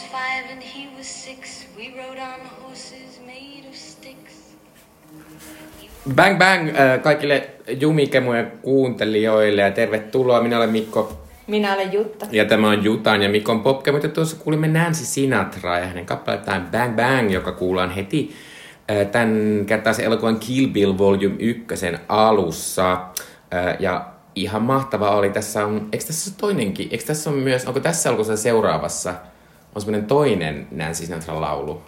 was five and he was six. We rode on horses made of sticks. Bang bang äh, kaikille Jumikemujen kuuntelijoille ja tervetuloa. Minä olen Mikko Minä olen Jutta. ja tämä on Jutan ja Mikon Popkemut. Ja tuossa kuulimme Nancy Sinatraa ja hänen kappalettaan Bang Bang, joka kuullaan heti äh, tämän kertaisen elokuvan Kill Bill Volume 1 alussa. Äh, ja ihan mahtava oli. Tässä on, eikö tässä ole toinenkin? Eikö tässä on myös, onko tässä elokuvassa seuraavassa on semmoinen toinen Nancy Sinatran laulu?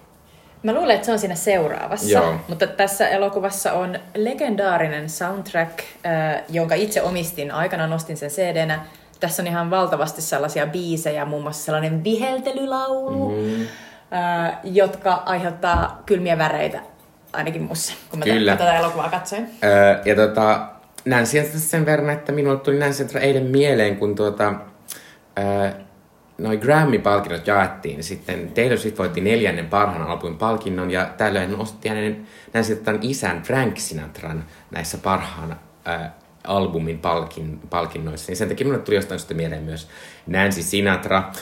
Mä luulen, että se on siinä seuraavassa, Joo. mutta tässä elokuvassa on legendaarinen soundtrack, äh, jonka itse omistin aikana, nostin sen CD-nä. Tässä on ihan valtavasti sellaisia biisejä, muun muassa sellainen viheltelylaulu, mm. äh, jotka aiheuttaa kylmiä väreitä, ainakin mussa, kun mä Kyllä. tätä elokuvaa katsoin. Öö, ja tota, näin sieltä sen verran, että minulle tuli näin sieltä eilen mieleen, kun tuota, öö, noi Grammy-palkinnot jaettiin, niin sitten Taylor Swift voitti neljännen parhaan albumin palkinnon, ja tällöin osti hänen näin tämän isän Frank Sinatran näissä parhaan öö, albumin palkin, palkinnoissa. Niin sen takia minulle tuli jostain sitten mieleen myös Nancy Sinatra.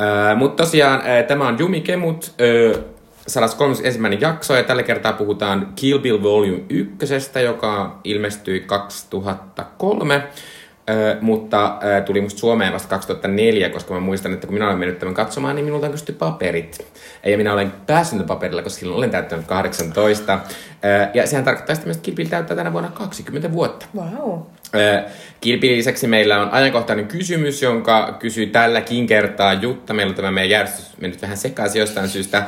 Öö, Mutta tosiaan öö, tämä on Jumi Kemut, öö, 131. jakso, ja tällä kertaa puhutaan Kill Bill Volume 1, joka ilmestyi 2003, Ö, mutta ö, tuli musta Suomeen vasta 2004, koska mä muistan, että kun minä olen mennyt tämän katsomaan, niin minulta on kysytty paperit. Ja minä olen päässyt paperilla, koska silloin olen täyttänyt 18. Ö, ja sehän tarkoittaa sitä että Kill täyttää tänä vuonna 20 vuotta. Wow. Kilpin lisäksi meillä on ajankohtainen kysymys, jonka kysyy tälläkin kertaa Jutta. Meillä on tämä meidän järjestys mennyt vähän sekaisin jostain syystä.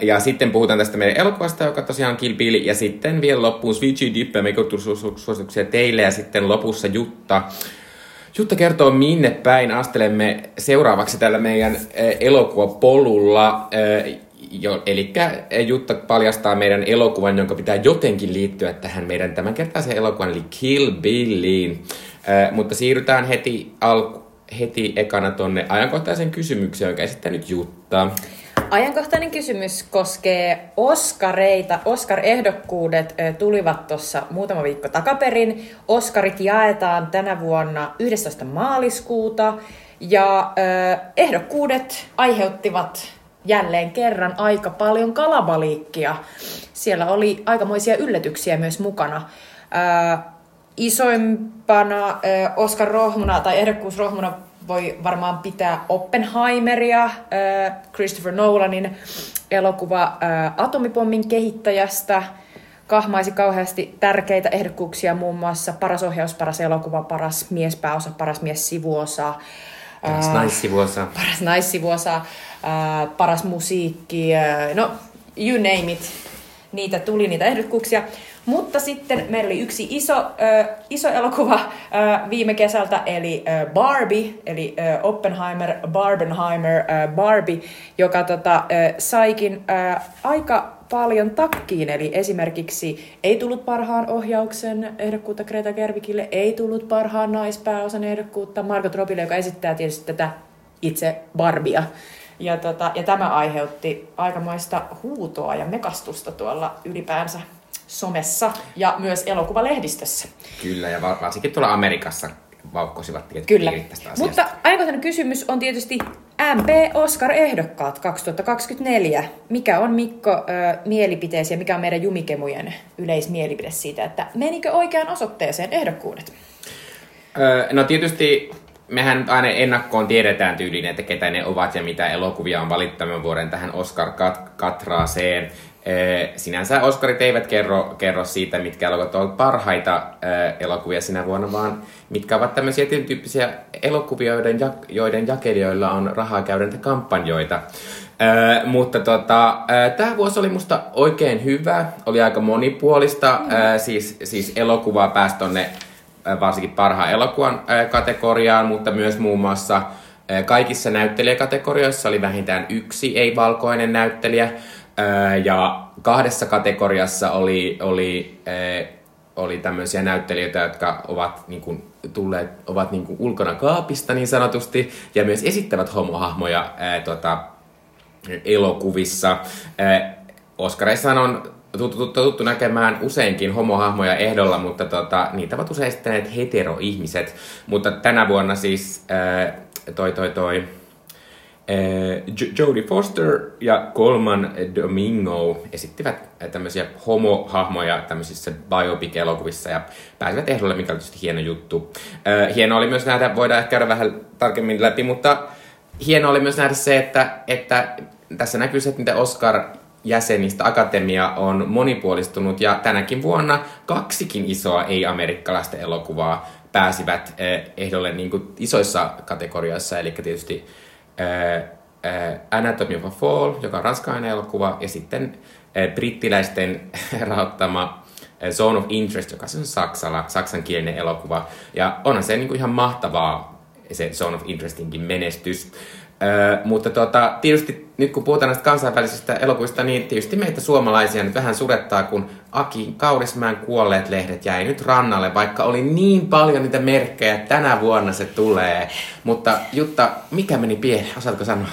Ja sitten puhutaan tästä meidän elokuvasta, joka tosiaan Kilpili. Ja sitten vielä loppuun Switchy Dippe, me suosituksia teille. Ja sitten lopussa Jutta. Jutta kertoo, minne päin astelemme seuraavaksi tällä meidän elokuvapolulla. Eh, Jo, eli Jutta paljastaa meidän elokuvan, jonka pitää jotenkin liittyä tähän meidän tämänkertaiseen elokuvan, eli Kill Billiin. Eh, mutta siirrytään heti, alku, heti ekana tonne ajankohtaisen kysymykseen, jonka esittää nyt Jutta. Ajankohtainen kysymys koskee Oskareita. Oscar-ehdokkuudet ö, tulivat tuossa muutama viikko takaperin. Oskarit jaetaan tänä vuonna 11. maaliskuuta. Ja ehdokkuudet aiheuttivat jälleen kerran aika paljon kalabaliikkia. Siellä oli aikamoisia yllätyksiä myös mukana. Ö, isoimpana ö, Oscar Rohmuna tai ehdokkuusrohmuna voi varmaan pitää Oppenheimeria, ö, Christopher Nolanin elokuva ö, atomipommin kehittäjästä. Kahmaisi kauheasti tärkeitä ehdokkuuksia, muun muassa paras ohjaus, paras elokuva, paras miespääosa, paras mies sivuosa. Paras naissivuosa. Paras naissivuosa, paras musiikki, no you name it. Niitä tuli, niitä ehdokkuuksia. Mutta sitten meillä oli yksi iso, ö, iso elokuva ö, viime kesältä, eli ö, Barbie, eli ö, Oppenheimer, Barbenheimer, ö, Barbie, joka tota, ö, saikin ö, aika paljon takkiin, eli esimerkiksi ei tullut parhaan ohjauksen ehdokkuutta Greta Gerwigille, ei tullut parhaan naispääosan ehdokkuutta Margot Robbille, joka esittää tietysti tätä itse Barbia. Ja, tota, ja tämä aiheutti aikamoista huutoa ja mekastusta tuolla ylipäänsä somessa ja myös elokuvalehdistössä. Kyllä, ja va- varsinkin tuolla Amerikassa vauhkosivat tietyt Kyllä. tästä asiasta. Mutta ajankohtainen kysymys on tietysti MP Oscar-ehdokkaat 2024. Mikä on Mikko ö, mielipiteesi ja mikä on meidän jumikemujen yleismielipide siitä, että menikö oikeaan osoitteeseen ehdokkuudet? Öö, no tietysti mehän aina ennakkoon tiedetään tyyliin, että ketä ne ovat ja mitä elokuvia on valittu tämän vuoden tähän Oscar-katraaseen. Sinänsä Oscarit eivät kerro, kerro siitä, mitkä elokuvat ovat parhaita elokuvia sinä vuonna, vaan mitkä ovat tämmöisiä tietyn tyyppisiä elokuvia, joiden, joiden jakelijoilla on rahaa käydä näitä kampanjoita. Öö, mutta tota, öö, tämä vuosi oli musta oikein hyvä, oli aika monipuolista, öö, siis, siis elokuvaa pääsi tonne varsinkin parhaan elokuvan kategoriaan, mutta myös muun muassa kaikissa näyttelijäkategorioissa oli vähintään yksi ei-valkoinen näyttelijä. Ja kahdessa kategoriassa oli, oli, oli tämmöisiä näyttelijöitä, jotka ovat niin kuin, tulleet, ovat niin kuin ulkona kaapista niin sanotusti, ja myös esittävät homohahmoja ää, tota, elokuvissa. Ää, Oskareissahan on tuttu, tuttu, näkemään useinkin homohahmoja ehdolla, mutta tota, niitä ovat usein esittäneet heteroihmiset. Mutta tänä vuonna siis ää, toi toi toi Eh, Jodie Foster ja Colman Domingo esittivät tämmöisiä homohahmoja tämmöisissä biopic-elokuvissa ja pääsivät ehdolle, mikä oli tietysti hieno juttu. Eh, hieno oli myös nähdä, voidaan ehkä käydä vähän tarkemmin läpi, mutta hieno oli myös nähdä se, että, että tässä näkyy se, että miten Oscar jäsenistä akatemia on monipuolistunut ja tänäkin vuonna kaksikin isoa ei-amerikkalaista elokuvaa pääsivät ehdolle niin kuin isoissa kategorioissa, eli tietysti Anatomy of a Fall, joka on ranskalainen elokuva, ja sitten brittiläisten rahoittama Zone of Interest, joka on saksala, saksankielinen elokuva. Ja onhan se niin kuin ihan mahtavaa, se Zone of Interestinkin menestys. Öö, mutta tota, tietysti nyt kun puhutaan näistä kansainvälisistä elokuvista, niin tietysti meitä suomalaisia nyt vähän surettaa, kun Aki Kaurismäen kuolleet lehdet jäi nyt rannalle, vaikka oli niin paljon niitä merkkejä, että tänä vuonna se tulee. Mutta Jutta, mikä meni pieleen? Osaatko sanoa?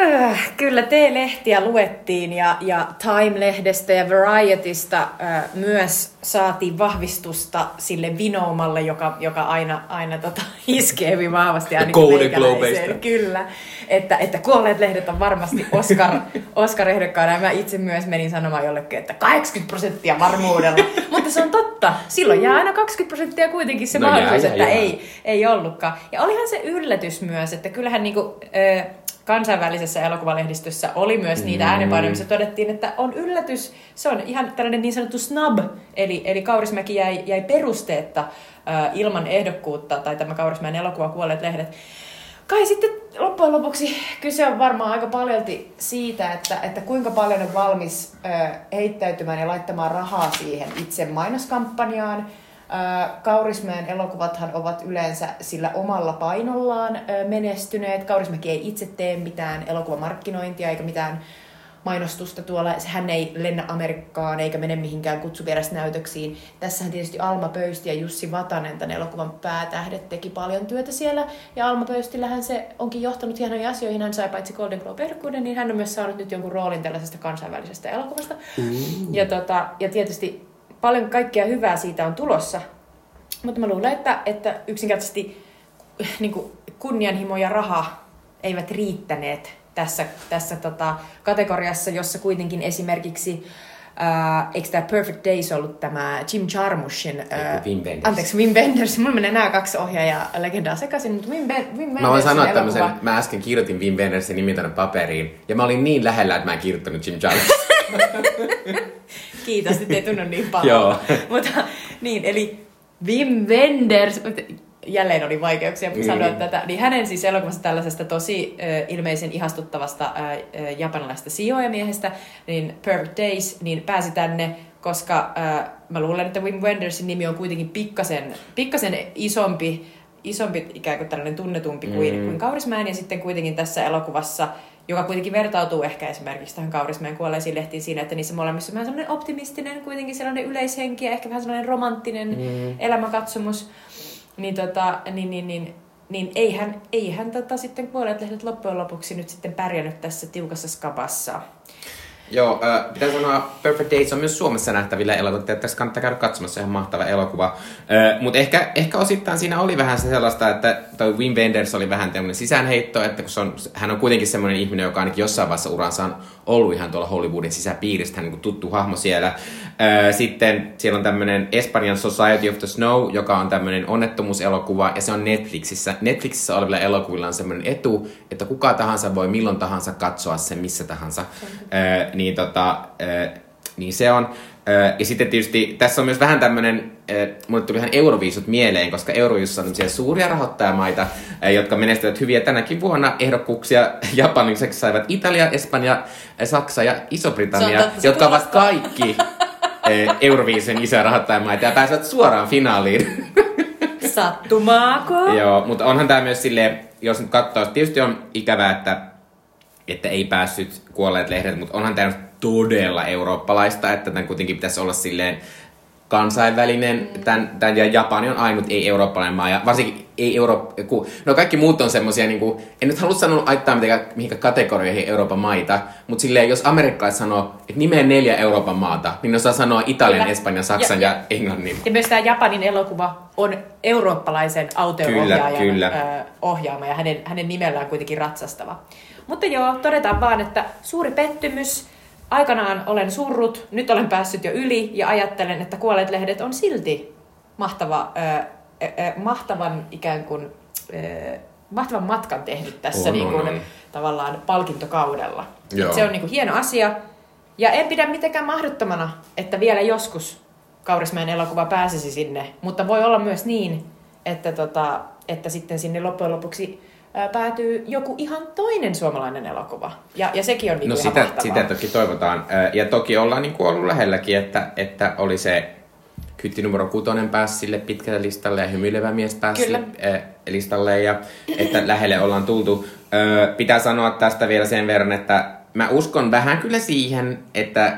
Äh, kyllä T-lehtiä luettiin ja, ja Time-lehdestä ja Varietystä äh, myös saatiin vahvistusta sille vinoumalle, joka, joka aina, aina tota, iskee hyvin vahvasti. Golden Globeista. Kyllä, että, että kuolleet lehdet on varmasti Oscar, Oscar ehdokkaana. Ja mä itse myös menin sanomaan jollekin, että 80 prosenttia varmuudella. Mutta se on totta. Silloin jää aina 20 prosenttia kuitenkin se no mahdollisuus, että jää. ei, ei ollutkaan. Ja olihan se yllätys myös, että kyllähän niinku, äh, kansainvälisessä elokuvalehdistössä oli myös niitä mm. äänenpainoja, missä todettiin, että on yllätys, se on ihan tällainen niin sanottu snub, eli, eli Kaurismäki jäi, jäi perusteetta äh, ilman ehdokkuutta, tai tämä Kaurismäen elokuva Kuolleet lehdet. Kai sitten loppujen lopuksi kyse on varmaan aika paljolti siitä, että, että kuinka paljon on valmis äh, heittäytymään ja laittamaan rahaa siihen itse mainoskampanjaan, Kaurismäen elokuvathan ovat yleensä sillä omalla painollaan menestyneet. Kaurismäki ei itse tee mitään elokuvamarkkinointia eikä mitään mainostusta tuolla. Hän ei lennä Amerikkaan eikä mene mihinkään kutsuperäisnäytöksiin. Tässähän tietysti Alma Pöysti ja Jussi Vatanen, tämän elokuvan päätähdet, teki paljon työtä siellä. Ja Alma Pöystillähän se onkin johtanut hienoihin asioihin. Hän sai paitsi Golden globe niin hän on myös saanut nyt jonkun roolin tällaisesta kansainvälisestä elokuvasta. Mm. Ja, tota, ja tietysti paljon kaikkea hyvää siitä on tulossa. Mutta mä luulen, että, että yksinkertaisesti niin kuin kunnianhimo ja raha eivät riittäneet tässä, tässä tota, kategoriassa, jossa kuitenkin esimerkiksi Uh, eikö tämä Perfect Days ollut tämä Jim Jarmushin... Uh, Wim Wenders. Anteeksi, Wim Wenders. Mulla menee nämä kaksi ohjaajaa legendaa sekaisin, mutta Wim, Wim Wenders Mä voin sanoa tämmöisen, mä äsken kirjoitin Wim Wendersin nimi tänne paperiin, ja mä olin niin lähellä, että mä en kirjoittanut Jim Jarmus. Kiitos, että ei tunnu niin paljon. Joo. Mutta niin, eli Wim Wenders, jälleen oli vaikeuksia mm. sanoa tätä, niin hänen siis elokuvassa tällaisesta tosi äh, ilmeisen ihastuttavasta äh, japanilaisesta sijoajamiehestä, niin Perfect Days, niin pääsi tänne, koska äh, mä luulen, että Wim Wendersin nimi on kuitenkin pikkasen, pikkasen isompi, isompi ikään kuin tällainen tunnetumpi kuin, mm. kuin Kaurismäen, ja sitten kuitenkin tässä elokuvassa joka kuitenkin vertautuu ehkä esimerkiksi tähän Kaurismäen kuolleisiin lehtiin siinä, että niissä molemmissa on vähän sellainen optimistinen, kuitenkin sellainen yleishenki ja ehkä vähän sellainen romanttinen mm. elämänkatsomus. Niin, tota, niin, niin, niin, niin eihän, eihän tota, sitten kuolleet lehdet loppujen lopuksi nyt sitten pärjännyt tässä tiukassa skabassa. Joo, äh, pitää sanoa, Perfect Days on myös Suomessa nähtävillä elokuvat, että tässä kannattaa käydä katsomassa ihan mahtava elokuva. Äh, Mutta ehkä, ehkä osittain siinä oli vähän se sellaista, että toi Wim Wenders oli vähän tämmöinen sisäänheitto, että kun on, hän on kuitenkin semmoinen ihminen, joka ainakin jossain vaiheessa uransa on ollut ihan tuolla Hollywoodin sisäpiiristä, hän niin tuttu hahmo siellä. Sitten siellä on tämmöinen Espanjan Society of the Snow, joka on tämmöinen onnettomuuselokuva, ja se on Netflixissä. Netflixissä olevilla elokuvilla on semmoinen etu, että kuka tahansa voi milloin tahansa katsoa sen missä tahansa. Äh, niin, tota, niin se on. Ja sitten tietysti tässä on myös vähän tämmöinen, mulle tuli ihan Euroviisut mieleen, koska Euroviisussa on suuria rahoittajamaita, jotka menestyvät hyviä tänäkin vuonna. Ehdokkuuksia japaniseksi saivat Italia, Espanja, Saksa ja Iso-Britannia, jotka ovat kaikki Euroviisun isoja rahoittajamaita ja pääsevät suoraan finaaliin. Sattumaako? Joo, mutta onhan tämä myös silleen, jos nyt katsoo, tietysti on ikävää, että että ei päässyt kuolleet lehdet, mutta onhan tämä todella eurooppalaista, että tämän kuitenkin pitäisi olla silleen kansainvälinen, tämän, tämän, ja Japani on ainut ei-eurooppalainen maa, ja varsinkin ei Euro... Ku, no kaikki muut on semmosia, niin kuin, en nyt halua sanoa aittaa mitenkään mihinkä kategorioihin Euroopan maita, mutta silleen, jos amerikkalaiset sanoo, että nimeä neljä Euroopan maata, niin ne osaa sanoa Italian, Kyllä. Espanjan, Saksan ja, Ja- ja Englannin. Ja myös tämä Japanin elokuva on eurooppalaisen autoohjaajan Kyllä, kyllä. ö, ohjaama ja hänen, hänen nimellään kuitenkin ratsastava. Mutta joo, todetaan vaan, että suuri pettymys. Aikanaan olen surrut, nyt olen päässyt jo yli ja ajattelen, että Kuolleet lehdet on silti mahtava, ö, ö, mahtavan ikään kuin, ö, mahtavan matkan tehnyt tässä On, niin kuin, on, on. tavallaan palkintokaudella. Joo. Et se on niin kuin hieno asia. Ja en pidä mitenkään mahdottomana, että vielä joskus Kaurismäen elokuva pääsisi sinne, mutta voi olla myös niin, että, tota, että sitten sinne loppujen lopuksi päätyy joku ihan toinen suomalainen elokuva. Ja, ja sekin on niin No ihan sitä, mahtavaa. sitä toki toivotaan. Ja toki ollaan niin ollut lähelläkin, että, että oli se kytti numero kutonen pääsi sille pitkälle listalle ja hymyilevä mies pääsi Kyllä. sille, äh, listalle ja että lähelle ollaan tultu. Pitää sanoa tästä vielä sen verran, että mä uskon vähän kyllä siihen, että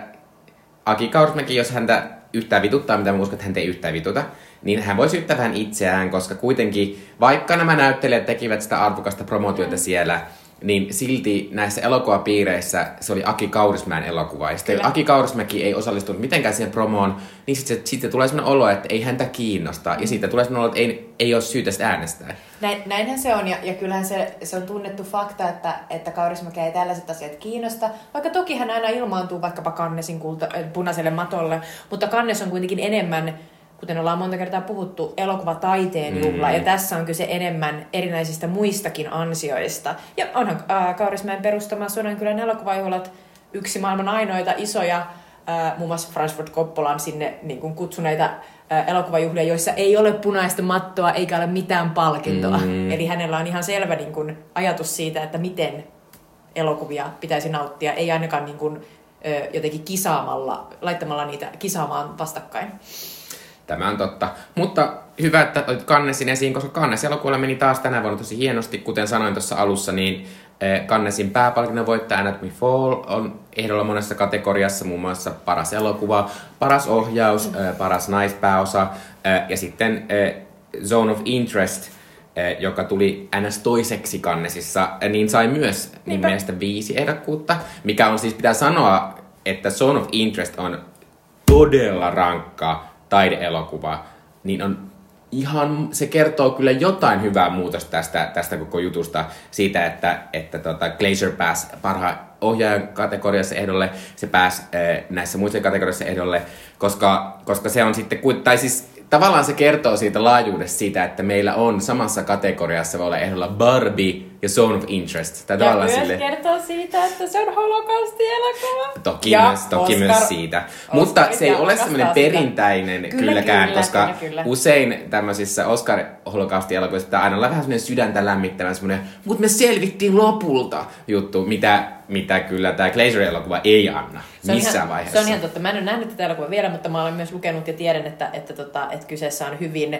Aki Kaurismäki, jos häntä yhtään vituttaa, mitä mä uskon, että häntä ei yhtään vituta, niin hän voi syyttää vähän itseään, koska kuitenkin, vaikka nämä näyttelijät tekivät sitä arvokasta promotiota siellä, niin silti näissä elokuvapiireissä se oli Aki Kaurismäen elokuva. Ja sitten. Aki Kaurismäki ei osallistunut mitenkään siihen promoon, niin sitten sit tulee sellainen olo, että ei häntä kiinnosta. Ja siitä tulee sellainen olo, että ei, ei ole syytä sitä äänestää. Näin, näinhän se on, ja, ja kyllähän se, se on tunnettu fakta, että, että Kaurismäkeä ei tällaiset asiat kiinnosta. Vaikka toki hän aina ilmaantuu vaikkapa Kannesin kulta, punaiselle matolle, mutta Kannes on kuitenkin enemmän, kuten ollaan monta kertaa puhuttu, elokuvataiteen juhla, Mm. ja tässä on kyse enemmän erinäisistä muistakin ansioista. Ja onhan äh, Kaurismäen perustama Sodankylän elokuvajuhlat yksi maailman ainoita isoja äh, muun muassa Francis Ford Coppolan sinne niin kuin kutsuneita äh, elokuvajuhlia, joissa ei ole punaista mattoa eikä ole mitään palkintoa. Mm. Eli hänellä on ihan selvä niin kuin, ajatus siitä, että miten elokuvia pitäisi nauttia, ei ainakaan niin kuin, jotenkin kisaamalla, laittamalla niitä kisaamaan vastakkain. Tämä on totta. Mutta hyvä, että otit Kannesin esiin, koska Kannes elokuvalle meni taas tänä vuonna tosi hienosti. Kuten sanoin tuossa alussa, niin eh, Kannesin pääpalkinnon voittaja Anatomy Fall on ehdolla monessa kategoriassa, muun muassa paras elokuva, paras ohjaus, eh, paras naispääosa eh, ja sitten Zone of Interest, joka tuli ns. toiseksi Kannesissa, niin sai myös niin mielestä viisi ehdokkuutta, mikä on siis, pitää sanoa, että Zone of Interest on todella rankka taideelokuva, niin on ihan, se kertoo kyllä jotain hyvää muutosta tästä, tästä koko jutusta siitä, että, että tota Glazer pääsi parhaan ohjaajan kategoriassa ehdolle, se pääsi äh, näissä muissa kategoriassa ehdolle, koska, koska se on sitten, tai siis tavallaan se kertoo siitä laajuudesta siitä, että meillä on samassa kategoriassa voi olla ehdolla Barbie ja Zone of Interest. Tai Ja myös sille- kertoo siitä, että se on holokausti-elokuva. Toki, Ja myös, toki Oscar- myös siitä. Mutta Oscarit se ei ole semmoinen sitä. perintäinen Kyllä, kylläkään, kyllä, koska kyllä, kyllä. usein tämmöisissä oscar holokausti elokuvissa pitää aina olla vähän semmoinen sydäntä lämmittävä semmoinen, mutta me selvittiin lopulta juttu, mitä, mitä kyllä tämä Glazer-elokuva ei anna Se on missään ihan, vaiheessa. Se on ihan totta. Mä en ole nähnyt tätä elokuvaa vielä, mutta mä olen myös lukenut ja tiedän, että, että, tota, että kyseessä on hyvin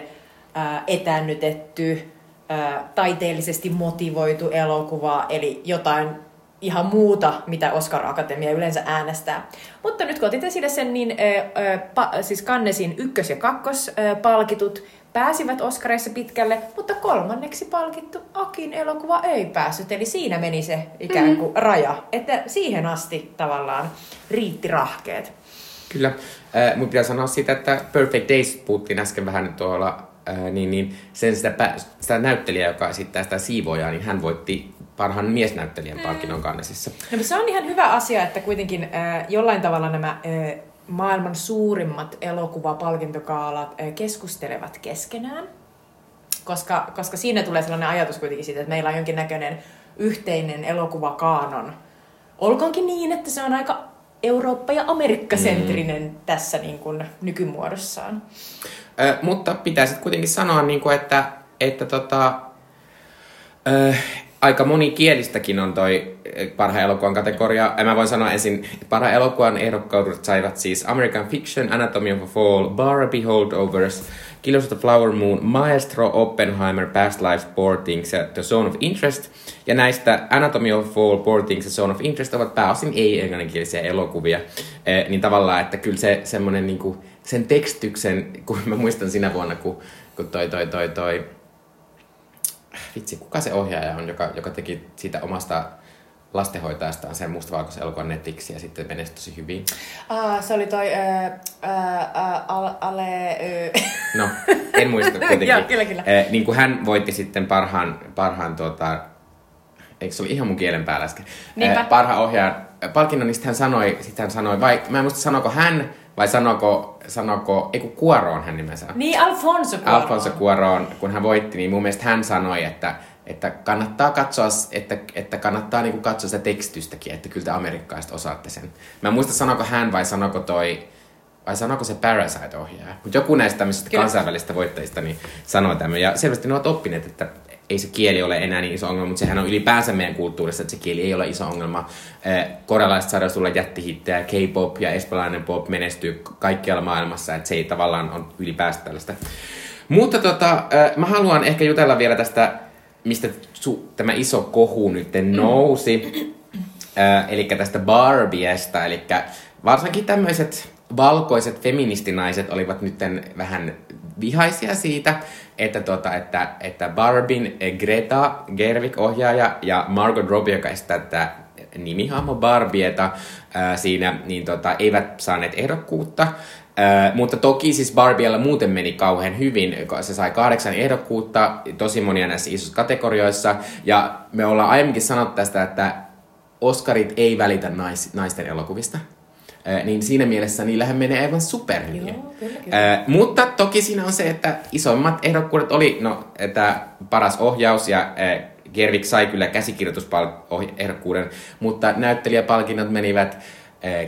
ää, etäännytetty, ää, taiteellisesti motivoitu elokuva, eli jotain ihan muuta, mitä Oscar Akatemia yleensä äänestää. Mutta nyt kun otit esille sen, niin ää, pa, siis Kannesin ykkös- ja kakkospalkitut pääsivät Oscareissa pitkälle, mutta kolmanneksi palkittu Akin elokuva ei päässyt. Eli siinä meni se ikään kuin raja, että siihen asti tavallaan riitti rahkeet. Kyllä. Äh, mun pitää sanoa siitä, että Perfect Days puhuttiin äsken vähän tuolla, niin, niin sen sitä, pä- sitä näyttelijää, joka esittää sitä siivoojaa, niin hän voitti parhaan miesnäyttelijän palkinnon kannesissa. No, se on ihan hyvä asia, että kuitenkin äh, jollain tavalla nämä äh, maailman suurimmat elokuvapalkintokaalat äh, keskustelevat keskenään. Koska, koska siinä tulee sellainen ajatus kuitenkin siitä, että meillä on jonkinnäköinen yhteinen elokuvakaanon. Olkoonkin niin, että se on aika Eurooppa- ja Amerikkasentrinen mm. tässä niin kuin nykymuodossaan. Ö, mutta pitäisi kuitenkin sanoa, niin kuin, että, että tota, ö, aika monikielistäkin on toi parhaan elokuvan kategoria. Ja mä voin sanoa ensin, että parhaan elokuvan ehdokkaudet saivat siis American Fiction, Anatomy of a Fall, Barbie Holdovers Killers of the Flower Moon, Maestro, Oppenheimer, Past Lives, Poor Things ja The Zone of Interest. Ja näistä Anatomy of Fall, Poor Things ja Zone of Interest ovat pääosin ei-englanninkielisiä elokuvia. Eh, niin tavallaan, että kyllä se semmoinen niinku, sen tekstyksen, kun mä muistan sinä vuonna, kun, kun toi, toi, toi, toi, vitsi, kuka se ohjaaja on, joka, joka teki siitä omasta lastenhoitajastaan sen mustavalkoisen elokuvan netiksi ja sitten menestyi tosi hyvin. Ah, se oli toi äh, äh, al, Ale... Äh. No, en muista kuitenkin. Joo, kyllä, kyllä. Eh, niin kuin hän voitti sitten parhaan, parhaan tuota, eikö se oli ihan mun kielen päällä äsken, Niinpä. eh, parhaan ohjaajan palkinnon, niin sitten hän sanoi, sitten hän sanoi, vai, mä en muista sanoiko hän, vai sanoko, sanoko, ei kun Cuarón hän nimensä. Niin, Alfonso Cuarón. Alfonso Cuarón, kun hän voitti, niin mun mielestä hän sanoi, että, että kannattaa katsoa, että, että kannattaa niinku katsoa sitä tekstitystäkin, että kyllä te amerikkalaiset osaatte sen. Mä en muista sanoko hän vai sanoko toi, vai sanoko se Parasite-ohjaaja. Mutta joku näistä tämmöisistä Kyllä. kansainvälisistä voittajista niin sanoo tämän. Ja selvästi ne ovat oppineet, että ei se kieli ole enää niin iso ongelma, mutta sehän on ylipäänsä meidän kulttuurissa, että se kieli ei ole iso ongelma. Korealaiset saadaan tulla jättihittejä, K-pop ja espanjalainen pop menestyy kaikkialla maailmassa, että se ei tavallaan on ylipäänsä tällaista. Mutta tota, mä haluan ehkä jutella vielä tästä, mistä su, tämä iso kohu nyt nousi. Äh, eli tästä Barbiesta, eli varsinkin tämmöiset valkoiset feministinaiset olivat nyt vähän vihaisia siitä, että, tota, että, että Barbin Greta Gerwig ohjaaja ja Margot Robbie, joka estää tätä nimihahmo Barbieta ää, siinä, niin tota, eivät saaneet ehdokkuutta. Ää, mutta toki siis Barbiella muuten meni kauhean hyvin. Se sai kahdeksan ehdokkuutta, tosi monia näissä isoissa kategorioissa. Ja me ollaan aiemminkin sanottu tästä, että Oscarit ei välitä nais, naisten elokuvista. Niin siinä mielessä niillähän menee aivan superhyvin. Joo, kyllä, kyllä. Ää, mutta toki siinä on se, että isoimmat ehdokkuudet oli no, että paras ohjaus ja ää, Gerwig sai kyllä käsikirjoitusehdokkuuden, mutta näyttelijäpalkinnot menivät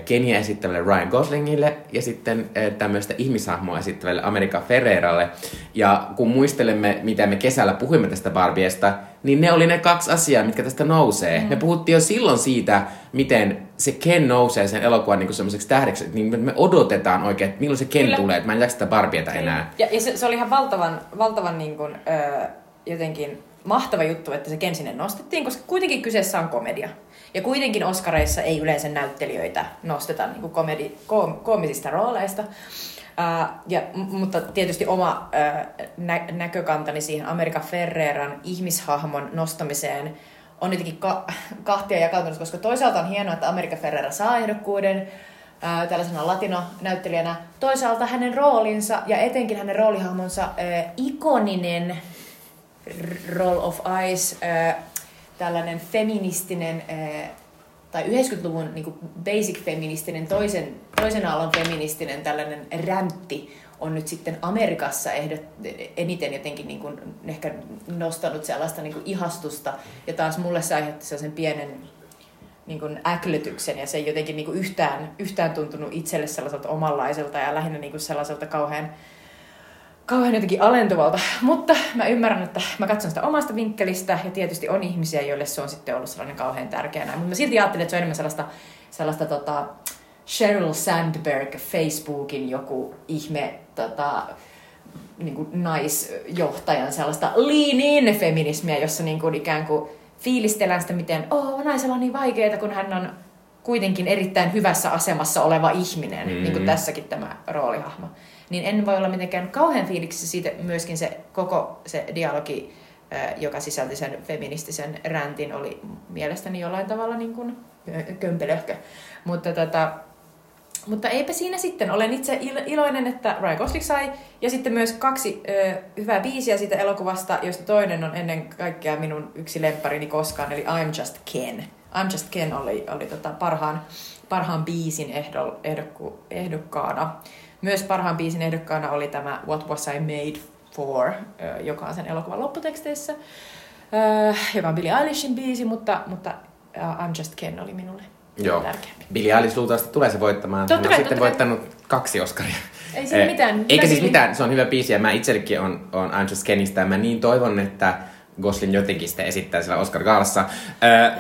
Kenia esittävälle Ryan Goslingille ja sitten ää, tämmöistä ihmishahmoa esittävälle America Ferreralle. Ja kun muistelemme, mitä me kesällä puhuimme tästä Barbiesta, niin ne oli ne kaksi asiaa, mitkä tästä nousee. Mm. Me puhuttiin jo silloin siitä, miten se Ken nousee sen elokuvan niin semmoiseksi tähdeksi, niin me odotetaan oikein, että milloin se Ken Kyllä. tulee, että mä en jaksa sitä Barbieta enää. Ja, ja se, se oli ihan valtavan, valtavan niin kuin, ö, jotenkin mahtava juttu, että se Ken sinne nostettiin, koska kuitenkin kyseessä on komedia. Ja kuitenkin Oscareissa ei yleensä näyttelijöitä nosteta niin kuin komedi, koom, koomisista rooleista. Uh, ja, mutta tietysti oma uh, nä- näkökantani siihen America Ferreran ihmishahmon nostamiseen on jotenkin ka- kahtia jakautunut, koska toisaalta on hienoa, että America Ferrera saa ehdokkuuden, ää, tällaisena latinonäyttelijänä. Toisaalta hänen roolinsa ja etenkin hänen roolihahmonsa ää, ikoninen Roll of Ice, ää, tällainen feministinen ää, tai 90-luvun niin kuin basic feministinen, toisen, toisen aallon feministinen tällainen räntti on nyt sitten Amerikassa ehdot, eniten jotenkin niin kuin ehkä nostanut sellaista niin kuin ihastusta. Ja taas mulle se aiheutti sellaisen pienen niin kuin äklötyksen ja se ei jotenkin niin kuin yhtään, yhtään tuntunut itselle sellaiselta omanlaiselta ja lähinnä niin kuin sellaiselta kauhean, kauhean jotenkin alentuvalta. Mutta mä ymmärrän, että mä katson sitä omasta vinkkelistä ja tietysti on ihmisiä, joille se on sitten ollut sellainen kauhean tärkeä. näin. Mutta mä silti ajattelin, että se on enemmän sellaista, sellaista tota, Sheryl Sandberg Facebookin joku ihme tota, niin kuin naisjohtajan sellaista lean in feminismiä, jossa niin kuin ikään kuin fiilistellään sitä, miten oh, naisella on niin vaikeaa, kun hän on kuitenkin erittäin hyvässä asemassa oleva ihminen, mm. niin kuin tässäkin tämä roolihahmo. Niin en voi olla mitenkään kauhean fiiliksi siitä myöskin se koko se dialogi, joka sisälti sen feministisen räntin, oli mielestäni jollain tavalla niin kuin kömpelöhkö. Mutta tota, mutta eipä siinä sitten. Olen itse il- iloinen, että Ryan Gosling sai. Ja sitten myös kaksi ö, hyvää biisiä siitä elokuvasta, joista toinen on ennen kaikkea minun yksi lempparini koskaan, eli I'm Just Ken. I'm Just Ken oli, oli tota parhaan, parhaan biisin ehdol, ehdokku, ehdokkaana. Myös parhaan biisin ehdokkaana oli tämä What Was I Made For, joka on sen elokuvan lopputeksteissä, joka on Billie Eilishin biisi, mutta, mutta I'm Just Ken oli minulle Joo. tärkeämpi. Billie Eilish luultavasti tulee se voittamaan. Totta kai, sitten totta kai. voittanut kaksi Oscaria. Ei siinä Eh, mitään. Eikä siis biisi. mitään, se on hyvä biisi ja mä itsellekin on, on I'm Just Kenistä ja mä niin toivon, että Gosling jotenkin sitten esittää siellä Oscar Gaalassa.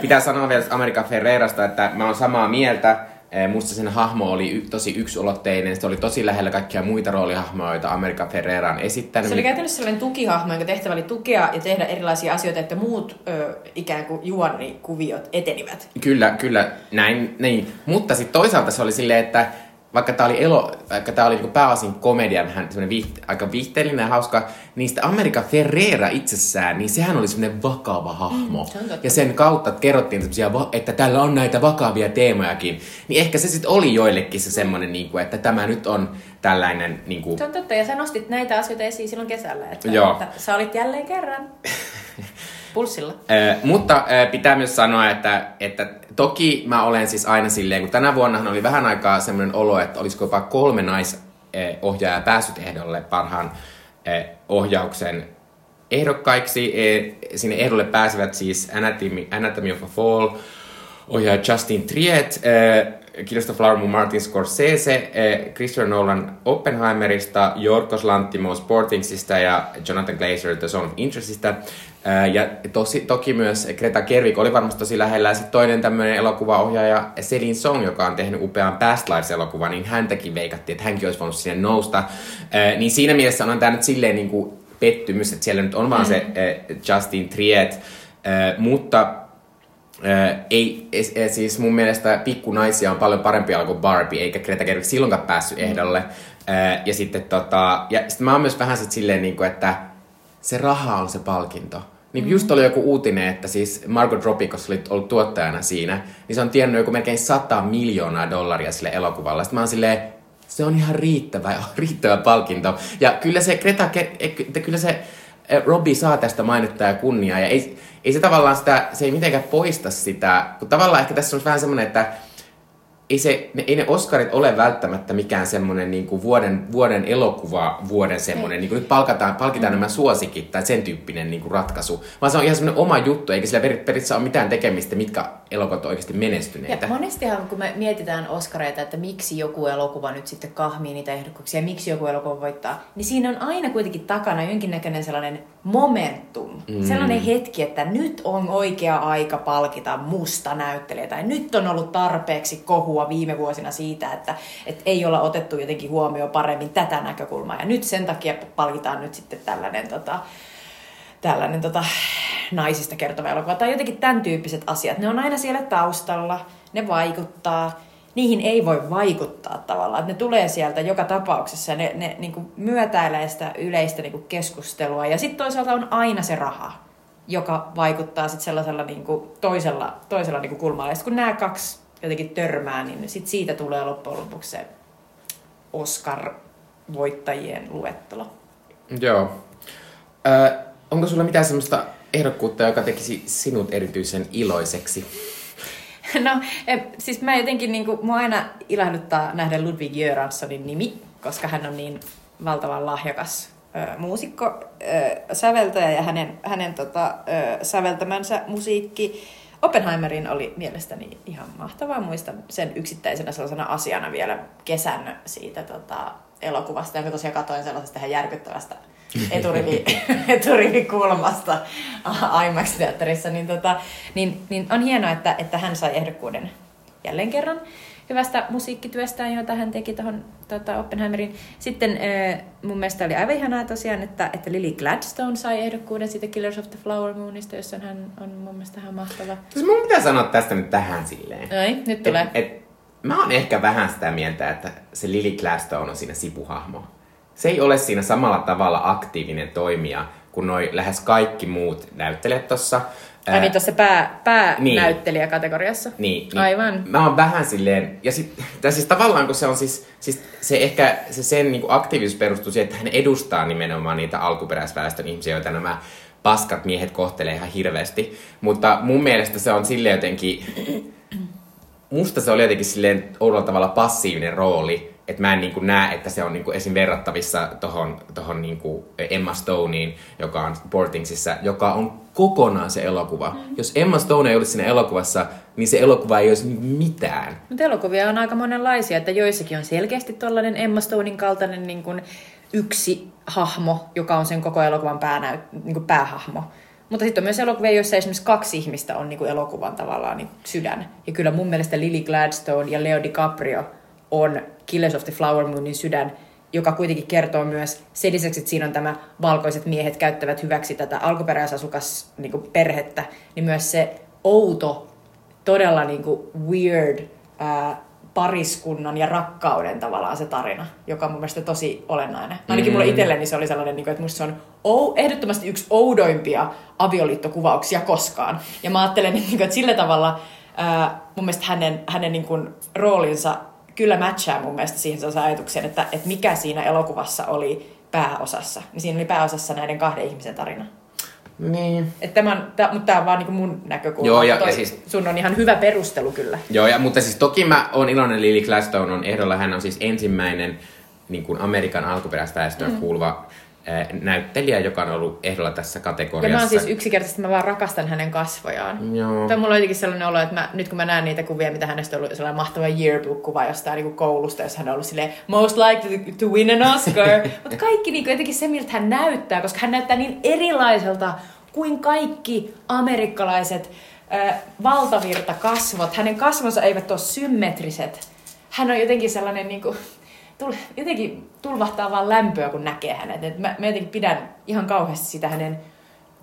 Pitää sanoa vielä America Ferrerasta, että mä oon samaa mieltä. Eh, Musta sen hahmo oli tosi yksulotteinen, se oli tosi lähellä kaikkia muita roolihahmoja, joita America Ferrera on esittänyt. Se oli käytännössä sellainen tukihahmo, jonka tehtävä oli tukea ja tehdä erilaisia asioita, että muut ö, ikään kuin juonikuviot etenivät. Kyllä, kyllä, näin, niin. Mutta sitten toisaalta se oli silleen, että vaikka tämä oli, elo, vaikka tää oli niinku pääosin komedia, vähän semmoinen viihte, aika viihteellinen ja hauska, niin sitten America Ferrera itsessään, niin sehän oli semmoinen vakava hahmo. Mm, se ja sen kautta kerrottiin semmoisia, että tällä on näitä vakavia teemojakin. Niin ehkä se sitten oli joillekin se semmoinen, niinku, että tämä nyt on tällainen... Niinku, Se on totta, ja sä nostit näitä asioita esiin silloin kesällä, että, Joo. että sä olit jälleen kerran pulssilla. Ö, mutta ö, pitää myös sanoa, että, että toki mä olen siis aina silleen, kun tänä vuonna oli vähän aikaa semmoinen olo, että olisiko jopa kolme naisohjaajaa päässyt ehdolle parhaan ö, ohjauksen ehdokkaiksi. E, Sinne ehdolle pääsevät siis Anatomy, Anatomy of a Fall, ohjaaja Justin Triet, äh, Christopher Martin Scorsese, äh, Christopher Nolan Oppenheimerista, Jorgos Lanthimos Sportingsista ja Jonathan Glazer The Zone of Interestista. Äh, ja tosi, toki myös Greta Gerwig oli varmasti tosi lähellä. Ja sitten toinen tämmöinen elokuvaohjaaja Celine Song, joka on tehnyt upean Past Lives-elokuvan, niin häntäkin veikattiin, että hänkin olisi voinut sinne nousta. Äh, niin siinä mielessä on tämä nyt silleen niin kuin pettymys, että siellä nyt on vaan se äh, Justin Triet. Mutta ei, es, es, siis mun mielestä pikkunaisia on paljon parempi kuin Barbie, eikä Greta Gerwig silloinkaan päässyt ehdolle. Äh, ja sitten tota, ja sit mä oon myös vähän sit silleen, niin kuin, että se raha on se palkinto. Niin just oli joku uutinen, että siis Margot Robbie, koska oli ollut tuottajana siinä, niin se on tiennyt joku melkein 100 miljoonaa dollaria sille elokuvalle. Sitten mä oon silleen, se on ihan riittävä, riittävä palkinto. Ja kyllä se Greta, eh, kyllä se eh, Robbie saa tästä mainetta ja kunniaa. Ja ei, ei se tavallaan sitä, se ei mitenkään poista sitä, kun tavallaan ehkä tässä on vähän semmoinen, että ei, se, ne, ei ne Oscarit ole välttämättä mikään semmoinen niin kuin vuoden, vuoden elokuva, vuoden semmoinen, niin kuin nyt palkataan, palkitaan mm. nämä suosikit tai sen tyyppinen niin kuin ratkaisu, vaan se on ihan semmoinen oma juttu, eikä sillä per- periaatteessa ole mitään tekemistä, mitkä elokuvat on oikeasti menestyneitä. Ja monestihan, kun me mietitään Oscareita, että miksi joku elokuva nyt sitten kahmii niitä ehdokkuuksia ja miksi joku elokuva voittaa, niin siinä on aina kuitenkin takana jonkinnäköinen sellainen momentum. Mm. Sellainen hetki, että nyt on oikea aika palkita musta näyttelijä tai nyt on ollut tarpeeksi kohua viime vuosina siitä, että, että ei olla otettu jotenkin huomioon paremmin tätä näkökulmaa. Ja nyt sen takia palkitaan nyt sitten tällainen tota, tällainen tota, naisista kertova elokuva tai jotenkin tämän tyyppiset asiat. Ne on aina siellä taustalla, ne vaikuttaa, niihin ei voi vaikuttaa tavallaan. Että ne tulee sieltä joka tapauksessa ne, ne niin kuin myötäilee sitä yleistä niin kuin keskustelua. Ja sitten toisaalta on aina se raha, joka vaikuttaa sitten sellaisella niin kuin toisella, toisella niin kuin kulmalla. Ja sit kun nämä kaksi jotenkin törmää, niin sit siitä tulee loppujen lopuksi se Oscar-voittajien luettelo. Joo. Ö, onko sulla mitään semmoista ehdokkuutta, joka tekisi sinut erityisen iloiseksi? No, eh, siis mä jotenkin, niin kuin, mua aina ilahduttaa nähdä Ludwig Göranssonin nimi, koska hän on niin valtavan lahjakas ö, muusikko, ö, säveltäjä ja hänen, hänen tota, ö, säveltämänsä musiikki Oppenheimerin oli mielestäni ihan mahtavaa. Muistan sen yksittäisenä sellaisena asiana vielä kesän siitä tota, elokuvasta, jonka tosiaan katoin sellaisesta ihan järkyttävästä eturivi, eturivikulmasta IMAX-teatterissa, niin, tota, niin, niin on hienoa, että, että hän sai ehdokkuuden jälleen kerran hyvästä musiikkityöstään, jota hän teki tuohon tota, Oppenheimerin. Sitten äh, mun mielestä oli aivan ihanaa tosiaan, että, että Lily Gladstone sai ehdokkuuden siitä Killers of the Flower Moonista, jossa hän on mun mielestä ihan mahtava. Siis mun pitää sanoa tästä nyt tähän silleen. Ai, nyt tulee. Et, et, mä oon ehkä vähän sitä mieltä, että se Lily Gladstone on siinä sivuhahmo. Se ei ole siinä samalla tavalla aktiivinen toimija kuin noi lähes kaikki muut näyttelijät tossa. Ai niin, tuossa pää, Niin. päänäyttelijäkategoriassa. Niin, niin Aivan. Mä oon vähän silleen, ja sit, tai siis tavallaan kun se on siis, siis se ehkä se sen niin aktiivisuus perustuu siihen, että hän edustaa nimenomaan niitä alkuperäisväestön ihmisiä, joita nämä paskat miehet kohtelee ihan hirveästi. Mutta mun mielestä se on silleen jotenkin, musta se oli jotenkin silleen oudolla tavalla passiivinen rooli, että mä en niin kuin näe, että se on niin kuin esim. verrattavissa tohon, tohon niin kuin Emma Stoneen, joka on Sportingsissa, joka on kokonaan se elokuva. Mm. Jos Emma Stone ei olisi siinä elokuvassa, niin se elokuva ei olisi mitään. Mutta elokuvia on aika monenlaisia, että joissakin on selkeästi tuollainen Emma Stonein kaltainen niin kuin yksi hahmo, joka on sen koko elokuvan päänäyt, niin kuin päähahmo. Mutta sitten on myös elokuvia, joissa esimerkiksi kaksi ihmistä on niinku elokuvan tavallaan niinku sydän. Ja kyllä mun mielestä Lily Gladstone ja Leo DiCaprio on Killers of the Flower Moonin sydän, joka kuitenkin kertoo myös sen lisäksi, että siinä on tämä valkoiset miehet käyttävät hyväksi tätä alkuperäisasukas niin perhettä, niin myös se outo, todella niin kuin weird ää, pariskunnan ja rakkauden tavallaan se tarina, joka on mun mielestä tosi olennainen. Ainakin mulle itselleni se oli sellainen, niin kuin, että musta se on ou- ehdottomasti yksi oudoimpia avioliittokuvauksia koskaan. Ja mä ajattelen, että, niin kuin, että sillä tavalla mun mielestä hänen, hänen niin kuin, roolinsa kyllä matchaa mun mielestä siihen ajatukseen, että, että mikä siinä elokuvassa oli pääosassa. Niin siinä oli pääosassa näiden kahden ihmisen tarina. Niin. Että tämä on, tää, mutta tämä on vaan niin mun näkökulma. Joo, ja- Toi, ja siis- Sun on ihan hyvä perustelu kyllä. Joo, ja, mutta siis toki mä oon iloinen Lily Gladstone on ehdolla. Hän on siis ensimmäinen niin kuin Amerikan alkuperäisväestöön mm. kuuluva näyttelijä, joka on ollut ehdolla tässä Ja kategoriassa. mä oon siis yksinkertaisesti, mä vaan rakastan hänen kasvojaan. Joo. Tai mulla on jotenkin sellainen olo, että mä, nyt kun mä näen niitä kuvia, mitä hänestä on ollut sellainen mahtava yearbook-kuva jostain niin koulusta, jossa hän on ollut silleen most likely to win an Oscar. Mutta kaikki niin kuin, jotenkin se, miltä hän näyttää, koska hän näyttää niin erilaiselta kuin kaikki amerikkalaiset äh, valtavirtakasvot. Hänen kasvonsa eivät ole symmetriset. Hän on jotenkin sellainen niin kuin, jotenkin tulvahtaa vaan lämpöä, kun näkee hänet. Et mä, mä jotenkin pidän ihan kauheasti sitä hänen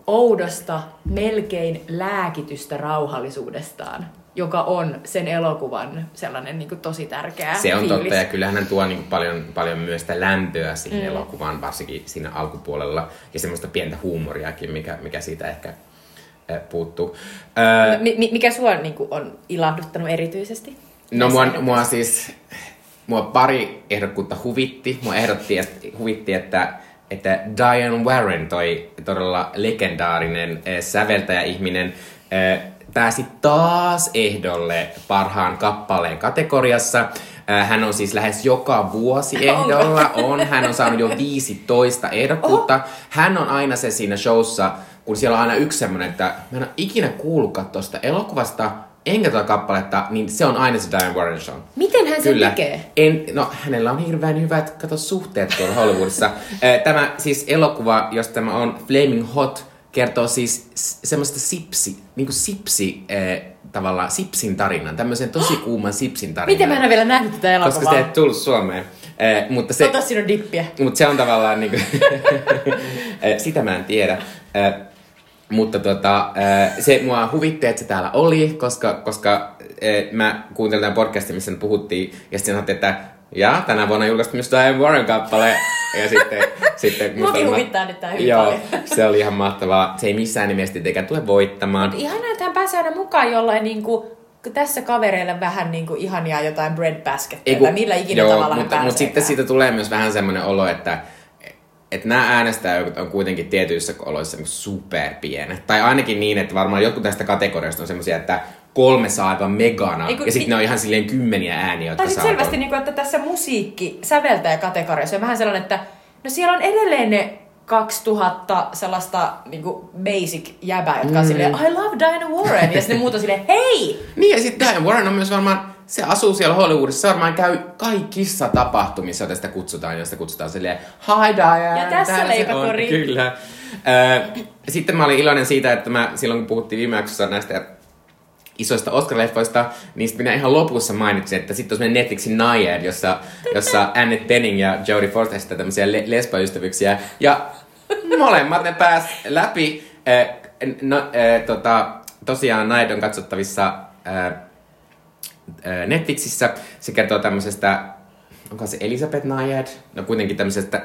oudosta, melkein lääkitystä rauhallisuudestaan, joka on sen elokuvan sellainen niin kuin tosi tärkeä Se on fiilis. totta, ja kyllähän hän tuo niin paljon, paljon myös sitä lämpöä siihen mm. elokuvaan, varsinkin siinä alkupuolella, ja semmoista pientä huumoriakin, mikä, mikä siitä ehkä äh, puuttuu. Mi- mi- mikä sua niin kuin, on ilahduttanut erityisesti? No mua, mua siis, mua pari ehdokkuutta huvitti. Mua ehdotti, että, huvitti, että, että Diane Warren, toi todella legendaarinen eh, säveltäjä-ihminen, eh, pääsi taas ehdolle parhaan kappaleen kategoriassa. Eh, Hän on siis lähes joka vuosi ehdolla. On. Hän on saanut jo 15 ehdokkuutta. Hän on aina se siinä showssa, kun siellä on aina yksi semmoinen, että mä en ole ikinä kuullutkaan tuosta elokuvasta, enkä tuota kappaletta, niin se on aina se Diane Warren show. Miten hän sen Kyllä. tekee? En, no, hänellä on hirveän hyvät kato, suhteet tuolla Hollywoodissa. Eh, tämä siis elokuva, jos tämä on Flaming Hot, kertoo siis semmoista sipsi, niin kuin sipsi, eh, tavallaan sipsin tarinan, tämmöisen tosi kuuman sipsin tarinan. Miten mä en ole vielä nähnyt tätä elokuvaa? Koska se ei tullut Suomeen. Eh, mutta se, Ota sinun dippiä. mutta se on tavallaan niinku, Eh, sitä mä en tiedä. Eh, mutta tota, se mua huvitti, että se täällä oli, koska, koska mä kuuntelin tämän podcastin, missä puhuttiin, ja sitten sanottiin, että ja tänä vuonna julkaistu myös Diane Warren kappale. Ja sitten, sitten Muakin ma- huvittaa nyt tää hyvin Joo, paljon. se oli ihan mahtavaa. Se ei missään nimessä tietenkään tule voittamaan. Ihanaa, että hän pääsee aina mukaan jollain niin kuin, kun tässä kavereille vähän niin kuin ihania jotain bread basketteja, tai millä ikinä joo, tavalla mutta, mutta sitten siitä tulee myös vähän semmoinen olo, että että nämä äänestäjät on kuitenkin tietyissä oloissa superpienet. Tai ainakin niin, että varmaan jotkut tästä kategoriasta on semmoisia, että kolme saa aivan megana, Ei kun- ja sitten ne on ihan silleen kymmeniä ääniä, jotka Tai sitten saa selvästi, niin kuin, että tässä musiikki säveltäjä kategoriassa on vähän sellainen, että no siellä on edelleen ne 2000 sellaista niin kuin basic jäbää, jotka on Mm. silleen, I love Diana Warren, ja sitten muut on silleen, hei! Niin, ja sitten Diane Warren on myös varmaan, se asuu siellä Hollywoodissa, varmaan käy kaikissa tapahtumissa, joita sitä kutsutaan, joista kutsutaan silleen, hi Diane, Ja tässä täällä se leikakko on." Rick. Kyllä. Sitten mä olin iloinen siitä, että mä silloin kun puhuttiin viime jaksossa näistä isoista Oscar-leffoista, niistä minä ihan lopussa mainitsin, että sitten on semmoinen Netflixin Naiad, jossa, jossa Annette Bening ja Jodie Foster esittää tämmöisiä le- lesboystävyyksiä. Ja molemmat ne pääs läpi. Eh, no, eh, tota, tosiaan Naiad on katsottavissa eh, Netflixissä. Se kertoo tämmöisestä, onko se Elisabeth Naiad? No kuitenkin tämmöisestä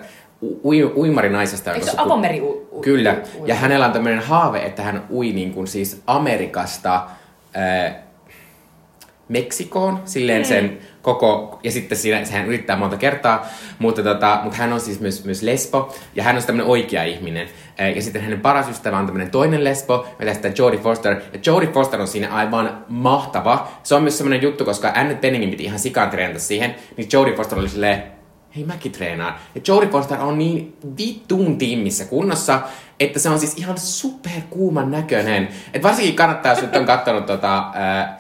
ui, uimarinaisesta. Eikö se suku- avomeri u- u- Kyllä. u- ui- Ja hänellä on tämmöinen haave, että hän ui niin kuin siis Amerikasta ää, Meksikoon, silleen sen koko, ja sitten siinä, sehän yrittää monta kertaa, mutta, tota, mutta hän on siis myös, myös lesbo, ja hän on siis tämmöinen oikea ihminen. Ja sitten hänen paras ystävä on tämmöinen toinen lesbo, mitä sitä Jodie Foster, ja Jodie Foster on siinä aivan mahtava. Se on myös semmoinen juttu, koska Annette Beningin piti ihan sikaan treenata siihen, niin Jodie Foster oli silleen, hei mäkin treenaan. Ja Jodie Foster on niin vittuun tiimissä kunnossa, että se on siis ihan superkuuman näköinen. Et varsinkin kannattaa, jos nyt on katsonut tota, ää,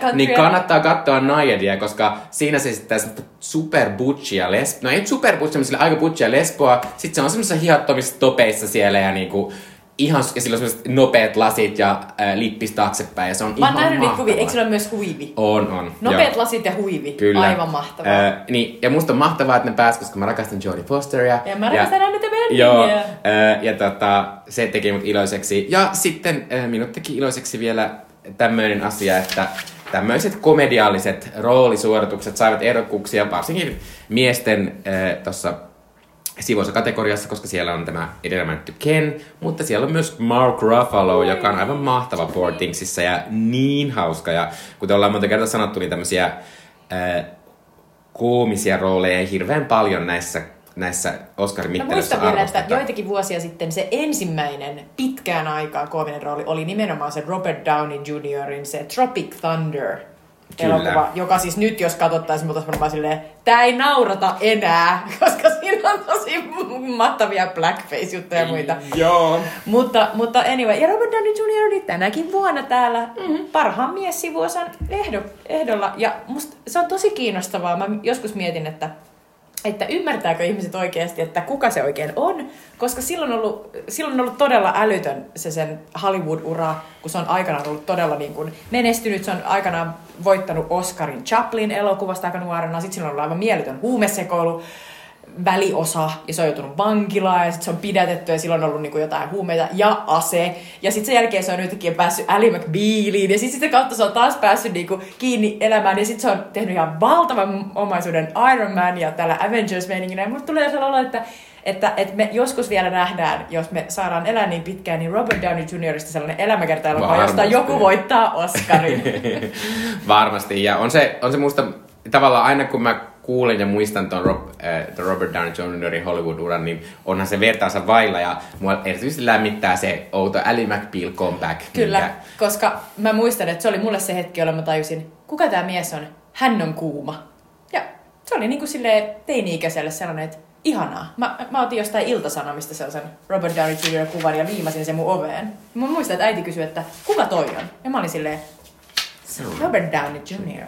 Country. niin kannattaa katsoa Naiadia, koska siinä se esittää semmoista super butchia lesboa. No ei super butchia, mutta sillä aika butchia lesboa. Sitten se on semmoisissa hihattomissa topeissa siellä ja niinku ihan, ja sillä on sellaiset nopeat lasit ja äh, lippis taaksepäin, ja se on Mä ihan nähnyt niitä kuvia, eikö sillä ole myös huivi? On, on. Nopeat joo. lasit ja huivi. Kyllä. Aivan mahtavaa. Äh, niin, ja musta on mahtavaa, että ne pääs, koska mä rakastan Jodie Fosteria. Ja mä rakastan Annette Bening. Joo, äh, ja tota, se teki mut iloiseksi. Ja sitten äh, minut teki iloiseksi vielä tämmöinen asia, että tämmöiset komediaaliset roolisuoritukset saivat ehdokkuuksia varsinkin miesten äh, tuossa sivuissa kategoriassa, koska siellä on tämä edellä mainittu Ken, mutta siellä on myös Mark Ruffalo, joka on aivan mahtava Poor ja niin hauska. Ja kuten ollaan monta kertaa sanottu, niin tämmöisiä äh, koomisia rooleja hirveän paljon näissä, näissä Mä mittareissa muistan vielä, että joitakin vuosia sitten se ensimmäinen pitkään aikaa koominen rooli oli nimenomaan se Robert Downey Jr.in se Tropic Thunder Kyllä. elokuva, joka siis nyt jos katsottaisiin, mutta olisi vaan silleen, tää ei naurata enää, koska siinä on tosi mahtavia blackface-juttuja ja muita. Joo. Mutta, mutta anyway, ja Robert Downey Jr. oli tänäkin vuonna täällä mm-hmm. parhaan mies sivuosan ehdo, ehdolla. Ja musta se on tosi kiinnostavaa. Mä joskus mietin, että, että ymmärtääkö ihmiset oikeasti, että kuka se oikein on. Koska silloin on ollut, silloin on ollut todella älytön se sen Hollywood-ura, kun se on aikanaan ollut todella niin kuin menestynyt. Se on aikanaan voittanut Oscarin Chaplin elokuvasta aika nuorena. Sitten sillä on ollut aivan mieletön huumesekoilu väliosa ja se on joutunut vankilaan ja sitten se on pidätetty ja silloin on ollut niinku jotain huumeita ja ase. Ja sitten sen jälkeen se on yhtäkkiä päässyt Ally McBealiin ja sitten sitä kautta se on taas päässyt niinku kiinni elämään ja sitten se on tehnyt ihan valtavan omaisuuden Iron Man ja tällä avengers meiningillä Ja mulle tulee sellainen olo, että että, että me joskus vielä nähdään, jos me saadaan elää niin pitkään, niin Robert Downey Jr.sta sellainen elämäkerta elokuva, josta joku voittaa Oscarin. Varmasti, ja on se, on se musta tavallaan aina kun mä kuulen ja muistan ton Rob, äh, Robert Downey Jr.in Hollywood-uran, niin onhan se vertaansa vailla ja mua erityisesti lämmittää se outo Ally McBeal comeback. Kyllä, minkä- koska mä muistan, että se oli mulle se hetki, jolloin mä tajusin, kuka tämä mies on? Hän on kuuma. Ja se oli niin kuin silleen teini-ikäiselle sellainen, että ihanaa. Mä, mä otin jostain iltasanomista sellaisen Robert Downey Jr. kuvan ja liimasin sen mun oveen. Mä muistan, että äiti kysyi, että kuka toi on? Ja mä olin silleen, Robert Downey Jr.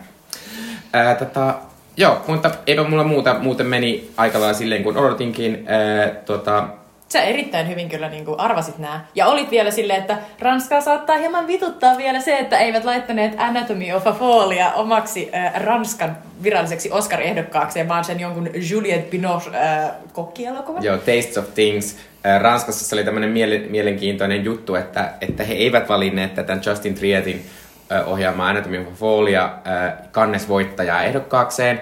Ää, tota, joo, mutta eipä mulla muuta, muuten meni aika lailla silleen kuin odotinkin. Ää, tota, Sä erittäin hyvin kyllä niin kuin arvasit nämä. Ja olit vielä silleen, että Ranskaa saattaa hieman vituttaa vielä se, että eivät laittaneet Anatomy of a Fallia omaksi äh, Ranskan viralliseksi Oscar-ehdokkaakseen, vaan sen jonkun Juliette Binoche äh, kokkielokuvan. Joo, Tastes of Things. Äh, Ranskassa se oli tämmöinen miele- mielenkiintoinen juttu, että, että he eivät valinneet tätä Justin Trietin äh, ohjaamaa Anatomy of a Fallia äh, kannesvoittajaa ehdokkaakseen,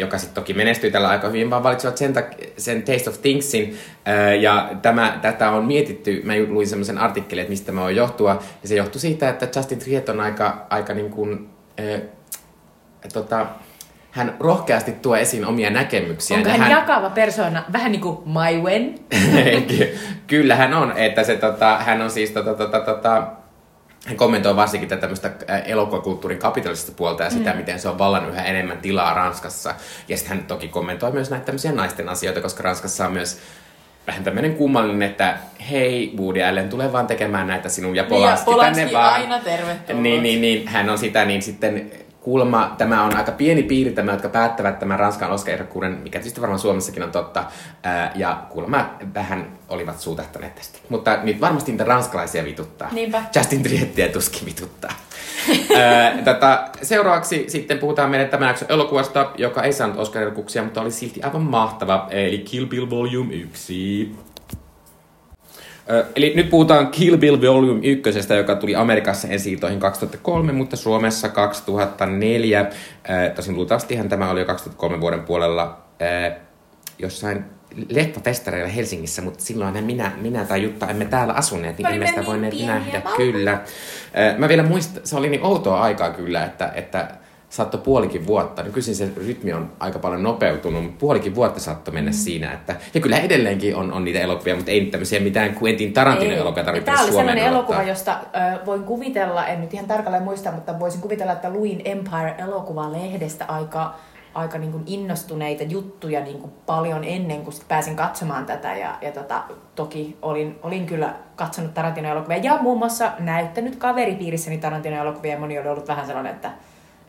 joka sitten toki menestyi tällä aika hyvin, vaan valitsivat sen, tak- sen Taste of Thingsin. Ja tämä, tätä on mietitty, mä luin semmoisen artikkelin, että mistä mä voin johtua, ja se johtui siitä, että Justin Triet on aika, aika niin kuin, äh, tota, hän rohkeasti tuo esiin omia näkemyksiä. Onko hän jakava persona, vähän niin kuin My Wen? Ky- Kyllä hän on, että se, tota, hän on siis tota, tota, tota, hän kommentoi varsinkin tätä tämmöistä äh, elokuvakulttuurin kapitalistista puolta ja sitä, mm. miten se on vallannut yhä enemmän tilaa Ranskassa. Ja sitten hän toki kommentoi myös näitä tämmöisiä naisten asioita, koska Ranskassa on myös vähän tämmöinen kummallinen, että hei, Woody Allen, tule vaan tekemään näitä sinun ja Polanski, Polanski tänne vaan. aina tervetuloa. Niin, niin, niin, hän on sitä, niin sitten kuulemma tämä on aika pieni piiri tämä, jotka päättävät tämän Ranskan Oscar-ehdokkuuden, mikä tietysti varmaan Suomessakin on totta, ää, ja kuulemma vähän olivat suutahtaneet tästä. Mutta nyt varmasti niitä ranskalaisia vituttaa. Niinpä. Justin Triettiä tuskin vituttaa. Ää, tota, seuraavaksi sitten puhutaan meidän tämän jakson elokuvasta, joka ei saanut Oscar-ehdokkuuksia, mutta oli silti aivan mahtava, eli Kill Bill Volume 1. Eli nyt puhutaan Kill Bill Volume 1, joka tuli Amerikassa ensi 2003, mutta Suomessa 2004. Ö, Tosin luultavastihan tämä oli jo 2003 vuoden puolella jossain leffafestareilla Helsingissä, mutta silloin minä, minä tai Jutta emme täällä asuneet, niin Me emme sitä niin voineet nähdä. Kyllä. Mä vielä muistan, se oli niin outoa aikaa kyllä, että, että saattoi puolikin vuotta. Nykyisin se rytmi on aika paljon nopeutunut, mutta puolikin vuotta saattoi mennä mm. siinä. Että, ja kyllä edelleenkin on, on niitä elokuvia, mutta ei nyt tämmöisiä mitään Quentin Tarantino elokuvia tarvitse Tämä oli Suomeen sellainen elokuva, josta ö, voin kuvitella, en nyt ihan tarkalleen muista, mutta voisin kuvitella, että luin Empire-elokuvalehdestä aika, aika niin kuin innostuneita juttuja niin kuin paljon ennen kuin pääsin katsomaan tätä. Ja, ja tota, toki olin, olin kyllä katsonut Tarantino-elokuvia ja muun muassa näyttänyt kaveripiirissäni Tarantino-elokuvia ja moni oli ollut vähän sellainen, että,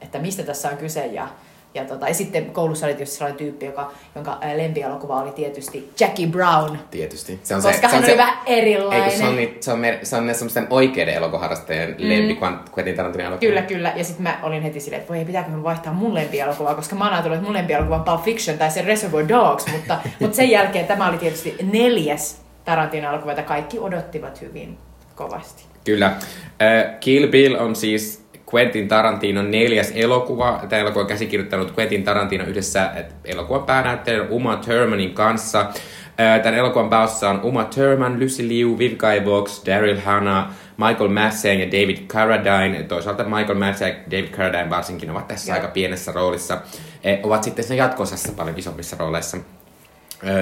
että mistä tässä on kyse. Ja Ja, tota, ja sitten koulussa oli tietysti sellainen tyyppi, joka, jonka ää, lempielokuva oli tietysti Jackie Brown. Tietysti. Se on Koska se, hän se oli on se, vähän erilainen. Eikö se on, niin, se on, mer- se on ne semmoisten oikeiden elokuvaharrastajien mm. lempi, Quentin Tarantinon elokuva. Kyllä, kyllä. Ja sitten mä olin heti silleen, että voi ei, pitääkö mun vaihtaa mun lempielokuvaa, koska mä oon ajatellut, että mun lempielokuva on Pulp Fiction tai se Reservoir Dogs, mutta, mutta sen jälkeen tämä oli tietysti neljäs Tarantinon elokuva, jota kaikki odottivat hyvin kovasti. Kyllä. Äh, Kill Bill on siis Quentin Tarantinon neljäs elokuva. Tämä elokuva on käsikirjoittanut Quentin Tarantino yhdessä elokuvan päänäyttelijän Uma Thurmanin kanssa. Tämän elokuvan päässä on Uma Thurman, Lucy Liu, Vivica Fox, Daryl Hannah, Michael Madsen ja David Carradine. Toisaalta Michael Madsen ja David Carradine varsinkin ovat tässä Joo. aika pienessä roolissa. Eh, ovat sitten sen jatkosassa paljon isommissa rooleissa.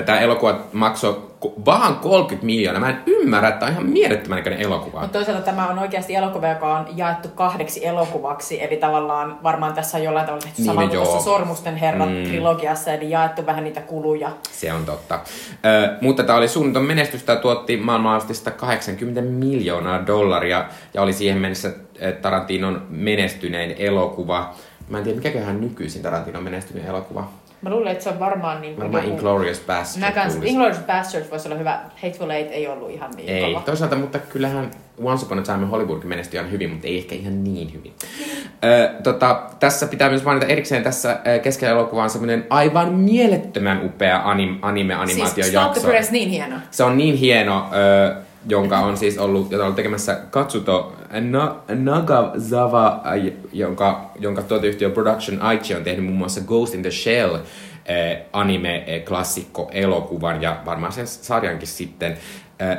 Tämä elokuva maksoi vaan 30 miljoonaa. Mä en ymmärrä, että tämä on ihan mielettömän näköinen elokuva. Mutta toisaalta tämä on oikeasti elokuva, joka on jaettu kahdeksi elokuvaksi, eli tavallaan varmaan tässä on jollain tavalla tehty Niin, sama no kuin tuossa Sormusten herrat Mm. trilogiassa, eli jaettu vähän niitä kuluja. Se on totta. Ö, mutta tämä oli suunnaton menestystä ja tuotti maailmanlaajuisesti 80 miljoonaa dollaria ja oli siihen mennessä Tarantinon menestynein elokuva. Mä en tiedä, mikäköhän nykyisin Tarantinon menestynein elokuva. Mä luulen, että se on varmaan niin kuin Varmaan joku- Inglourious Basterds. Mä kans. Inglourious Basterds voisi olla hyvä. Hateful Eight ei ollut ihan niin Ei, kova. toisaalta, mutta kyllähän Once Upon a Time in Hollywood menestyi ihan hyvin, mutta ei ehkä ihan niin hyvin. Ö, tota, tässä pitää myös mainita erikseen tässä keskellä elokuvaa on semmoinen aivan mielettömän upea anim, anime-animaatiojakso. Siis Stop the Press niin hieno. Se on niin hieno, ö, jonka on siis ollut, jota on tekemässä Katsuto Na, Nagasawa, ä, jonka, jonka tuoteyhtiö Production Aichi on tehnyt muun muassa Ghost in the Shell eh, anime-klassikko-elokuvan ja varmaan sen sarjankin sitten. Eh,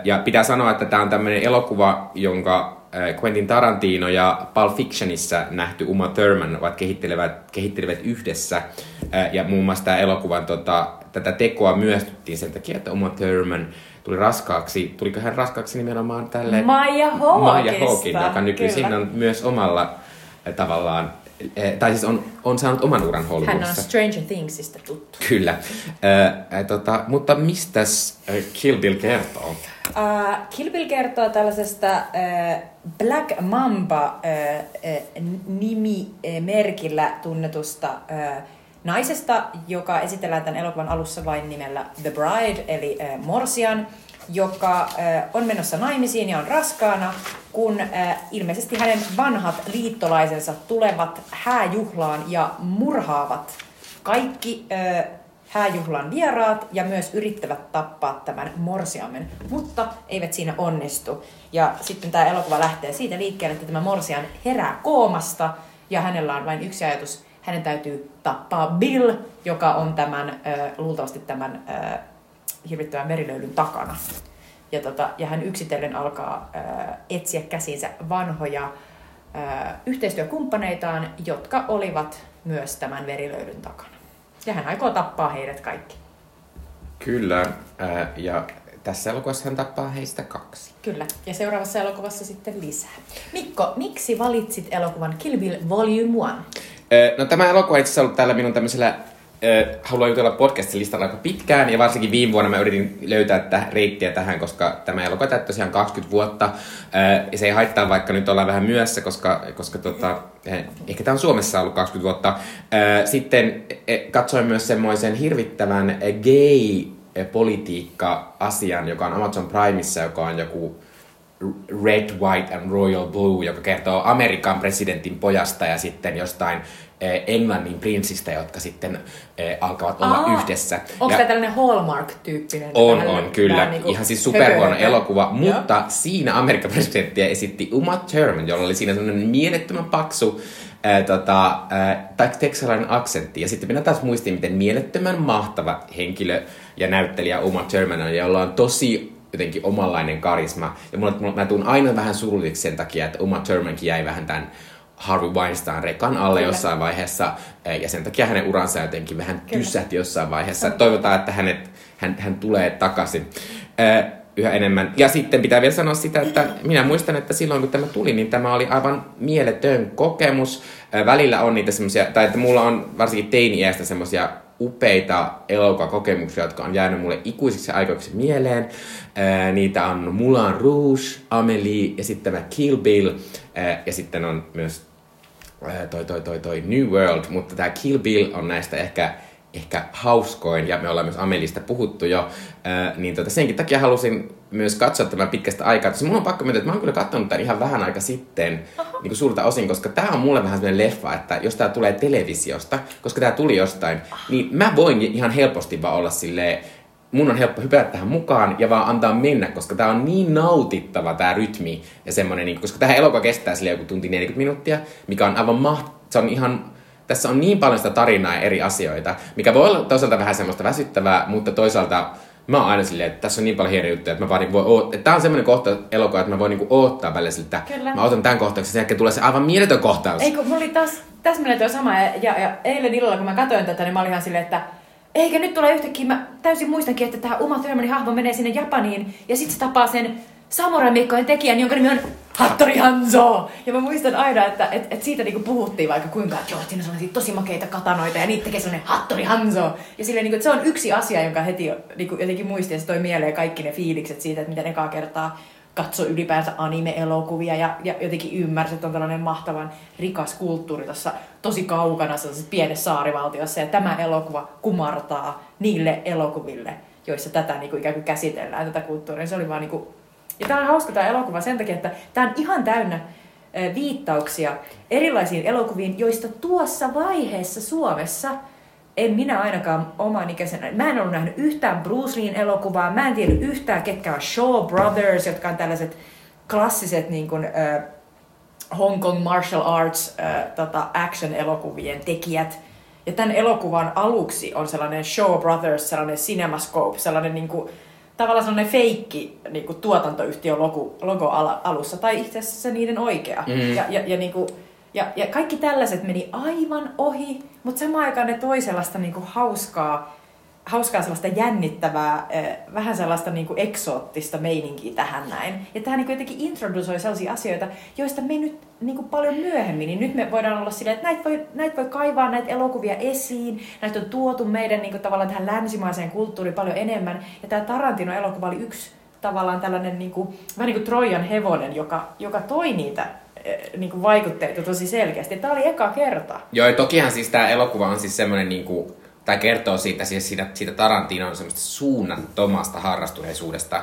Ja pitää sanoa, että tämä on tämmöinen elokuva, jonka eh, Quentin Tarantino ja Pulp Fictionissa nähty Uma Thurman ovat kehittelevät, kehittelevät yhdessä. Eh, Ja muun muassa tämä elokuvan tota, tätä tekoa myöstyttiin sen takia, että Uma Thurman tuli raskaaksi. Tuliko hän raskaaksi nimenomaan tälle Maija Hawkin, joka nykyisin Kyllä. on myös omalla eh, tavallaan, eh, tai siis on, on saanut oman uran Hän on Hollywoodissa. Stranger Thingsista tuttu. Kyllä. Äh, tota, mutta mistäs äh, Kill Bill kertoo? Uh, Kill Bill kertoo tällaisesta uh, Black Mamba uh, uh, nimimerkillä tunnetusta uh, naisesta, joka esitellään tämän elokuvan alussa vain nimellä The Bride, eli uh, Morsian, joka uh, on menossa naimisiin ja on raskaana, kun uh, ilmeisesti hänen vanhat liittolaisensa tulevat hääjuhlaan ja murhaavat kaikki ö, hääjuhlan vieraat ja myös yrittävät tappaa tämän morsiamen, mutta eivät siinä onnistu. Ja sitten tämä elokuva lähtee siitä liikkeelle, että tämä morsian herää koomasta ja hänellä on vain yksi ajatus. Hänen täytyy tappaa Bill, joka on tämän, ö, luultavasti tämän ö, hirvittävän verilöylyn takana. Ja, tota, ja hän yksitellen alkaa ö, etsiä käsiinsä vanhoja ö, yhteistyökumppaneitaan, jotka olivat myös tämän verilöylyn takana. Ja hän aikoo tappaa heidät kaikki. Kyllä, äh, ja tässä elokuvassa hän tappaa heistä kaksi. Kyllä. Ja seuraavassa elokuvassa sitten lisää. Mikko, miksi valitsit elokuvan Kill Bill Volume 1? No tämä elokuva itse ollut täällä minun tämmöisellä haluan jutella podcastin listalla aika pitkään ja varsinkin viime vuonna mä yritin löytää täh, reittiä tähän, koska tämä elokuva täyttää tosiaan 20 vuotta ja se ei haittaa vaikka nyt ollaan vähän myöhässä, koska, koska tota, eh, ehkä tämä on Suomessa ollut 20 vuotta. Sitten eh, katsoin myös semmoisen hirvittävän eh, gay eh, politiikka-asian, joka on Amazon Primeissa, joka on joku Red, White and Royal Blue, joka kertoo Amerikan presidentin pojasta ja sitten jostain eh, Englannin prinssistä, jotka sitten eh, alkavat olla Aa, yhdessä. Onko ja tämä tällainen Hallmark-tyyppinen? on, Vähän- on, kyllä. niinku Ihan siis superhuono elokuva, Joo. mutta siinä Amerikan presidenttiä esitti Uma Thurman, jolla oli siinä semmoinen mielettömän paksu ää, tota, ää, tai teksalainen aksentti. Ja sitten minä taas muistin, miten mielettömän mahtava henkilö ja näyttelijä Uma Thurman on, jolla on tosi jotenkin omanlainen karisma. Ja mulla, mulla, mä tuun aina vähän surulliseksi sen takia, että Uma Thurmankin jäi vähän tämän Harvey Weinstein rekan alle Kyllä. jossain vaiheessa, eh, ja sen takia hänen uransa jotenkin vähän tyssähti jossain vaiheessa. Toivotaan, että hänet, hän, hän tulee takaisin eh, yhä enemmän. Ja sitten pitää vielä sanoa sitä, että minä muistan, että silloin kun tämä tuli, niin tämä oli aivan mieletön kokemus. Eh, Välillä on niitä semmoisia, tai että mulla on varsinkin teini-iästä semmoisia upeita elokuvakokemuksia, jotka on jäänyt mulle ikuisiksi aikoiksi mieleen. Niitä on Moulin Rouge, Amelie ja sitten tämä Kill Bill. Ja sitten on myös toi, toi, toi, toi New World, mutta tämä Kill Bill on näistä ehkä ehkä hauskoin, ja me ollaan myös Amelista puhuttu jo, ää, niin tota, senkin takia halusin myös katsoa tämän pitkästä aikaa. Tässä mun on pakko myöntää, että mä oon kyllä katsonut tämän ihan vähän aika sitten, niin kuin suurta osin, koska tämä on mulle vähän sellainen leffa, että jos tämä tulee televisiosta, koska tämä tuli jostain, niin mä voin ihan helposti vaan olla silleen, mun on helppo hypätä tähän mukaan ja vaan antaa mennä, koska tämä on niin nautittava tämä rytmi ja semmoinen, niin, koska tähän elokuva kestää sille joku tunti 40 minuuttia, mikä on aivan maht... Se on ihan tässä on niin paljon sitä tarinaa ja eri asioita, mikä voi olla toisaalta vähän semmoista väsyttävää, mutta toisaalta mä oon aina silleen, että tässä on niin paljon hienoja juttuja, että mä vaan niin voi oot... että tää on semmoinen kohta elokuva, että mä voin niinku oottaa välillä siltä, että Kyllä. mä otan tämän kohtauksen, sen jälkeen tulee se aivan mieletön kohtaus. Ei kun mulla oli taas täsmälleen tuo sama, ja, ja, ja eilen illalla kun mä katsoin tätä, niin mä olin ihan silleen, että eikä nyt tule yhtäkkiä, mä täysin muistankin, että tämä Uma Thurmanin hahmo menee sinne Japaniin, ja sit se tapaa sen Samurai Mikkojen tekijän, jonka nimi on Hattori Hanzo! Ja mä muistan aina, että et, et siitä niinku puhuttiin vaikka kuinka, että joo, siinä on tosi makeita katanoita, ja niitä tekee sellainen Hattori Hanzo! Ja silleen, niinku, että se on yksi asia, jonka heti niinku, jotenkin muistin, ja se toi mieleen kaikki ne fiilikset siitä, että miten ekaa kertaa katsoi ylipäänsä anime-elokuvia ja, ja jotenkin ymmärsi, että on tällainen mahtavan rikas kulttuuri tuossa tosi kaukana sellaisessa pienessä saarivaltiossa. Ja tämä elokuva kumartaa niille elokuville, joissa tätä niin kuin ikään kuin käsitellään, tätä kulttuuria. Se oli vaan niin kuin... Ja tämä on hauska tämä elokuva sen takia, että tämä on ihan täynnä viittauksia erilaisiin elokuviin, joista tuossa vaiheessa Suomessa en minä ainakaan oman ikäisenä, mä en ollut nähnyt yhtään Bruce Leein elokuvaa, mä en tiedä yhtään ketkä on Shaw Brothers, jotka on tällaiset klassiset niin kuin, äh, Hong Kong martial arts äh, tota, action-elokuvien tekijät. Ja tämän elokuvan aluksi on sellainen Shaw Brothers, sellainen CinemaScope, sellainen niin kuin, tavallaan sellainen feikki niin kuin tuotantoyhtiön logo, logo ala, alussa, tai itse asiassa se niiden oikea. Mm. Ja, ja, ja, niin kuin, ja, ja kaikki tällaiset meni aivan ohi, mutta samaan aikaan ne toi sellaista niin kuin hauskaa, hauskaa sellaista jännittävää, vähän sellaista niin kuin eksoottista meininkiä tähän näin. Ja tähän niin kuin jotenkin introdusoi sellaisia asioita, joista me nyt niin kuin paljon myöhemmin, niin nyt me voidaan olla silleen, että näitä voi, näitä voi kaivaa näitä elokuvia esiin, näitä on tuotu meidän niin kuin tavallaan tähän länsimaiseen kulttuuriin paljon enemmän. Ja tämä Tarantino-elokuva oli yksi tavallaan tällainen niin kuin, vähän niin kuin Trojan hevonen, joka, joka toi niitä niin kuin vaikutteita tosi selkeästi. Tämä oli eka kerta. Joo, ja tokihan siis tämä elokuva on siis semmoinen niinku, tai kertoo siitä, siis siitä, siitä Tarantinon semmoista suunnattomasta harrastuneisuudesta.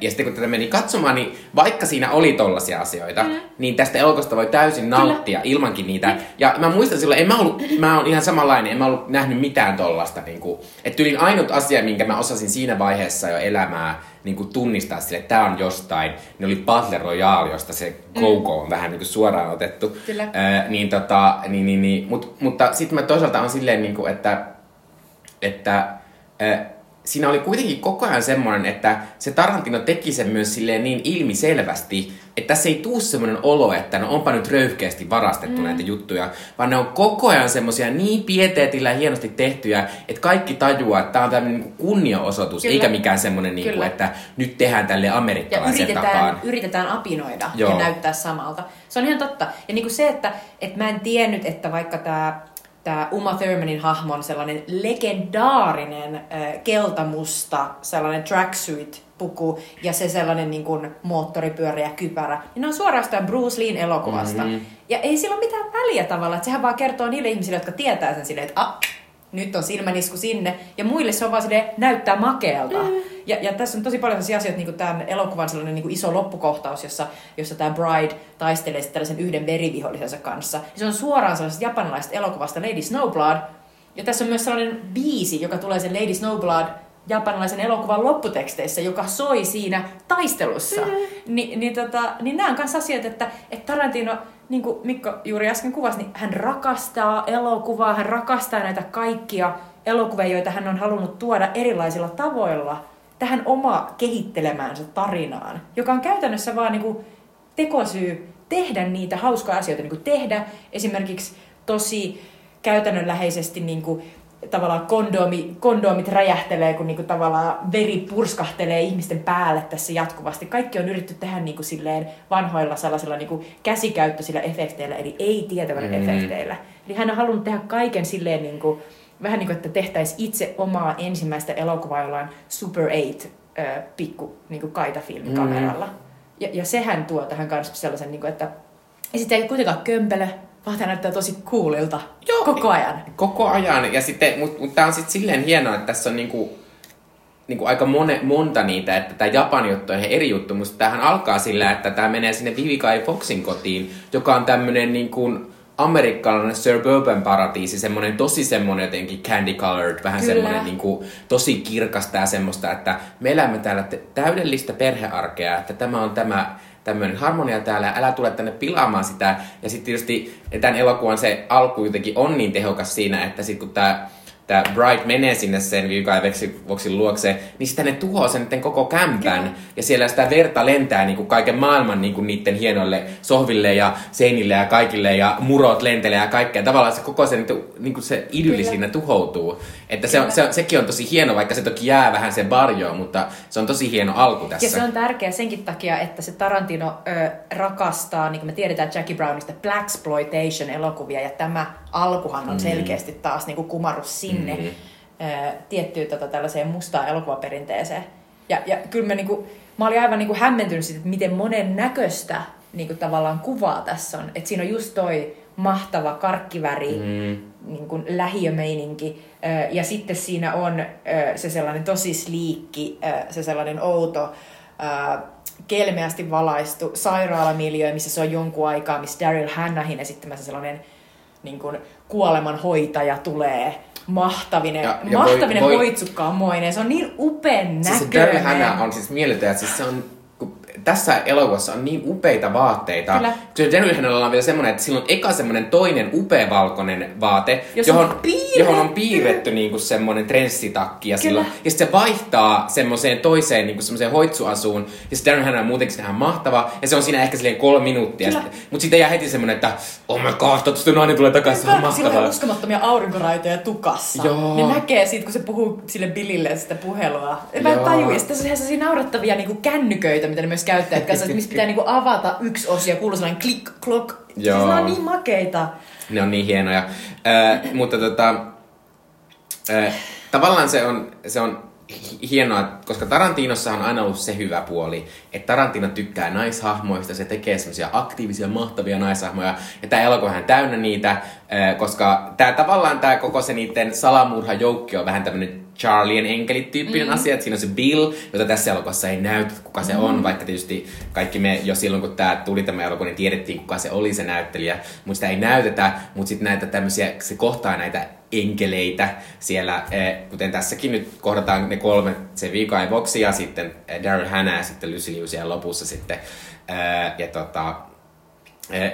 Ja sitten kun tätä meni katsomaan, niin vaikka siinä oli tollasia asioita, mm. niin tästä elokuvasta voi täysin nauttia Kyllä. ilmankin niitä. Ja mä muistan silloin, en mä, ollut, mä oon ihan samanlainen, en mä ollut nähnyt mitään tollasta. Niin kuin, että tylin ainut asia, minkä mä osasin siinä vaiheessa jo elämää niin kuin tunnistaa sille, että tämä on jostain, niin oli Battle Royale, josta se Go-Go on vähän niin kuin suoraan otettu. Kyllä. Ää, niin tota, niin, niin, niin, mut, mutta sitten mä toisaalta on silleen, niin kuin, että, että ää, siinä oli kuitenkin koko ajan semmoinen, että se Tarantino teki sen myös silleen niin ilmiselvästi, että tässä ei tuu semmoinen olo, että no onpa nyt röyhkeästi varastettu mm. näitä juttuja, vaan ne on koko ajan semmoisia niin pieteetillä ja hienosti tehtyjä, että kaikki tajuaa, että tämä on tämmöinen niin kunniaosoitus, Kyllä. eikä mikään semmoinen, niin kuin, Kyllä. että nyt tehdään tälle ja amerikkalaisen yritetään, tapaan. yritetään apinoida Joo. ja näyttää samalta. Se on ihan totta. Ja niin kuin se, että, että mä en tiennyt, että vaikka tämä tämä Uma Thurmanin hahmo on sellainen legendaarinen äh, keltamusta, sellainen tracksuit puku ja se sellainen niin kuin moottoripyöreä kypärä. Niin ne on suorastaan Bruce Leein elokuvasta. Mhm. Mm-hmm. Ja ei sillä ole mitään väliä tavallaan, että sehän vaan kertoo niille ihmisille, jotka tietää sen silleen, että ah, nyt on silmänisku sinne. Ja muille se on vaan silleen, näyttää makealta. Mm. Ja, ja tässä on tosi paljon sellaisia asioita, niin kuin tämän elokuvan sellainen niin kuin iso loppukohtaus, jossa, jossa tämä Bride taistelee sitten tällaisen yhden verivihollisensa kanssa. Se on suoraan sellaisesta japanilaisesta elokuvasta Lady Snowblood. Ja tässä on myös sellainen biisi, joka tulee sen Lady Snowblood japanilaisen elokuvan lopputeksteissä, joka soi siinä taistelussa. Mm. Ni, niin, tota, niin nämä on myös asiat, että, että Tarantino, niin kuin Mikko juuri äsken kuvasi, niin hän rakastaa elokuvaa, hän rakastaa näitä kaikkia elokuvia, joita hän on halunnut tuoda erilaisilla tavoilla tähän oma kehittelemäänsä tarinaan, joka on käytännössä vaan niin kuin tekosyy tehdä niitä hauskoja asioita, niin kuin tehdä esimerkiksi tosi käytännönläheisesti niin kuin tavallaan kondomi, kondomit räjähtelee, kun niinku tavallaan veri purskahtelee ihmisten päälle tässä jatkuvasti. Kaikki on yritetty tehdä niinku silleen vanhoilla sellaisilla niinku käsikäyttöisillä efekteillä, eli ei tietävillä Mm. mm. efekteillä. Eli hän on halunnut tehdä kaiken silleen niinku, vähän niin kuin, että tehtäisiin itse omaa ensimmäistä elokuvaa jollain Super 8 äh, pikku niinku kaitafilmikameralla. Mm. Ja, ja sehän tuo tähän kanssa sellaisen, niinku, että ja sitten ei kuitenkaan kömpelö, vaan tämä näyttää tosi coolilta Joo. koko ajan. Koko ajan. Ja sitten, mutta mut tää on sitten silleen hienoa, että tässä on niinku, niinku aika mone, monta niitä, että tämä Japani juttu on ihan eri juttu, mutta tämähän alkaa sillä, että tämä menee sinne Vivica ja Foxin kotiin, joka on tämmönen niinku amerikkalainen suburban paratiisi, semmoinen tosi semmoinen jotenkin candy colored, vähän Kyllä. semmoinen niinku, tosi kirkasta ja semmoista, että me elämme täällä täydellistä perhearkea, että tämä on tämä tämmöinen harmonia täällä, älä tule tänne pilaamaan sitä. Ja sitten tietysti tämän elokuvan se alku jotenkin on niin tehokas siinä, että sitten kun tämä tämä Bright menee sinne sen Voksin luokse, niin sitten ne tuhoaa sen niiden koko kämpän. Kyllä. Ja siellä sitä verta lentää niin kuin kaiken maailman niin kuin niiden hienoille sohville ja seinille ja kaikille ja murot lentelee ja kaikkea. Tavallaan se koko se, niin kuin se idylli Kyllä. siinä tuhoutuu. Että se on, se, sekin on tosi hieno, vaikka se toki jää vähän sen varjoon, mutta se on tosi hieno alku tässä. Ja se on tärkeä senkin takia, että se Tarantino ö, rakastaa, niin kuin me tiedetään Jackie Brownista, Black elokuvia ja tämä alkuhan on selkeästi taas niin kuin kumarus sinne Mm. ö, tiettyyn tota, tällaiseen mustaan elokuvaperinteeseen. Ja, ja kyllä mä, niin kuin, mä olin aivan niin kuin hämmentynyt siitä, että miten monen näköistä niin kuin tavallaan kuvaa tässä on. Että siinä on just toi mahtava karkkiväri, Mm. Niin kuin lähiömeininki. Ja sitten siinä on se sellainen tosi sliikki, se sellainen outo, kelmeästi valaistu sairaalamiljöö, missä se on jonkun aikaa, missä Daryl Hannahin esittämässä sellainen niin kuin kuolemanhoitaja tulee mahtavinen, Ja- ja, mahtavinen voi- voi-. Se on niin upean Siis se näköinen. Daryl Hannah on siis mieletön, että siis se on tässä elokuvassa on niin upeita vaatteita. Kyllä. Hannahilla on vielä semmoinen, että sillä on eka semmoinen toinen upea valkoinen vaate, Jos on johon, piirretty. johon on piirretty niinku semmoinen trenssitakki. Ja, silloin, ja sitten se vaihtaa semmoiseen toiseen niinku semmoiseen hoitsuasuun. Ja sitten Hannah on muutenkin ihan mahtava. Ja se on siinä ehkä silleen kolme minuuttia. Kyllä. Mutta sitten jää heti semmoinen, että oh my god, toivottavasti nainen tulee takaisin, se on Sillä on mahtavaa. uskomattomia aurinkoraitoja tukassa. Joo. Ne näkee siitä, kun se puhuu sille Billille sitä puhelua. Mä. Ja sitten se on ihan sellaisia naurettavia niinku kännyköitä, mitä ne myös käyttäjät kanssa, että missä pitää niinku avata yksi osi ja kuuluu sellainen klik, klok. Joo. Siis ne on niin makeita. Ne on niin hienoja. Äh, mutta tota, äh, tavallaan se on, se on hi- hienoa, koska Tarantiinossa on aina ollut se hyvä puoli, että Tarantino tykkää naishahmoista, se tekee semmoisia aktiivisia, mahtavia naishahmoja, ja tämä elokuva on täynnä niitä, äh, koska tämä tavallaan tämä koko se niiden salamurhajoukki on vähän tämmöinen Charlien enkelit-tyyppinen mm. asia, että siinä on se Bill, jota tässä elokuvassa ei näytä, kuka se on, vaikka tietysti kaikki me jo silloin, kun tämä tuli tämä elokuva, niin tiedettiin, kuka se oli se näyttelijä, mutta sitä ei näytetä, mutta sitten näitä tämmöisiä, se kohtaa näitä enkeleitä siellä, eh, kuten tässäkin nyt kohdataan ne kolme, se Vika ja sitten eh, Daryl Hannah ja sitten Lucy Liu siellä lopussa sitten, Eh, ja tota,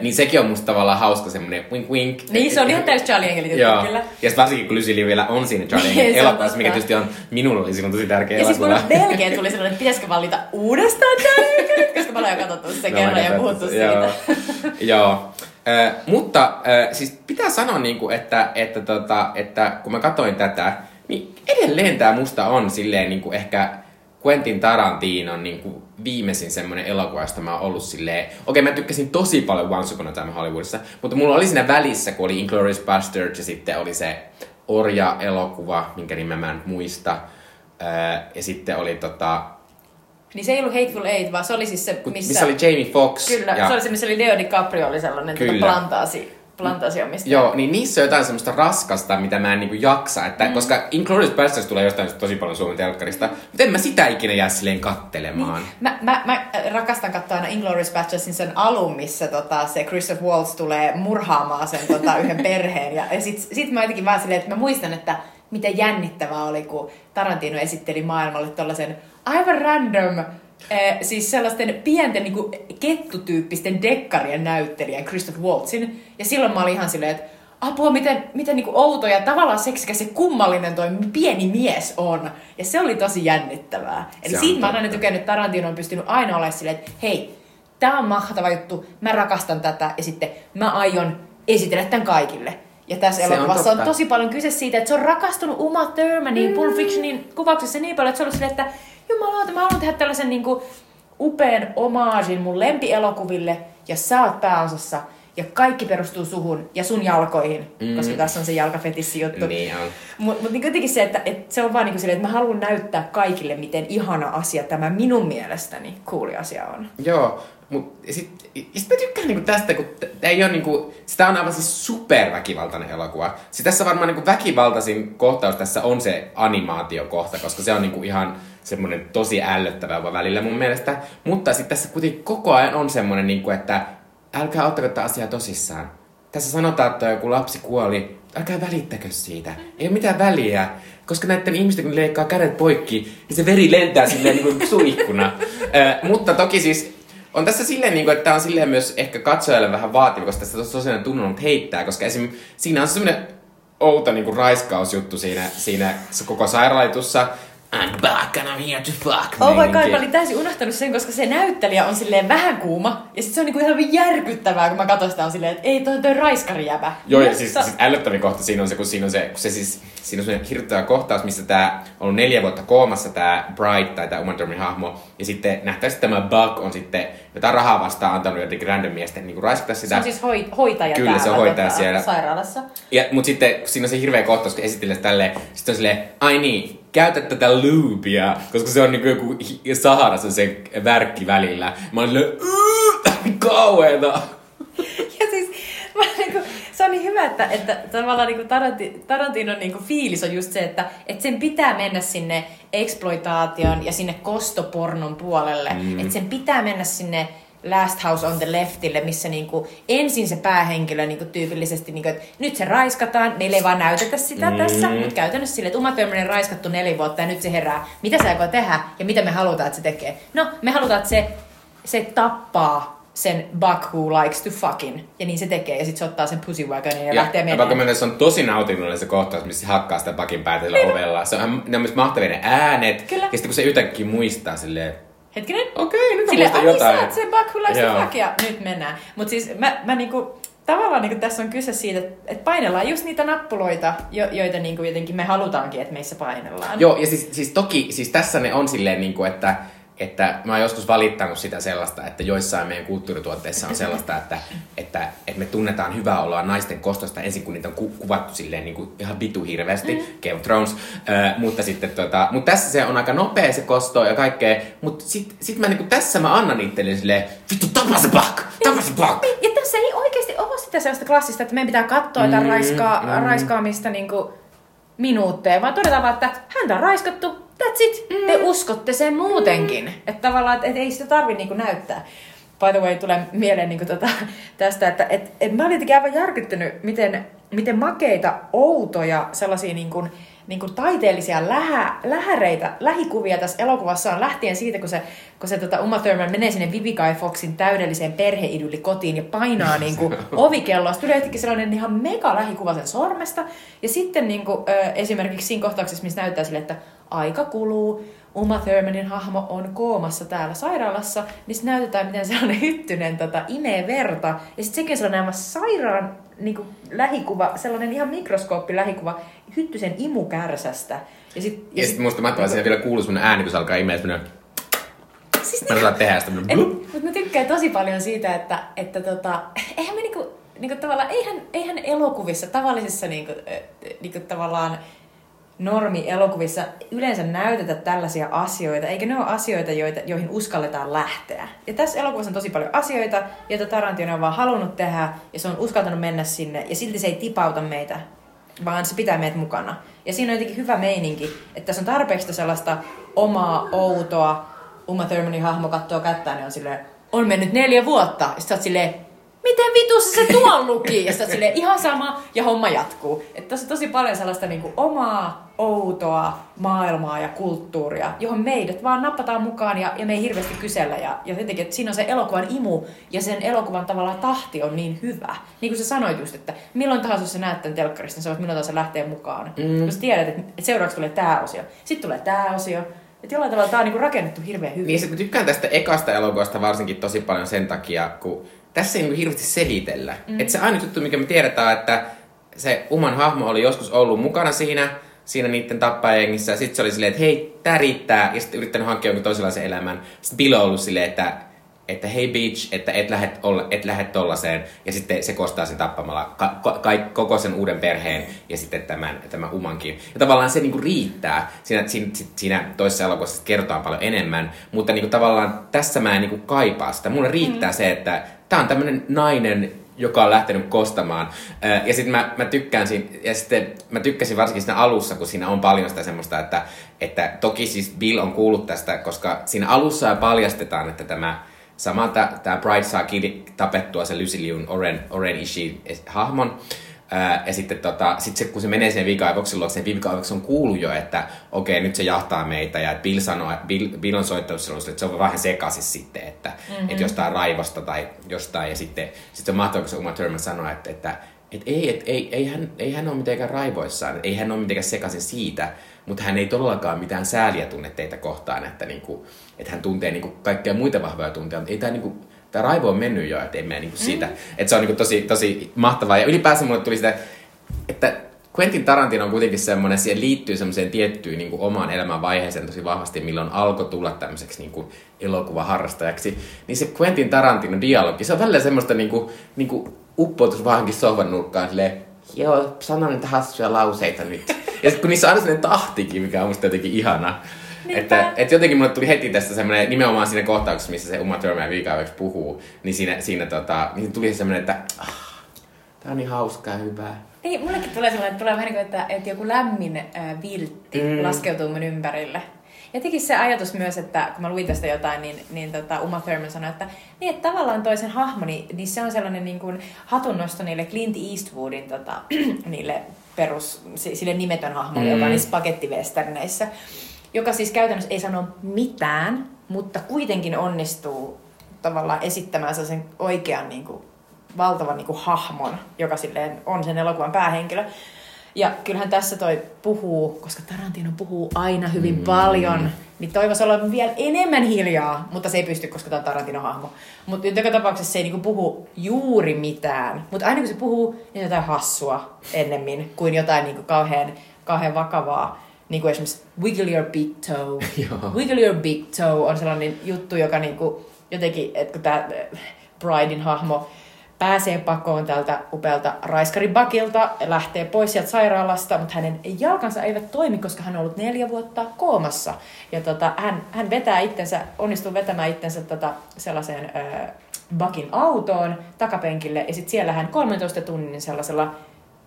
niin sekin on musta tavallaan hauska semmoinen wink wink. Niin, se on ihan täys Charlie Joo. kyllä. Ja sitten varsinkin kun Liu vielä on siinä Charlie Se on elokuvassa, mikä tietysti on, minulle oli silloin tosi tärkeä Ja siis elokuva. mulla melkein tuli sellainen, että pitäisikö valita uudestaan Charlie Enkelit, koska mä olen jo katsottu sen No, kerran ja puhuttu siitä. Joo. Ö, mutta ö, siis pitää sanoa, niinku, että, että, tota, että kun mä katsoin tätä, niin edelleen tämä musta on silleen niinku ehkä Quentin Tarantinon niinku viimeisin semmoinen elokuva, josta mä oon ollut silleen... Okei, mä tykkäsin tosi paljon Once Upon a Time Hollywoodissa, mutta mulla oli siinä välissä, kun oli Inglourious Basterds ja sitten oli se Orja-elokuva, minkä nimen mä en muista. Ö, ja sitten oli tota... Niin se ei ollut Hateful Eight, vaan se oli siis se, Missä, missä... oli Jamie Foxx. Kyllä, ja, se oli se, missä oli Leo DiCaprio, oli sellainen tota Kyllä. plantaasi omistaja. Joo, niin niissä on jotain semmoista raskasta, mitä mä en niinku jaksa. Että, mm. Koska Inglourious Basterds tulee jostain tosi paljon Suomen telkkarista, mutta en mä sitä ikinä jää silleen kattelemaan. Mä, mä, mä rakastan katsoa aina Inglourious Basterds sen alun, missä tota, se Christoph Waltz tulee murhaamaan sen tota, yhden perheen. Ja, ja sit, sit mä jotenkin vaan silleen, että mä muistan, että miten jännittävää oli, kun Tarantino esitteli maailmalle tollasen aivan random, eh, siis sellaisten pienten niin kettutyyppisten dekkarien näyttelijän Christoph Waltzin. Ja silloin mä olin ihan silleen, että apua, miten, miten niin outo ja tavallaan seksikäs ja kummallinen toi pieni mies on. Ja se oli tosi jännittävää. Eli Se siitä mä oon aina tykännyt, Tarantino on pystynyt aina olemaan silleen, että hei, tää on mahtava juttu, mä rakastan tätä ja sitten mä aion esitellä tämän kaikille. Ja tässä Se on elokuvassa on, totta. tosi paljon kyse siitä, että se on rakastunut Uma Thurmanin mm. Pulp Fictionin kuvauksessa niin paljon, että se on ollut silleen, että jumalauta, mä haluan tehdä tällaisen niin kuin, upean omaagin mun lempielokuville ja sä oot pääosassa. ja kaikki perustuu suhun ja sun jalkoihin, mm. koska tässä on se jalkafetissi juttu. Niin on. Mutta mut niin kuitenkin se, että, että se on vaan niin silleen, että mä haluan näyttää kaikille, miten ihana asia tämä minun mielestäni kuuli asia on. Joo, mutta sitten sit mä tykkään niinku tästä, kun t- ei ole niinku, sitä on aivan siis superväkivaltainen elokuva. Siis tässä varmaan niinku väkivaltaisin kohtaus tässä on se animaatiokohta, koska se on niinku ihan semmoinen tosi ällöttävä välillä mun mielestä. Mutta sitten tässä kuitenkin koko ajan on semmoinen, niinku, että älkää ottako tätä asiaa tosissaan. Tässä sanotaan, että joku lapsi kuoli, älkää välittäkö siitä. Ei ole mitään väliä. Koska näiden ihmisten, kun leikkaa kädet poikki, niin se veri lentää silleen niin kuin suihkuna. Ö, mutta toki siis on tässä silleen, niin kuin, että tämä on silleen myös ehkä katsojalle vähän vaativa, koska tässä tosiaan tunnelmat heittää, koska esim. siinä on semmoinen outo niin kuin raiskausjuttu siinä, siinä koko sairaalitussa, I'm back and I'm here to fuck. Oh my god, mä olin täysin unohtanut sen, koska se näyttelijä on silleen vähän kuuma. Ja sit se on niinku ihan järkyttävää, kun mä katson sitä on silleen, että ei toi, toi raiskari jäbä. Joo, ja Mutta- siis, siis ällöttävin kohta siinä on se, kun siinä on se, kun se siis, siinä on semmoinen hirvittävä kohtaus, missä tämä on ollut neljä vuotta koomassa tämä Bright tai tämä Uma Thurmanin hahmo, ja sitten nähtävästi tämä Buck on sitten jotain rahaa vastaan antanut jotenkin random miesten niin raiskata sitä. Se on siis hoi, hoitaja Kyllä, se täällä, on hoitaja tota, siellä. sairaalassa. Ja, mut sitten kun siinä on se hirveä kohtaus, kun esittelee sitä tälleen, sitten on silleen, ai niin, käytä tätä loopia, koska se on niinku joku Saharassa se värkki välillä. Mä olin silleen, "Ugh, kauheeta. Ja siis mä niinku, se on niin hyvä, että, että tavallaan niinku Taranti, Tarantinon niinku fiilis on just se, että, että sen pitää mennä sinne exploitaation ja sinne kostopornon puolelle. Mm. Että sen pitää mennä sinne Last House on the Leftille, missä niinku ensin se päähenkilö niinku tyypillisesti, niinku, että nyt se raiskataan, meillä ei vaan näytetä sitä mm. tässä, mutta käytännössä sille, että Uma Thurmanin raiskattu neljä vuotta ja nyt se herää. Mitä se aikoo tehdä ja mitä me halutaan, että se tekee? No, me halutaan, että se, se tappaa sen Buck who likes to fucking. Ja niin se tekee. Ja sitten se ottaa sen pussy wagonin ja, ja lähtee ja menemään. vaikka mä se on tosi nautinnollinen se kohtaus, missä se hakkaa sitä pakin päätä sillä ovella. Se on, ne on myös mahtavia ne äänet. Kyllä. Ja sitten kun se yhtäkkiä muistaa silleen, Hetkinen. okei, nyt mä Silleen, muistan ai niin sä jotain. oot se fuck. Ja nyt mennään. Mutta siis mä, mä niinku, tavallaan niinku tässä on kyse siitä, että painellaan just niitä nappuloita, jo, joita niinku jotenkin me halutaankin, että meissä painellaan. Joo, ja siis, siis toki, siis tässä ne on silleen niin kuin, että, että mä oon joskus valittanut sitä sellaista, että joissain meidän kulttuurituotteissa on sellaista, että, että, että me tunnetaan hyvää oloa naisten kostosta ensin, kun niitä on ku, kuvattu silleen niin kuin ihan vitu hirveästi, mm. Game of Thrones, äh, mutta sitten tota, mutta tässä se on aika nopea se kosto ja kaikkea, mutta sit, sit mä niin kuin, tässä mä annan itselleni silleen, vittu tapa se buck, tapa se buck. Ja tässä ei oikeasti ole sitä sellaista klassista, että meidän pitää katsoa jotain Mm, raiskaa, mm. raiskaamista niinku minuutteja, vaan todetaan vaan, että häntä on raiskattu, that's it. Mm. Te uskotte sen muutenkin. Mm. Että tavallaan, että et ei sitä tarvi niinku näyttää. By the way, tulee mieleen niinku tota, tästä, että et, et mä olin jotenkin aivan järkyttynyt, miten, miten makeita, outoja, sellaisia niinku, niin kuin taiteellisia lähä, lähäreitä, lähikuvia tässä elokuvassa on lähtien siitä, kun se, kun se tota Uma Thurman menee sinne Vivica Foxin täydelliseen perheidylli kotiin ja painaa niin kuin ovikelloa. Sitten tulee jotenkin sellainen ihan mega lähikuva sen sormesta. Ja sitten niin kuin, ö, esimerkiksi siinä kohtauksessa, missä näyttää sille, että aika kuluu, Uma Thurmanin hahmo on koomassa täällä sairaalassa, niin sitten näytetään, miten sellainen hyttynen tota, imee verta. Ja sitten sekin on sellainen aivan sairaan niin kuin, lähikuva, sellainen ihan mikroskooppi lähikuva hyttysen imukärsästä. Ja sit, Ja sitten musta mahtavaa, siinä vielä kuuluu semmonen ääni, kun se alkaa imeä semmonen, siis mä osaan tehdä sitä mutta mä tykkään tosi paljon siitä, että, että tota, eihän me niinku, niinku tavallaan, eihän, eihän elokuvissa, tavallisissa niinku, niinku tavallaan normi-elokuvissa yleensä näytetä tällaisia asioita, eikä ne ole asioita, joita, joihin uskalletaan lähteä. Ja tässä elokuvassa on tosi paljon asioita, joita Tarantino on vaan halunnut tehdä, ja se on uskaltanut mennä sinne, ja silti se ei tipauta meitä, vaan se pitää meitä mukana. Ja siinä on jotenkin hyvä meininki, että tässä on tarpeeksi sellaista omaa, outoa, Uma Thurmanin hahmo katsoo kättään, niin on silleen, on mennyt neljä vuotta. Ja sä oot silleen, miten vitussa se tuon luki? Ja silleen, ihan sama, ja homma jatkuu. Että tässä on tosi paljon sellaista niinku omaa, outoa maailmaa ja kulttuuria, johon meidät vaan nappataan mukaan ja, ja me ei hirveästi kysellä. Ja, ja jotenkin, että siinä on se elokuvan imu ja sen elokuvan tavallaan tahti on niin hyvä. Niin kuin sä sanoit just, että milloin tahansa sä näet tämän telkkarista, niin sä voit milloin tahansa lähteä mukaan. Mm. Sä tiedät, että seuraavaksi tulee tää osio, sitten tulee tää osio. Että jollain tavalla tää on niinku rakennettu hirveän hyvin. Niin, mä tykkään tästä ekasta elokuvasta varsinkin tosi paljon sen takia, kun tässä ei niinku hirveästi selitellä. Mm. Että se ainut juttu, mikä me tiedetään, että se Uman hahmo oli joskus ollut mukana siinä, siinä niiden tappajengissä. Sitten se oli silleen, että hei, tää riittää. Ja sitten yrittänyt hankkia jonkun toisenlaisen elämän. Sitten Bilo on ollut silleen, että että hei bitch, että et lähde, olla, et lähde tollaiseen, ja sitten se kostaa sen tappamalla ka- ka- koko sen uuden perheen ja sitten tämän, tämän umankin. Ja tavallaan se niinku riittää. Siinä, siinä, siinä toisessa elokuvassa kertoo paljon enemmän, mutta niinku tavallaan tässä mä en niinku kaipaa sitä. Mulle riittää mm. se, että tämä on tämmöinen nainen, joka on lähtenyt kostamaan. Ja sitten mä, mä tykkään siinä, ja sitten mä tykkäsin varsinkin siinä alussa, kun siinä on paljon sitä semmoista, että, että toki siis Bill on kuullut tästä, koska siinä alussa paljastetaan, että tämä Sama tämä Bright saa kiinni tapettua se Lucy Liun Oren, Oren Ishii-hahmon. Ää, ja sitten tota, sit se, kun se menee sen viikaivoksen luokse, sen viikaivoksen on kuullut jo, että okei, okay, nyt se jahtaa meitä. Ja Bill, sanoo, Bill, Bill on soittanut silloin, että se on vähän sekaisin sitten, että, mm-hmm. että jostain raivosta tai jostain. Ja sitten sit se on mahtavaa, kun se Uma Thurman sanoo, että, että et ei, et, ei, ei, hän, ei hän ole mitenkään raivoissaan, ei hän ole mitenkään sekaisin siitä, mutta hän ei todellakaan mitään sääliä tunne teitä kohtaan, että, niinku, että hän tuntee niinku kaikkia muita vahvoja tunteja, mutta ei tämä niinku, tämä raivo on mennyt jo, että ei mene niinku siitä. Mm. Että se on niinku tosi, tosi mahtavaa. Ja ylipäänsä mulle tuli sitä, että Quentin Tarantino on kuitenkin semmoinen, siihen liittyy semmoiseen tiettyyn niin kuin omaan elämän vaiheeseen tosi vahvasti, milloin alkoi tulla tämmöiseksi niin kuin elokuvaharrastajaksi. Niin se Quentin Tarantino dialogi, se on välillä semmoista niin kuin, niin kuin uppoutus vahankin sohvan nurkkaan silleen, joo, sanon niitä hassuja lauseita nyt. Ja sitten kun niissä on aina sellainen tahtikin, mikä on musta jotenkin ihana. Että, että jotenkin mulle tuli heti tästä semmoinen, nimenomaan siinä kohtauksessa, missä se Uma Thurman viikaaveksi puhuu, niin siinä, siinä tota, niin tuli semmoinen, että ah, tää on niin hauskaa ja hyvää. Niin, mullekin tulee sellainen, että tulee vähän niin kuin, että, että joku lämmin äh, viltti mm. laskeutuu mun ympärille. Jotenkin se ajatus myös, että kun mä luin tästä jotain, niin, niin tota Uma Thurman sanoi, että, niin, että tavallaan toisen hahmoni, niin se on sellainen niin kuin hatunnosto niille Clint Eastwoodin tota, niille perus, sille nimetön hahmo, mm. joka on niissä pakettivesterneissä, joka siis käytännössä ei sano mitään, mutta kuitenkin onnistuu tavallaan esittämään sen oikean niin kuin, valtavan niin kuin, hahmon, joka silleen on sen elokuvan päähenkilö. Ja kyllähän tässä toi puhuu, koska Tarantino puhuu aina hyvin mm. paljon, niin toivoisi olla vielä enemmän hiljaa, mutta se ei pysty, koska tämä on Tarantino-hahmo. Mutta joka tapauksessa se ei niinku puhu juuri mitään, mutta aina kun se puhuu, niin jotain hassua ennemmin kuin jotain niinku kauhean, kauhean vakavaa. Niin kuin esimerkiksi wiggle your big toe. wiggle your big toe on sellainen juttu, joka niinku jotenkin, että kun tämä Bridein hahmo pääsee pakoon tältä upealta raiskari-bakilta, lähtee pois sieltä sairaalasta, mutta hänen jalkansa eivät toimi, koska hän on ollut neljä vuotta koomassa. Ja tota, hän, hän vetää itsensä, onnistuu vetämään itsensä tota, sellaiseen äh, bakin autoon takapenkille, ja sitten siellä hän 13 tunnin sellaisella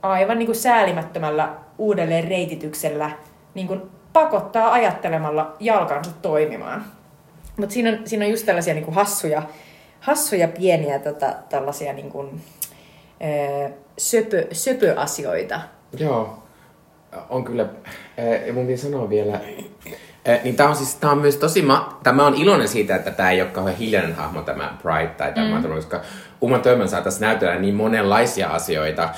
aivan niin kuin säälimättömällä uudelleen reitityksellä niin kuin pakottaa ajattelemalla jalkansa toimimaan. Mutta siinä siinä on just tällaisia niin kuin hassuja hassuja pieniä tota, tällaisia niin kuin, söpö, söpöasioita. Joo, on kyllä. Ja mun pitää sanoa vielä, niin tämä on siis, tää on myös tosi, ma- tämä on iloinen siitä, että tämä ei ole kauhean hiljainen hahmo tämä Pride tai tämä, mm. koska Uma Thurman saa tässä näytellä niin monenlaisia asioita.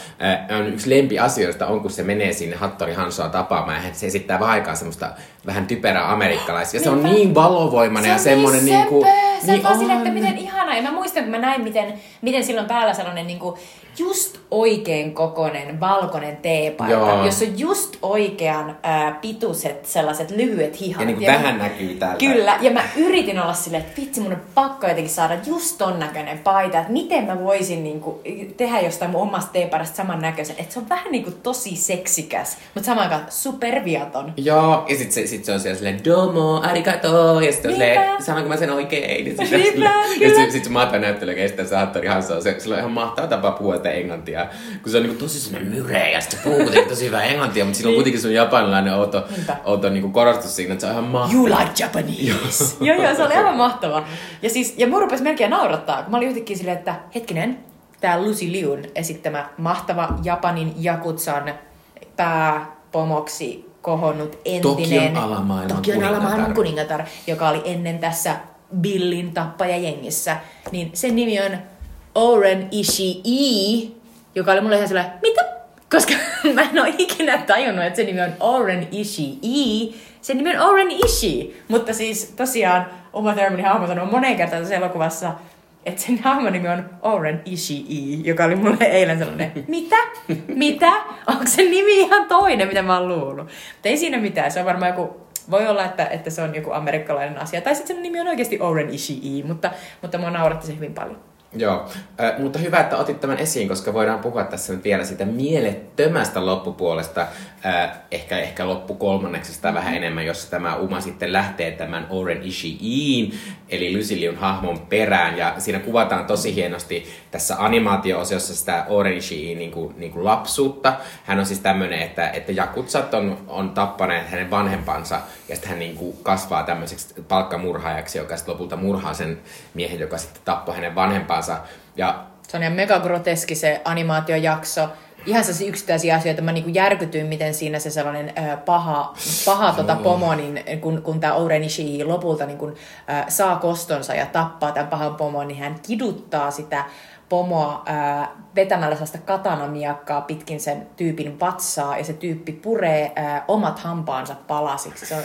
On yksi lempi asioista on, kun se menee sinne Hattori Hansoa tapaamaan ja se esittää vähän aikaa semmoista vähän typerää amerikkalaisia. Ja se on niin valovoimainen ja semmoinen niin kuin... Se niin on vaan että miten ihana. Ja mä muistan, kun mä näin, miten, miten silloin päällä sellainen niin kuin just oikein kokoinen valkoinen teepaita, Joo. jossa on just oikean ää, pituiset sellaiset lyhyet hihat. Ja niin kuin ja tähän mä, näkyy täältä. Kyllä, ja mä yritin olla silleen, että vitsi, mun on pakko jotenkin saada just ton näköinen paita, että miten mä voisin niin kuin, tehdä jostain mun omasta teeparasta samannäköisen. Että se on vähän niin kuin tosi seksikäs, mutta samaan aikaan superviaton. Joo, ja sit se, sit se on siellä silleen, domo, arigato, ja sitten on silleen, sanonko mä sen oikein? Ja sitten sit, sit se maata näyttely kestää se Hattori Hanso, se, se on ihan mahtava tapa puhua sitä englantia, kun se on niinku tosi semmoinen myreä, ja sitten se puhuu kuitenkin tosi hyvää englantia, mutta sillä on kuitenkin sun japanilainen outo, outo niinku korostus siinä, että se on ihan mahtava. You like Japanese! joo, joo, se oli aivan mahtava. Ja siis, ja mun rupesi melkein naurattaa, kun mä olin yhtäkkiä silleen, että hetkinen, tämä Lucy Liun esittämä mahtava Japanin Jakutsan pääpomoksi kohonnut entinen Tokion alamaailman, Tokion alamaailman kuningatar, joka oli ennen tässä Billin tappajajengissä, niin sen nimi on Oren Ishii, joka oli mulle ihan sellainen, mitä? Koska mä en ole ikinä tajunnut, että se nimi on Oren Ishii. Se nimi on Oren Ishii. Mutta siis tosiaan Uma Thurmanin hahmo sanoo moneen kertaan tässä elokuvassa, että sen hahmon nimi on Oren Ishii, joka oli mulle eilen sellainen, mitä? Mitä? Onko se nimi ihan toinen, mitä mä oon luullut? Mutta ei siinä mitään, se on varmaan joku Voi olla, että, että se on joku amerikkalainen asia. Tai sitten sen nimi on oikeasti Oren Ishii, mutta, mutta mua nauratti se hyvin paljon. Joo, äh, mutta hyvä, että otit tämän esiin, koska voidaan puhua tässä nyt vielä siitä mielettömästä loppupuolesta, äh, ehkä, ehkä loppukolmanneksesta vähän enemmän, jossa tämä Uma sitten lähtee tämän Oren Ishiin, eli Lysiliun hahmon perään, ja siinä kuvataan tosi hienosti tässä animaatio-osiossa sitä Oren Ishiin niin kuin, niin kuin lapsuutta. Hän on siis tämmöinen, että, että Jakutsat on, on tappaneet hänen vanhempansa, ja sitten hän niin kuin kasvaa tämmöiseksi palkkamurhaajaksi, joka sitten lopulta murhaa sen miehen, joka sitten tappoi hänen vanhempansa. Ja Se on ihan megagroteski se animaatiojakso. Ihan sellaisia yksittäisiä asioita. Mä niinku järkytyin, miten siinä se sellainen äh, paha, paha tota pomo, niin kun, kun tämä Oren Ishii lopulta niin kun, äh, saa kostonsa ja tappaa tämän pahan pomon, niin hän kiduttaa sitä pomoa äh, vetämällä sellaista katanamiakkaa pitkin sen tyypin vatsaa, ja se tyyppi puree äh, omat hampaansa palasiksi. Se on,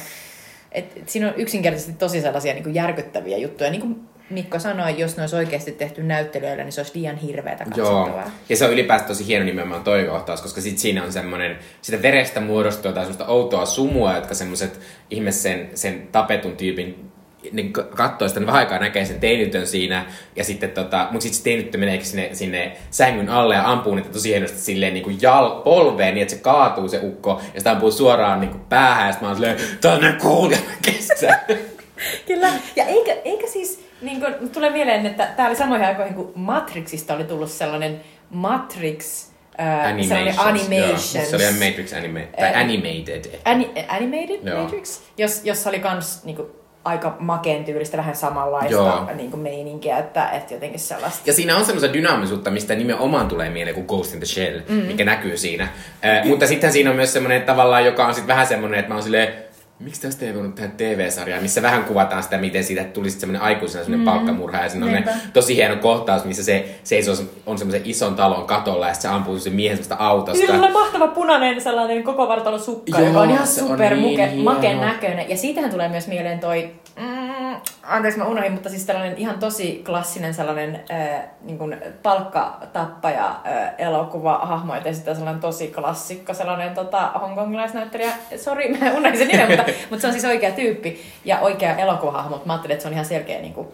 et, et siinä on yksinkertaisesti tosi sellaisia niin kuin järkyttäviä juttuja. Niin kuin Mikko sanoi, jos ne olisi oikeasti tehty näyttelyillä, niin se olisi liian hirveätä Joo, katsottavaa. ja se on ylipäätään tosi hieno nimenomaan toi kohtaus, koska sit siinä on semmoinen, sitä verestä muodostuu tai semmoista outoa sumua, jotka semmoiset ihme sen, sen tapetun tyypin niin katsoo sitä, niin vähän aikaa näkee sen teinitytön siinä, ja sitten tota, mutta sitten se teinityttö meneekin sinne, sinne sängyn alle ja ampuu niitä tosi hienosti silleen niin kuin jal, polveen, niin että se kaatuu se ukko, ja sitä ampuu suoraan niin kuin päähän, ja sitten mä oon silleen, tänne kuulija kestää. Kyllä, ja eikä, eikä siis, niin kuin, tulee mieleen, että tämä oli samoihin aikoihin, kun Matrixista oli tullut sellainen Matrix, äh, sellainen Animations, animation. Joo, se oli Matrix anime, tai Ä- animated. Ani, animated Joo. Matrix, jos, jossa oli kans niinku, aika makeen tyylistä, vähän samanlaista Joo. niinku, meininkiä, että, että jotenkin sellaista. Ja siinä on semmoista dynaamisuutta, mistä nimenomaan tulee mieleen kuin Ghost in the Shell, mm. mikä näkyy siinä. Äh, mutta sitten siinä on myös semmoinen tavallaan, joka on sitten vähän semmoinen, että mä oon silleen, miksi tästä ei voinut tehdä TV-sarjaa, missä vähän kuvataan sitä, miten siitä tuli sitten semmoinen aikuisena semmoinen mm. palkkamurha. Ja siinä on ne tosi hieno kohtaus, missä se seisoo, on semmoisen ison talon katolla ja sitten se ampuu sen miehen semmoista autosta. Kyllä mahtava punainen sellainen koko vartalon sukka, Joo, joka on ihan on super niin makeen näköinen. Ja siitähän tulee myös mieleen toi, mm, anteeksi mä unohdin, mutta siis tällainen ihan tosi klassinen sellainen äh, niin kuin palkkatappaja äh, elokuva hahmo, että sitten sellainen tosi klassikko, sellainen tota, hongkongilaisnäyttelijä. Sori, mä unohdin sen nimen, mutta, mutta se on siis oikea tyyppi ja oikea elokuvahahmo. Mutta Mä ajattelin, että se on ihan selkeä niin kuin,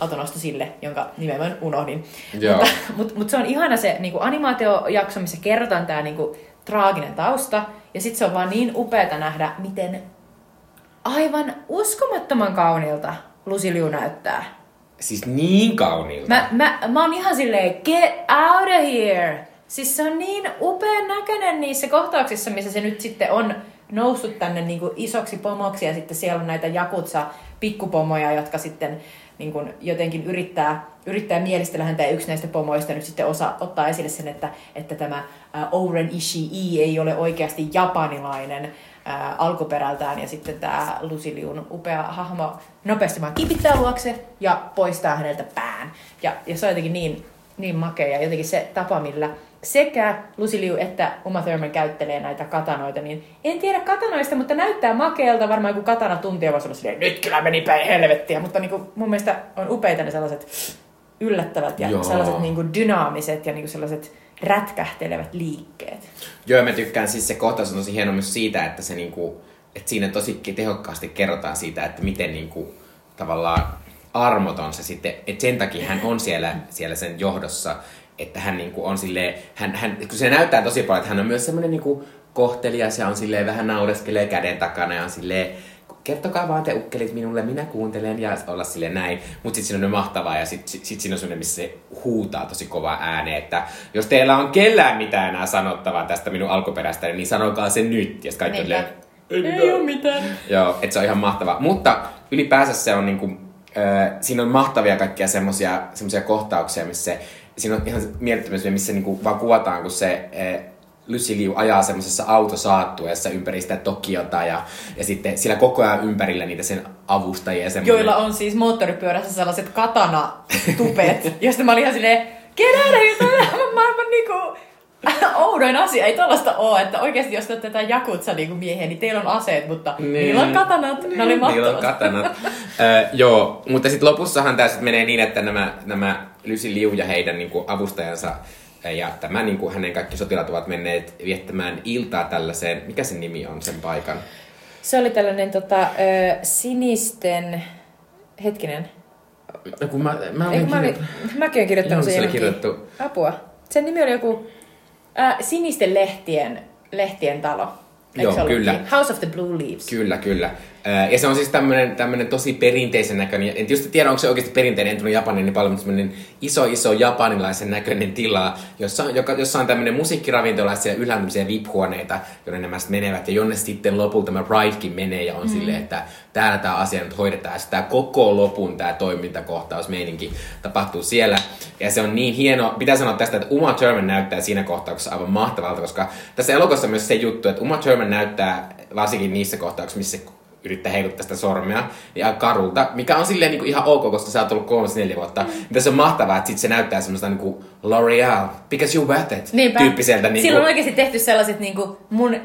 autonosto sille, jonka nimen mä unohdin. Joo. Mutta, mutta, mutta se on ihana se niin kuin animaatiojakso, missä kerrotaan tämä niin kuin, traaginen tausta. Ja sitten se on vaan niin upeata nähdä, miten aivan uskomattoman kauniilta Lucy Liu näyttää. Siis niin kauniilta. Mä, mä, mä oon ihan silleen, get out of here! Siis se on niin upean näköinen niissä kohtauksissa, missä se nyt sitten on noussut tänne niin kuin isoksi pomoksi ja sitten siellä on näitä jakutsa pikkupomoja, jotka sitten niin kuin jotenkin yrittää, yrittää mielistellä häntä ja yksi näistä pomoista nyt sitten osa, ottaa esille sen, että, että tämä ä, Oren Ishii ei ole oikeasti japanilainen ää, alkuperältään ja sitten tämä Luciliun upea hahmo nopeasti vaan kipittää luokse ja poistaa häneltä pään. Ja, ja se on jotenkin niin, niin makea ja jotenkin se tapa, millä sekä Luciliu että Uma Thurman käyttelee näitä katanoita, niin en tiedä katanoista, mutta näyttää makealta. Varmaan joku katana tuntija voisi olla silleen, nyt kyllä meni päin helvettiä, mutta niin kuin, mun mielestä on upeita ne sellaiset yllättävät ja Joo. sellaiset niin kuin dynaamiset ja niin kuin sellaiset rätkähtelevät liikkeet. Joo, mä tykkään siis se kohtaus on tosi hieno myös siitä, että se niinku, että siinä tosi tehokkaasti kerrotaan siitä, että miten niinku, tavallaan armoton se sitten, että sen takia hän on siellä, siellä sen johdossa, että hän niinku on silleen, hän, hän, kun se näyttää tosi paljon, että hän on myös semmoinen niinku kohtelias ja on silleen vähän naureskelee käden takana ja on silleen, kertokaa vaan te ukkelit minulle, minä kuuntelen ja olla sille näin. Mutta sitten siinä on ne mahtavaa ja sitten sit, sit siinä on semmoinen, missä se huutaa tosi kova ääne, että jos teillä on kellään mitään enää sanottavaa tästä minun alkuperästäni, niin sanokaa se nyt. Ja sit kaikki on silleen, Ei ole mitään. Joo, että se on ihan mahtava. Mutta ylipäänsä se on niinku, äh, siinä on mahtavia kaikkia semmosia, semmosia kohtauksia, missä se, siinä on ihan mielettömyys, missä niinku vaan kuvataan, kun se äh, Lucy Liu ajaa semmoisessa autosaattueessa ympäri sitä Tokiota ja, ja sitten sillä koko ajan ympärillä niitä sen avustajia. semmoinen- Joilla on siis moottoripyörässä sellaiset katanatupet, josta mä olin ihan silleen, tämä on maailman niinku oudoin asia. Ei tollasta oo, että oikeasti jos te olette tätä jakutsa niinku miehiä, niin teillä on aseet, mutta niin. niillä on katanat. Ne oli Niillä on mahtavat. katanat. Ö, joo, mutta sitten lopussahan tämä sit menee niin, että nämä, nämä Lucy Liu ja heidän niinku, avustajansa ö, ja tämä niinku, hänen kaikki sotilaat ovat menneet viettämään iltaa tällaiseen, mikä sen nimi on sen paikan? Se oli tällainen tota, ö, sinisten... Hetkinen. No, kun mä, mä, olen mä, olin, kirjoittanut- mäkin olen kirjoittanut Joo, sen se kirjoitettu. Apua. Sen nimi oli joku äh, Sinisten lehtien, lehtien talo. Eikö Joo, kyllä. House of the Blue Leaves. Kyllä, kyllä. Ja se on siis tämmönen, tämmönen tosi perinteisen näköinen, en tietysti tiedä onko se oikeasti perinteinen, en tunne Japanin niin paljon, mutta iso iso japanilaisen näköinen tila, jossa, on- joka, jossa on tämmöinen musiikkiravintola ja ylhäällä tämmöisiä VIP-huoneita, jonne nämä menevät ja jonne sitten lopulta tämä Ridekin menee ja on mm. silleen, että täällä tämä asia nyt hoidetaan ja tämä koko lopun tämä toimintakohtaus meininki tapahtuu siellä. Ja se on niin hieno, pitää sanoa tästä, että Uma Thurman näyttää siinä kohtauksessa aivan mahtavalta, koska tässä elokuvassa on myös se juttu, että Uma Thurman näyttää varsinkin niissä kohtauksissa, missä yrittää heiluttaa sitä sormea, niin aika karulta, mikä on silleen niin kuin ihan ok, koska sä oot ollut 3-4 vuotta. Mm. Mutta se on mahtavaa, että sit se näyttää semmoista niin kuin L'Oreal, because you worth it, Niinpä. tyyppiseltä. Niin Sillä on kuin, oikeasti tehty sellaiset niinku mun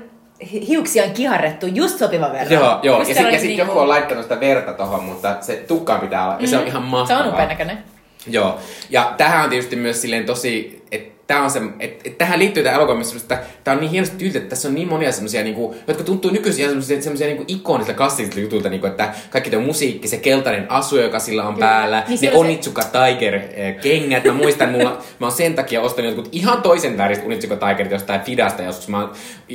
hi- hiuksia on kiharrettu just sopivan verran. Joo, joo. Just ja sitten sit niinku- joku on laittanut sitä verta tohon, mutta se tukkaan pitää olla, ja se on ihan Se mahtavaa. on upean näköinen. Joo, ja tähän on tietysti myös silleen tosi, että tää on se, että et tähän liittyy tämä elokuva myös että tämä on niin hienosti tyyltä, että tässä on niin monia semmoisia, niinku, jotka tuntuu nykyisin semmoisia, semmoisia niinku ikonisilta klassisilta jutulta, niinku, että kaikki tuo musiikki, se keltainen asu, joka sillä on Kyllä. päällä, Niin ne Onitsuka Tiger eh, kengät, mä muistan, mulla, mä oon sen takia ostanut jotkut ihan toisen väriset Onitsuka Tigerit jostain Fidasta joskus, mä oon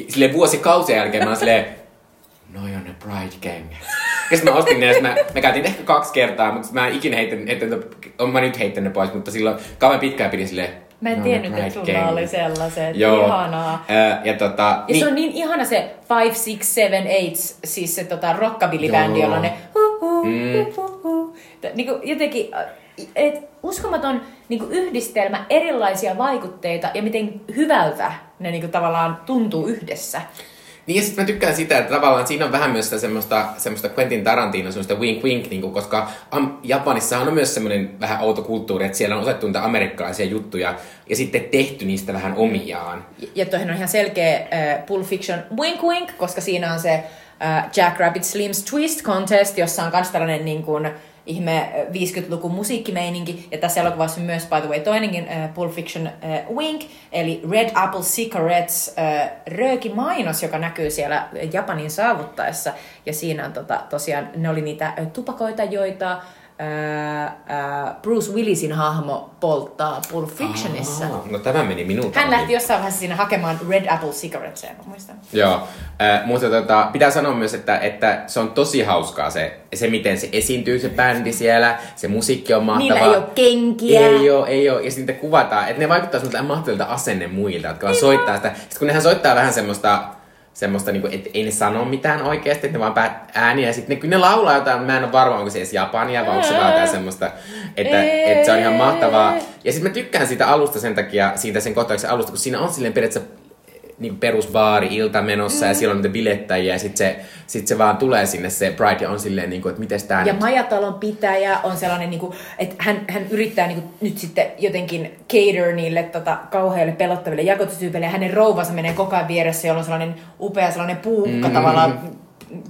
silleen vuosikausia jälkeen, mä oon silleen, noi on ne Pride-kengät. Ja sitten mä ostin ne, ja mä, mä käytin ehkä kaksi kertaa, mutta mä en ikinä heittänyt, heittänyt on mä nyt heittänyt ne pois, mutta silloin kauan pitkään pidin silleen, Mä en "No, tiennyt, että sulla Pride-kengät." oli sellaiset. Joo. Ihanaa. Ää, ja tota, Ja se on niin ihana se 5, 6, 7, 8, siis se tota, rockabilly-bändi, jolla ne hu, hu, Mm. hu, hu, hu. T- Niinku jotenkin, et, uskomaton niinku yhdistelmä erilaisia vaikutteita ja miten hyvältä ne niinku tavallaan tuntuu yhdessä. Niin ja sitten mä tykkään sitä, että tavallaan siinä on vähän myös sitä semmoista, semmoista Quentin Tarantino, semmoista wink wink, niin koska am, on myös semmoinen vähän outo kulttuuri, että siellä on otettu niitä amerikkalaisia juttuja ja sitten tehty niistä vähän omiaan. Ja toihan on ihan selkeä äh, Pulp Fiction wink wink, koska siinä on se äh, Jack Rabbit Slim's Twist Contest, jossa on myös tällainen niin kuin, ihme äh, 50-luvun musiikkimeininki. Ja tässä elokuvassa myös, by the way, toinenkin äh, Pulp Fiction äh, wink, eli Red Apple Cigarettes äh, röökimainos, joka näkyy siellä Japanin saavuttaessa. Ja siinä on tota, tosiaan, ne oli niitä äh, tupakoita, joita äh, äh, Bruce Willisin hahmo polttaa Pulp Fictionissa. Aa, no tämä meni minulta. Hän lähti jossain vaiheessa siinä hakemaan Red Apple Cigarettesia, mä muistan. Joo, äh, mutta tota, pitää sanoa myös, että, että se on tosi hauskaa se, se, miten se esiintyy se bändi siellä, se musiikki on mahtavaa. Niillä ei ole kenkiä. Ei oo, ei oo. Ja sitten kuvataan, että ne vaikuttaa semmoilta mahtavilta asennemuilta, jotka vaan soittaa sitä. Sitten kun nehän soittaa vähän semmoista, semmoista niinku, että ei ne sano mitään oikeasti, että ne vaan päät ääniä. Ja sitten ne, ne laulaa jotain, mä en ole varma, onko se edes japania vai onko se vaan jotain semmoista, että, että se on ihan mahtavaa. Ja sitten mä tykkään siitä alusta sen takia, siitä sen kohtauksen alusta, kun siinä on silleen periaatteessa niin perusbaari ilta menossa mm. ja siellä on niitä bilettäjiä ja sitten se, sit se vaan tulee sinne se Pride ja on silleen, niin kuin, että miten tää Ja nyt... Majatalon pitäjä on sellainen, niin kuin, että hän, hän yrittää niin kuin, nyt sitten jotenkin cater niille tota, kauheille pelottaville jakotustyypeille ja hänen rouvansa menee koko ajan vieressä, jolla on sellainen upea sellainen puukka mm. tavallaan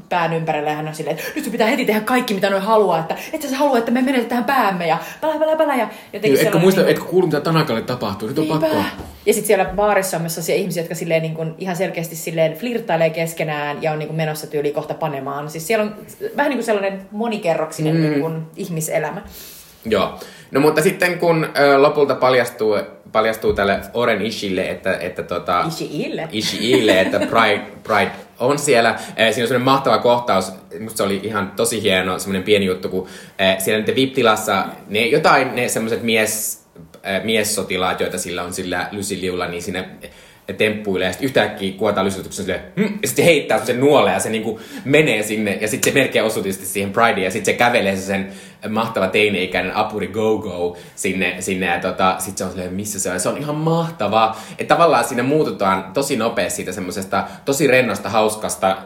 pään ympärillä ja hän on silleen, että nyt sun pitää heti tehdä kaikki, mitä noin haluaa, että että sä haluaa, että me menetetään päämme ja pälä, pälä, pälä. Ja jotenkin Niin, etkö muista, niin etkö kuulu mitä Tanakalle tapahtuu? Nyt on Niinpä. pakko. Ja sitten siellä baarissa on myös sellaisia ihmisiä, jotka silleen niin kuin ihan selkeästi silleen flirttailee keskenään ja on niin kuin menossa tyyli kohta panemaan. Siis siellä on vähän niin kuin sellainen monikerroksinen mm. niin kuin ihmiselämä. Joo. No mutta sitten kun ö, lopulta paljastuu, paljastuu tälle Oren Ishille, että, että tota... Ishiille. Ishiille, että Pride, Pride on siellä. Eh, Siinä on semmoinen mahtava kohtaus, musta se oli ihan tosi hieno, semmoinen pieni juttu, kun eh, siellä niiden VIP-tilassa ne, jotain ne semmoiset mies, eh, miessotilaat, joita sillä on sillä lysiliulla, niin sinne temppuilee, ja sitten yhtäkkiä kuotaan lysytyksen silleen, hm, ja sitten se heittää sen nuoleen, ja se niinku menee sinne, ja sitten se melkein osuu tietysti siihen Prideen, ja sitten se kävelee se sen mahtava teini-ikäinen Apuri Go-Go sinne, sinne ja tota, sitten se on silleen, missä se on, ja se on ihan mahtavaa, että tavallaan siinä muututaan tosi nopeasti siitä semmoisesta tosi rennosta, hauskasta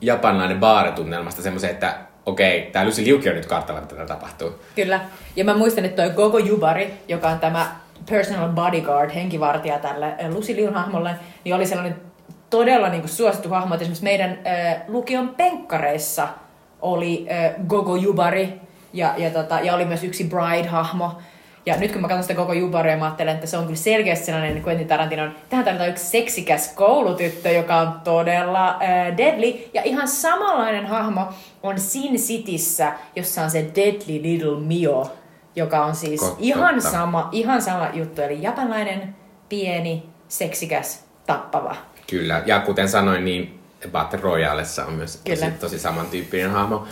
japanlainen baaritunnelmasta semmoiseen, että okei, tää Lucy Liuki on nyt kartalla, että tätä tapahtuu. Kyllä. Ja mä muistan, että toi Gogo Jubari, joka on tämä personal bodyguard, henkivartija tälle äh, Lucy Liun hahmolle, niin oli sellainen todella niin kuin suosittu hahmo, että esimerkiksi meidän äh, lukion penkkareissa oli äh, Gogo Jubari ja, ja, tota, ja oli myös yksi Bride-hahmo. Ja nyt kun mä katson sitä koko Jubaria, mä ajattelen, että se on kyllä selkeästi sellainen Quentin Tarantinon, tähän tarvitaan yksi seksikäs koulutyttö, joka on todella äh, deadly. Ja ihan samanlainen hahmo on Sin Cityssä, jossa on se Deadly Little Mio, joka on siis ihan sama, ihan sama juttu. Eli japanilainen, pieni, seksikäs, tappava. Kyllä, ja kuten sanoin, niin Battle Royalessa on myös tosi, tosi samantyyppinen hahmo.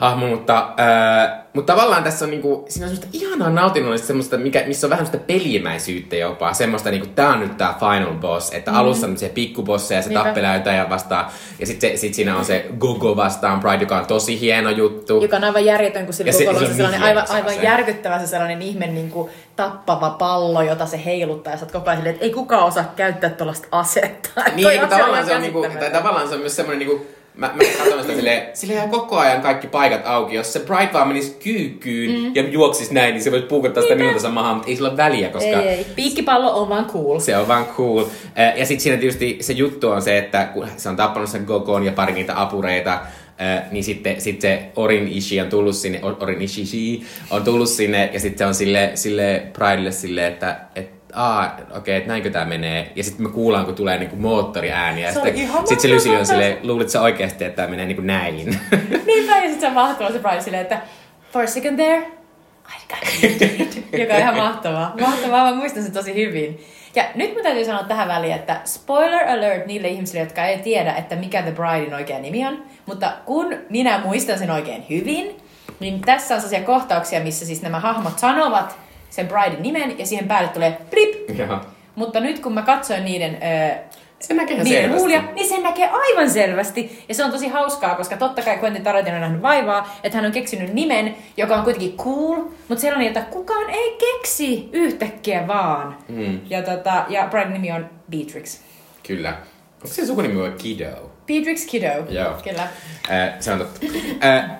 Hahmo mutta, ää, mutta tavallaan tässä on niinku, siinä on semmoista ihanaa nautinnollista semmoista, mikä, missä on vähän semmoista pelimäisyyttä jopa. Semmoista niinku, tää on nyt tää final boss, että mm. alussa on se pikkubosseja ja se Niinpä. tappelee jotain vastaan. Ja sitten sit siinä on se Gogo vastaan Pride, joka on tosi hieno juttu. Joka on aivan järjetön, kun sillä Ja se- se on sellainen niin aivan, aivan se. järkyttävä se sellainen ihme niin kuin tappava pallo, jota se heiluttaa. Ja sä oot koko ajan silleen, että ei kukaan osaa käyttää tuollaista asetta. Niin, asia tavallaan se on, niinku, tai tavallaan se on myös semmoinen niinku, Mä, mä katson sitä silleen, sillä jää koko ajan kaikki paikat auki. Jos se Bright vaan menisi kyykkyyn mm. ja juoksisi näin, niin se voisi puukottaa sitä minulta maahan, mutta ei sillä ole väliä, koska Ei, ei. Piikkipallo on vaan cool. se on vaan cool. Ja sitten siinä tietysti se juttu on se, että kun se on tappanut sen Gogon ja pari niitä apureita, niin sitten sit se Orin Ishi on tullut sinne, Orin Ishi on tullut sinne, ja sitten se on sille, sille Pridelle sille, että et, aa, okei, okay, että näinkö tää menee. Ja sitten me kuullaan, kun tulee niinku moottoriääni, ja Se sitten sit se Lucy on silleen, luulit sä oikeasti, että tää menee niinku näin. Niinpä, ja sitten se on mahtava se Brian silleen, että for a second there, I got it. Joka on ihan mahtavaa. Mahtavaa, mä muistan sen tosi hyvin. Ja nyt mä täytyy sanoa tähän väliin, että spoiler alert niille ihmisille, jotka ei tiedä, että mikä The Bridein oikea nimi on. Mutta kun minä muistan sen oikein hyvin, niin tässä on sellaisia kohtauksia, missä siis nämä hahmot sanovat sen Bridein nimen ja siihen päälle tulee blip. Joo. Mutta nyt kun mä katsoin niiden, öö, Se näkee ihan selvästi. huulia, niin sen näkee aivan selvästi. Ja se on tosi hauskaa, koska totta kai Quentin Tarantino on nähnyt vaivaa, että hän on keksinyt nimen, joka on kuitenkin cool, mutta sellainen, jota kukaan ei keksi yhtäkkiä vaan. Mm. Ja, tota, ja Brian nimi on Beatrix. Kyllä. Onko se sukunimi vai Kiddo? Beatrix Kiddo. Joo. Kyllä. Äh, se on totta. Äh,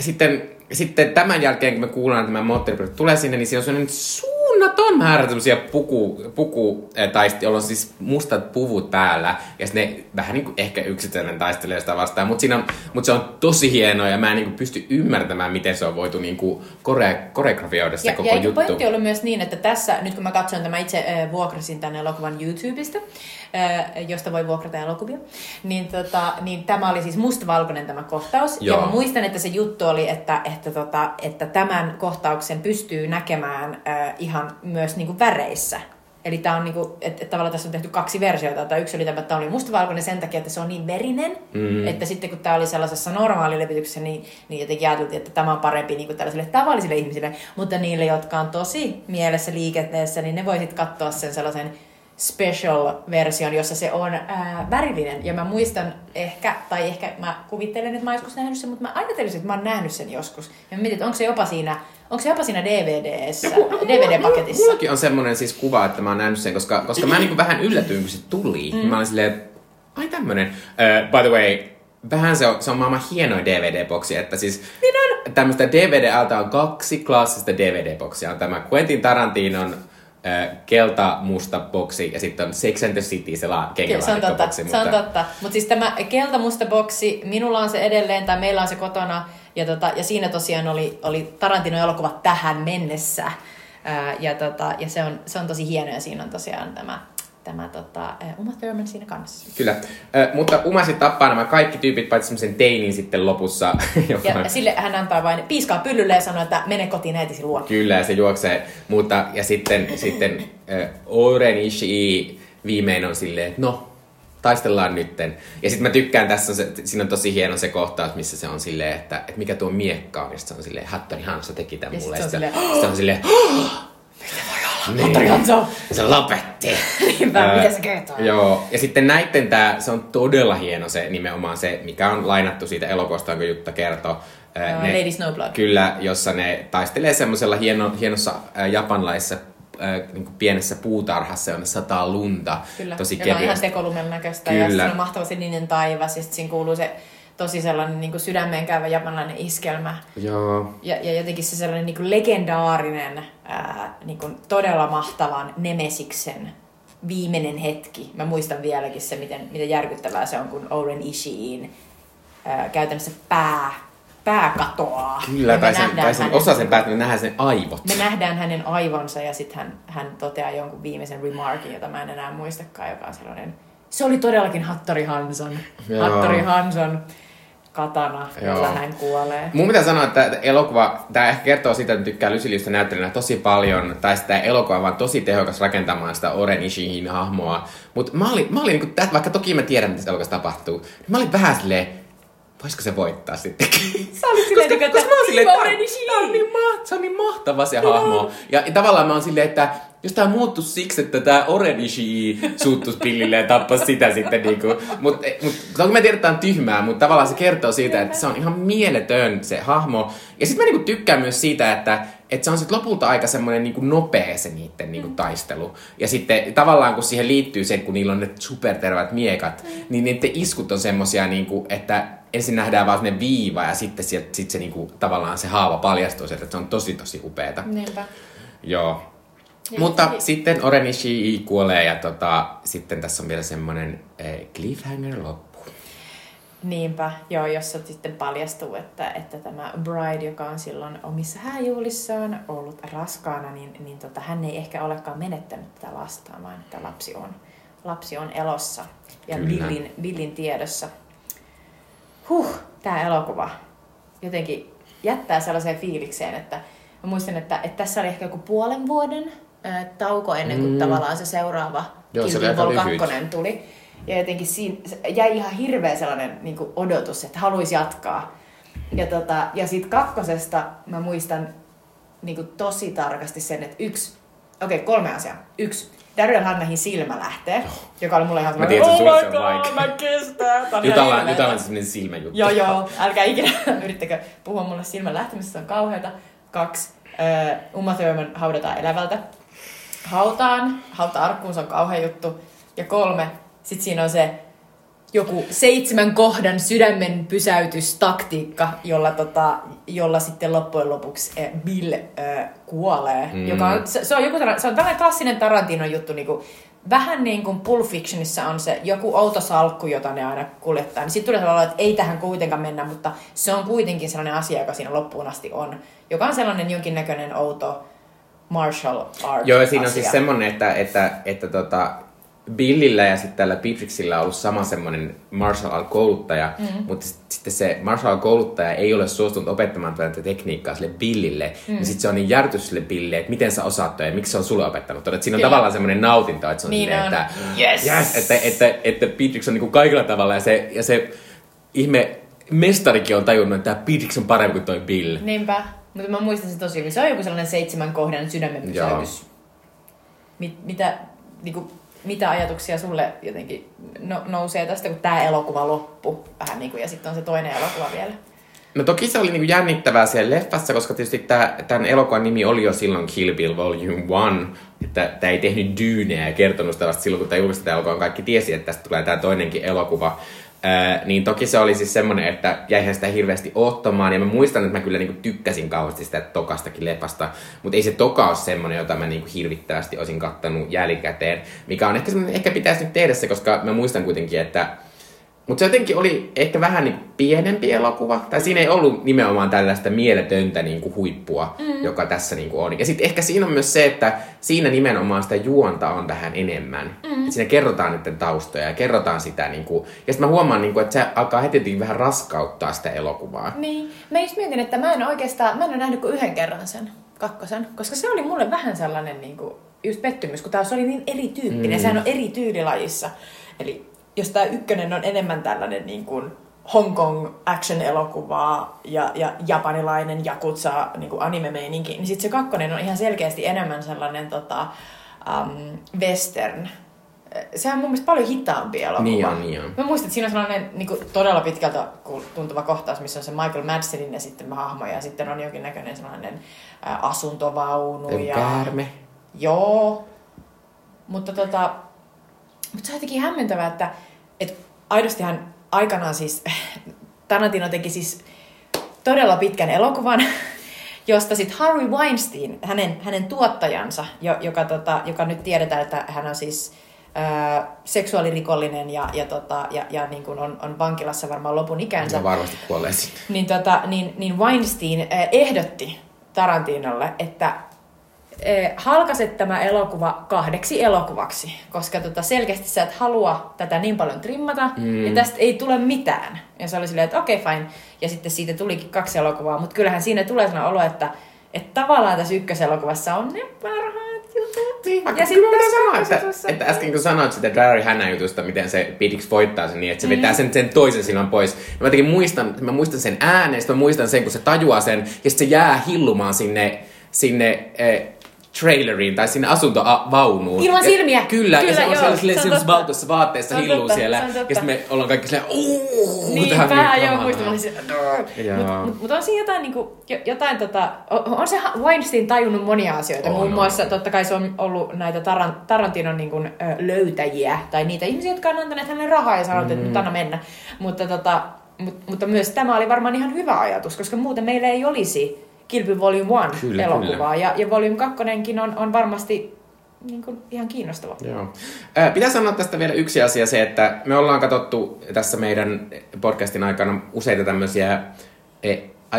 sitten, sitten tämän jälkeen, kun me kuullaan, että tämä moottoripyörä tulee sinne, niin siinä on sellainen suunnaton määrä tämmöisiä puku, puku äh, taisti, jolla on siis mustat puvut päällä. Ja sitten ne vähän niin kuin ehkä yksitellen taistelee sitä vastaan. Mutta mut se on tosi hienoa ja mä en niin kuin pysty ymmärtämään, miten se on voitu niin kuin kore, koreografioida se Ja, koko ja juttu. pointti ollut myös niin, että tässä, nyt kun mä katsoin tämä itse äh, vuokrasin tänne elokuvan YouTubesta, josta voi vuokrata elokuvia, niin, tota, niin tämä oli siis mustavalkoinen tämä kohtaus. Joo. Ja mä muistan, että se juttu oli, että, että, tota, että tämän kohtauksen pystyy näkemään äh, ihan myös niinku väreissä. Eli tämä on niinku, että, että tavallaan tässä on tehty kaksi versiota. Tämä yksi oli tämä, että tämä oli mustavalkoinen sen takia, että se on niin verinen, mm. että sitten kun tämä oli sellaisessa normaalilevityksessä, niin, niin jotenkin ajateltiin, että tämä on parempi niin kuin tällaisille tavallisille ihmisille. Mutta niille, jotka on tosi mielessä liikenteessä, niin ne voisit katsoa sen sellaisen special-version, jossa se on ää, värillinen. Ja mä muistan ehkä, tai ehkä mä kuvittelen, että mä oon joskus nähnyt sen, mutta mä ajattelisin, että mä oon nähnyt sen joskus. Ja mä mietin, että onko se jopa siinä, onko se jopa siinä DVDssä, DVD-paketissa. Mullakin on semmoinen siis kuva, että mä oon nähnyt sen, koska, koska mä niin vähän yllätyin, kun se tuli. Mm. Mä olin silleen, ai tämmönen. Uh, by the way, vähän se on, se on maailman hienoin DVD-boksi, että siis niin on. tämmöistä DVD-alta on kaksi klassista DVD-boksia. On tämä Quentin Tarantinon kelta-musta boksi ja sitten on Sex and the City, se la- Kyllä, se on totta, boksi. se on totta. Mutta siis tämä keltamusta boksi, minulla on se edelleen, tai meillä on se kotona, ja, tota, ja siinä tosiaan oli, oli Tarantino elokuva tähän mennessä. Ää, ja, tota, ja se, on, se on tosi hieno, ja siinä on tosiaan tämä, tämä tota, ää, Uma Thurman siinä kanssa. Kyllä. Ö, mutta Uma sitten tappaa nämä kaikki tyypit, paitsi semmoisen teinin sitten lopussa. joka Ja, on- sille hän antaa vain piiskaa pyllylle ja sanoo, että mene kotiin äitisi luo. Kyllä, ja se juoksee. Mutta, ja sitten, sitten äh, Oren Ishii viimein on silleen, että no, taistellaan nytten. Ja sitten mä tykkään, tässä on se, siinä on tosi hieno se kohtaus, missä se on silleen, että, että mikä tuo miekka on. Ja sitten se on silleen, Hattori Hansa teki tämän Ja mulle. sit se on silleen, se on silleen, niin, Hattori Hanzo! se lopetti. Niinpä, mitä se kertoo? Joo, ja sitten näitten tää, se on todella hieno se nimenomaan se, mikä on lainattu siitä elokuvasta, jonka Jutta kertoo. Ää, Joo, Lady Snowblood. Kyllä, jossa ne taistelee semmoisella hieno, hienossa ää, japanlaisessa ää, niin pienessä puutarhassa, jonne sataa lunta. Kyllä, tosi joka on ihan kevyesti. tekolumen näköistä. Ja Kyllä. sitten on mahtava sininen taivas ja sitten siinä kuuluu se tosi sellainen niin kuin sydämeen käyvä japanilainen iskelmä. Joo, Ja, ja jotenkin se sellainen niin kuin legendaarinen, ää, niin kuin todella mahtavan Nemesiksen viimeinen hetki. Mä muistan vieläkin se, miten, miten järkyttävää se on, kun Oren Ishiin ää, käytännössä pää, pää katoaa. Kyllä, tai sen, tai sen osa sen päät, me nähdään sen aivot. Me nähdään hänen aivonsa ja sitten hän, hän toteaa jonkun viimeisen remarkin, jota mä en enää muistakaan, joka on sellainen... Se oli todellakin Hattori Hanson. Joo. Hattori Hanson katana, jolla hän kuolee. Mun pitää sanoa, että elokuva, tämä ehkä kertoo siitä, että tykkää Lysiliusta näyttelijänä tosi paljon, tai sitä elokuva on vaan tosi tehokas rakentamaan sitä Oren Ishihin hahmoa. Mutta mä olin, mä olin niinku, vaikka toki mä tiedän, mitä tässä elokuvassa tapahtuu, niin mä olin vähän silleen, voisiko se voittaa sittenkin? Sä olit silleen, koska, että koska mä oon silleen, tää on niin, ma- se on niin mahtava se hahmo. Ja, ja tavallaan mä oon silleen, että jos tää muuttu siksi, että tää Oren Ishii suuttus pillille ja tappas sitä sitten niinku. Mut, mut toki mä tiedän, että tää on tyhmää, mutta tavallaan se kertoo siitä, että se on ihan mieletön se hahmo. Ja sitten mä niinku tykkään myös siitä, että että se on sitten lopulta aika semmoinen niinku nopea se niiden niinku taistelu. Ja sitten tavallaan kun siihen liittyy se, kun niillä on ne supertervät miekat, niin niiden iskut on semmosia, niinku, että ensin nähdään vaan ne viiva ja sitten sieltä, sit se niinku, tavallaan se haava paljastuu sieltä, että se on tosi tosi upeeta. Niinpä. Joo. Ja Mutta sitten- sitten Orenishi kuolee ja tota, sitten tässä on vielä semmoinen eh, cliffhanger loppu. Niinpä, joo, jossa sitten paljastuu, että, että tämä Bride, joka on silloin omissa hääjuhlissaan ollut raskaana, niin, niin tota, hän ei ehkä olekaan menettänyt tätä lastaan, vaan että lapsi on, lapsi on elossa ja. Billin, Billin tiedossa. Huh, tämä elokuva jotenkin jättää sellaiseen fiilikseen, että mä muistan, että, että tässä oli ehkä joku puolen vuoden ää, tauko ennen kuin Mm. tavallaan se seuraava aika lyhyt. 2 tuli. Ja jotenkin siinä jäi ihan hirveä sellainen niin kuin odotus, että haluaisi jatkaa. Ja, tota, ja siitä kakkosesta mä muistan niin kuin tosi tarkasti sen, että yksi, okei okay, kolme asiaa. Yksi, Daryl Hannahin silmä lähtee, joka oli mulle ihan tiedän, oh my on god, vaikea." mä kestän. On ihan Jutellaan, hirveetä. jutellaan semmoinen silmäjuttu. Joo, joo. Älkää ikinä yrittäkö puhua mulle silmän lähtemisestä, se on kauheata. Kaksi. Ö, Uma Thurman haudataan elävältä. Hautaan. Hauta arkkuun, se on kauhea juttu. Ja kolme. Sitten siinä on se joku seitsemän kohdan sydämen pysäytystaktiikka, jolla, tota, jolla sitten loppujen lopuksi eh, Bill eh, kuolee. Mm. Joka on, se, se, on joku, se on tällainen klassinen Tarantinon juttu, niin kuin, vähän niin kuin Pulp Fictionissa on se joku outo salkku, jota ne aina kuljettaa. Niin sitten tulee sellainen, että ei tähän kuitenkaan mennä, mutta se on kuitenkin sellainen asia, joka siinä loppuun asti on. Joka on sellainen jonkinnäköinen outo martial art Joo, siinä on asia. siis semmonen, että, että, että tota, Billillä ja sitten tällä Beatrixillä on ollut sama semmoinen martial art kouluttaja, mm. mutta sit- sitten se martial art kouluttaja ei ole suostunut opettamaan tätä tekniikkaa sille Billille, mm. niin sitten se on niin järkytys sille Billille, että miten sä osaat toi ja miksi se on sulle opettanut. Että siinä on Kyllä. tavallaan semmoinen nautinto, että se on Niin silleen, on. että, Yes! yes, että, että, että Beatrix on niinku kaikilla tavalla ja se, ja se ihme mestarikin on tajunnut, että tämä Beatrix on parempi kuin toi Bill. Niinpä, mutta mä muistan sen tosi hyvin. Se on joku sellainen seitsemän kohdan sydämen pysäytys. Mit, mitä, niinku, mitä ajatuksia sulle jotenkin no, nousee tästä, kun tämä elokuva loppu vähän niin kuin, ja sitten on se toinen elokuva vielä. No toki se oli niinku jännittävää siellä leffassa, koska tietysti tämän elokuvan nimi oli jo silloin Kill Bill Volume 1, että tämä ei tehnyt dyyneä ja kertonut sitä vasta silloin, kun tämä julkaistiin elokuvan, kaikki tiesi, että tästä tulee tämä toinenkin elokuva. Ää, niin toki se oli siis semmonen, että jäihän sitä hirveästi oottomaan, ja mä muistan, että mä kyllä niinku tykkäsin kauheasti sitä tokastakin leffasta, mutta ei se toka ole semmonen, jota mä niinku hirvittävästi olisin kattanut jälkikäteen, mikä on ehkä semmonen, ehkä pitäisi nyt tehdä se, koska mä muistan kuitenkin, että mutta se jotenkin oli ehkä vähän niin pienempi elokuva. Tai siinä ei ollut nimenomaan tällaista mieletöntä niin kuin huippua, mm. joka tässä niin kuin on. Ja sitten ehkä siinä on myös se, että siinä nimenomaan sitä juonta on vähän enemmän. Mm. Et siinä kerrotaan niiden taustoja ja kerrotaan sitä. Niin kuin, ja sitten mä huomaan, niin kuin, että se alkaa heti vähän raskauttaa sitä elokuvaa. Niin, mä just mietin, että mä en oikeastaan, mä en ole nähnyt kuin yhden kerran sen kakkosen, koska se oli mulle vähän sellainen niin kuin, just pettymys, kun taas oli niin erityyppinen, mm. sehän on eri tyylilajissa. Eli jos tämä ykkönen on enemmän tällainen niin kuin Hong Kong action-elokuvaa ja, ja japanilainen jakutsa niin kuin anime-meininki, niin sitten se kakkonen on ihan selkeästi enemmän sellainen tota, um, western. Sehän on mun mielestä paljon hitaampi elokuva. Niin on, niin on. Mä muistan, että siinä on sellainen niin kuin, todella pitkältä tuntuva kohtaus, missä on se Michael Madsenin ja sitten hahmo ja sitten on jonkinnäköinen sellainen ä, asuntovaunu. Ja... käärme. Joo. Mutta tota, mutta se on jotenkin hämmentävää, että aidostihan aikanaan siis Tarantino teki siis todella pitkän elokuvan, josta sitten Harvey Weinstein, hänen, hänen tuottajansa, jo, joka, tota, joka nyt tiedetään, että hän on siis seksuaalirikollinen ja, ja, tota, ja, ja niin kuin on, on vankilassa varmaan lopun ikänsä. Ja varmasti kuolee. Niin, tota, niin, niin Weinstein ehdotti Tarantinolle, että halkaset tämä elokuva kahdeksi elokuvaksi, koska tota, selkeästi sä et halua tätä niin paljon trimmata, mm. ja tästä ei tule mitään. Ja se oli silleen, että okei, okay, fine. Ja sitten siitä tulikin kaksi elokuvaa, mutta kyllähän siinä tulee sellainen olo, että, että tavallaan tässä ykköselokuvassa on ne parhaat jutut. Niin, ja ja sitten tässä sanoa, että, että äsken kun sanoit sitä Larry Hannah jutusta, miten se Pidix voittaa sen niin, että se vetää sen, sen toisen silmän pois. Mä jotenkin muistan, mä muistan sen ääneen, sitten mä muistan sen, kun se tajuaa sen, ja sitten se jää hillumaan sinne, sinne eh, traileriin tai sinne asuntovaunuun. Ilman Ja- silmiä. Kyllä, Kyllä, ja se on joo, siellä se on valkoisessa vaatteessa on hilluu totta, siellä. on Ja sitten me ollaan kaikki silleen, uuuu, Niin, vähän niin joo, kamalaa." muistan, mä olin siellä, Joo. Mutta mut, mut on siinä jotain, niinku, jo- jotain tota, on, on se Weinstein tajunnut monia asioita. On, Muun muassa on. totta kai se on ollut näitä Taran, Tarantinon niinku, ö, löytäjiä, tai niitä ihmisiä, jotka on antaneet hänelle rahaa ja sanonut, että nyt anna mennä. Mutta, tota, mut, mutta myös tämä oli varmaan ihan hyvä ajatus, koska muuten meillä ei olisi Kilpy Volume 1 Kyllä, elokuvaa. Ja, ja Volume 2 on, on varmasti niin kuin, ihan kiinnostava. Joo. Ää, Pitää sanoa tästä vielä yksi asia, se, että me ollaan katsottu tässä meidän podcastin aikana useita tämmöisiä e,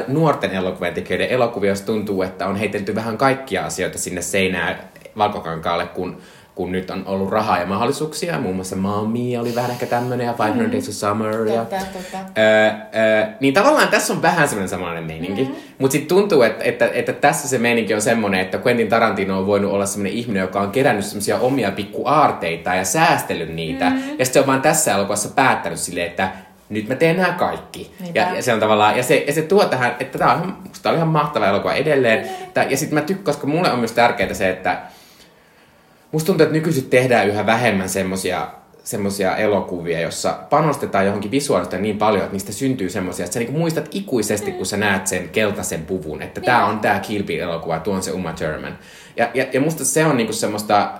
nuorten elokuvien tekijöiden elokuvia, jos tuntuu, että on heitelty vähän kaikkia asioita sinne seinään valkokankaalle, kun, kun nyt on ollut rahaa ja mahdollisuuksia. Muun muassa Mommy oli vähän ehkä tämmönen ja 500 Days of Summer. Ja, Totta, totta. Öö, öö, niin tavallaan tässä on vähän semmoinen samanlainen meininki. Mm-hmm. Mutta sitten tuntuu, että, että, että, tässä se meininki on semmoinen, että Quentin Tarantino on voinut olla semmoinen ihminen, joka on kerännyt semmoisia omia pikkuaarteita ja säästellyt niitä. Mm-hmm. Ja sitten se on vaan tässä elokuvassa päättänyt silleen, että nyt mä teen nämä kaikki. Niinpä. Ja, ja, se on tavallaan, ja se, ja se tuo tähän, että tämä on, tää oli ihan mahtava elokuva edelleen. Tää, ja sitten mä tykkään, koska mulle on myös tärkeää se, että Musta tuntuu, että nykyisin tehdään yhä vähemmän semmosia semmosia elokuvia, jossa panostetaan johonkin visuaalista niin paljon, että niistä syntyy semmosia, että sä niinku muistat ikuisesti, kun sä näet sen keltaisen puvun, että tää on tää Kill Bill-elokuva, tuo on se Uma Thurman. Ja, ja, ja musta se on niinku semmoista,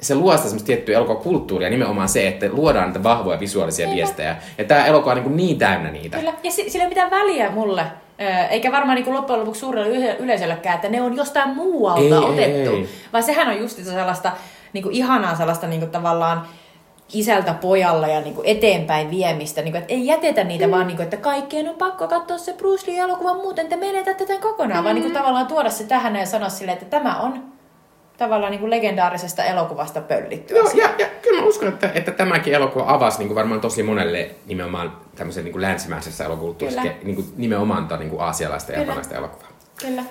se luo sitä semmoista tiettyä elokuvakulttuuria, nimenomaan se, että luodaan niitä vahvoja visuaalisia viestejä. Ja tää elokuva on niin, niin täynnä niitä. Kyllä, ja si- sillä ei mitään väliä mulle, eikä varmaan niin loppujen lopuksi suurelle yle- yleisöllekään, että ne on jostain muualta Ei, ei, otettu. ei. Vaan sehän on just sellaista niin kuin ihanaa sellaista niin kuin tavallaan isältä pojalle ja niin kuin eteenpäin viemistä. Niin kuin, että ei jätetä niitä, mm. vaan niin kuin, että kaikkien on pakko katsoa se Bruce Lee-elokuva, muuten te menetätte tämän kokonaan. Mm. Vaan niin kuin, tavallaan tuoda se tähän ja sanoa silleen, että tämä on tavallaan niin kuin legendaarisesta elokuvasta pöllittyä. Joo, ja, ja kyllä mä uskon, että, että tämäkin elokuva avasi niin kuin varmaan tosi monelle nimenomaan tämmöisen niin kuin länsimäisessä elokuvakulttuurissa Kyllä. niin kuin nimenomaan tota, niin kuin aasialaista ja Kyllä. japanilaista elokuvaa. Kyllä.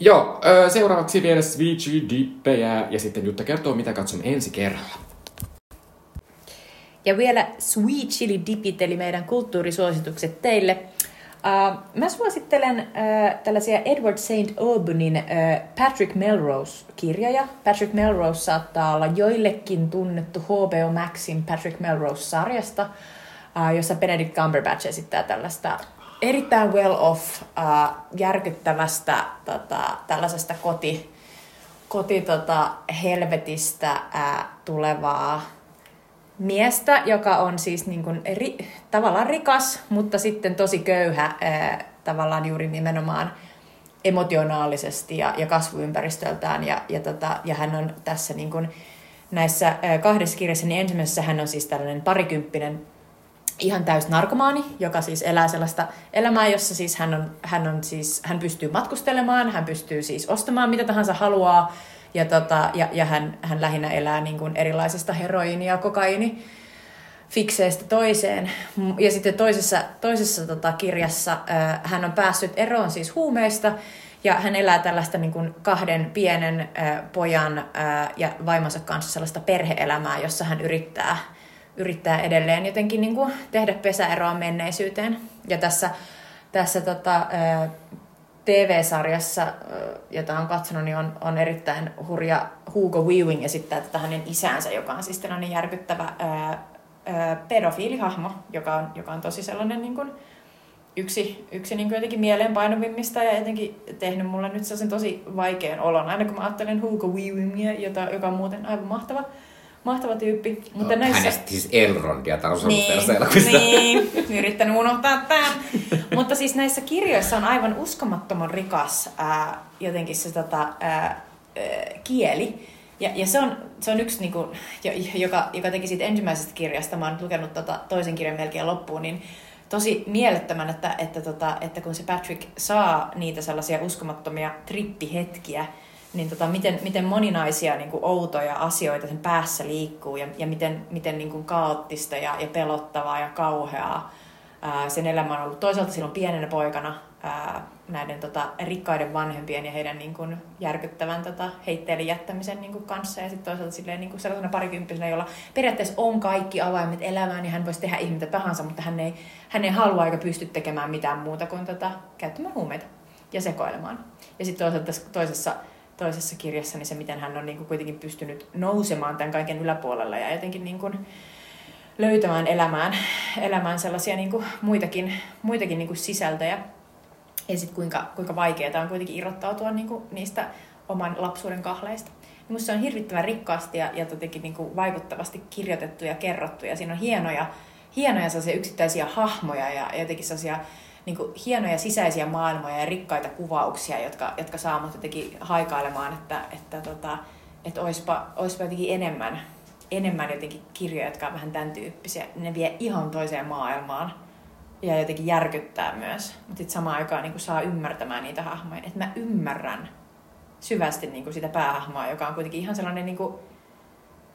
Joo, seuraavaksi vielä Sweet Dippejä ja sitten Jutta kertoo, mitä katsomme ensi kerralla. Ja vielä Sweet Chili Dipit, eli meidän kulttuurisuositukset teille. Mä suosittelen uh, tällaisia Edward St. Aubunin uh, Patrick Melrose-kirjoja. Patrick Melrose saattaa olla joillekin tunnettu HBO Maxin Patrick Melrose-sarjasta, jossa Benedict Cumberbatch esittää tällaista erittäin well-off, uh, järkyttävästä tota, tällaisesta koti, koti tota, helvetistä tulevaa miestä, joka on siis niin kuin ri, tavallaan rikas, mutta sitten tosi köyhä tavallaan juuri nimenomaan emotionaalisesti ja, ja kasvuympäristöltään. Ja, ja, tota, ja hän on tässä niin kuin näissä kahdessa kirjassa, niin ensimmäisessä hän on siis tällainen parikymppinen ihan täys narkomaani, joka siis elää sellaista elämää, jossa siis hän, on, hän, on siis, hän pystyy matkustelemaan, hän pystyy siis ostamaan mitä tahansa haluaa, ja, tota, ja, ja hän, hän lähinnä elää niin kuin erilaisista heroiini- ja kokaini fikseistä toiseen. Ja sitten toisessa, toisessa tota, kirjassa äh, hän on päässyt eroon siis huumeista, ja hän elää tällaista niin kuin kahden pienen äh, pojan äh, ja vaimonsa kanssa sellaista perheelämää, jossa hän yrittää, yrittää edelleen jotenkin niin kuin tehdä pesäeroa menneisyyteen. Ja tässä, tässä tota, äh, TV-sarjassa, jota on katsonut, niin on, on erittäin hurja Hugo Weaving esittää tätä hänen isänsä, joka on siis tällainen järkyttävä ää, ää, pedofiilihahmo, joka on, joka on tosi sellainen niin kuin, yksi, yksi niin kuin jotenkin mieleenpainuvimmista ja jotenkin tehnyt mulle nyt sellaisen tosi vaikean olon, aina kun mä ajattelen Hugo Weavingia, jota, joka on muuten aivan mahtava, mahtava tyyppi. Mutta No, näissä... Hänestä siis Elrondia tarvitsee Niin, niin, yrittänyt unohtaa tämän. Mutta siis näissä kirjoissa on aivan uskomattoman rikas ää, jotenkin se tota, ää, ää, kieli. Ja, ja se, on, se on yksi, niin kuin, joka, joka teki siitä ensimmäisestä kirjasta, mä oon nyt lukenut tota, toisen kirjan melkein loppuun, niin tosi mielettömän, että, että, tota, että kun se Patrick saa niitä sellaisia uskomattomia trippihetkiä, niin tota, miten, miten moninaisia niin kuin outoja asioita sen päässä liikkuu ja, ja miten, miten niin kuin kaoottista ja, ja pelottavaa ja kauheaa ää, sen elämä on ollut. Toisaalta silloin pienenä poikana ää, näiden tota, rikkaiden vanhempien ja heidän niin kuin, järkyttävän tota, heitteelle jättämisen niin kuin, kanssa ja sitten toisaalta silleen, niin kuin, sellaisena parikymppisenä, jolla periaatteessa on kaikki avaimet elämään ja hän voisi tehdä ihmistä tahansa, mutta hän ei, hän ei halua eikä pysty tekemään mitään muuta kuin tota, käyttämään huumeita ja sekoilemaan. Ja sitten toisaalta toisessa toisessa kirjassa niin se, miten hän on niin kuin kuitenkin pystynyt nousemaan tämän kaiken yläpuolella ja jotenkin niin kuin löytämään elämään, elämään sellaisia niin kuin muitakin, muitakin niin kuin sisältöjä. Ja sitten kuinka, kuinka vaikeaa on kuitenkin irrottautua niin kuin niistä oman lapsuuden kahleista. Minusta se on hirvittävän rikkaasti ja, ja jotenkin niin kuin vaikuttavasti kirjoitettu ja kerrottu. Ja siinä on hienoja, hienoja yksittäisiä hahmoja ja jotenkin sellaisia niin kuin hienoja sisäisiä maailmoja ja rikkaita kuvauksia, jotka, jotka saa mut jotenkin haikailemaan, että, että, tota, että oispa, oispa jotenkin enemmän, enemmän jotenkin kirjoja, jotka on vähän tämän tyyppisiä. Ne vie ihan toiseen maailmaan ja jotenkin järkyttää myös. Mutta sitten samaan aikaan niin saa ymmärtämään niitä hahmoja. Että mä ymmärrän syvästi niin sitä päähahmoa, joka on kuitenkin ihan sellainen... Niin kuin,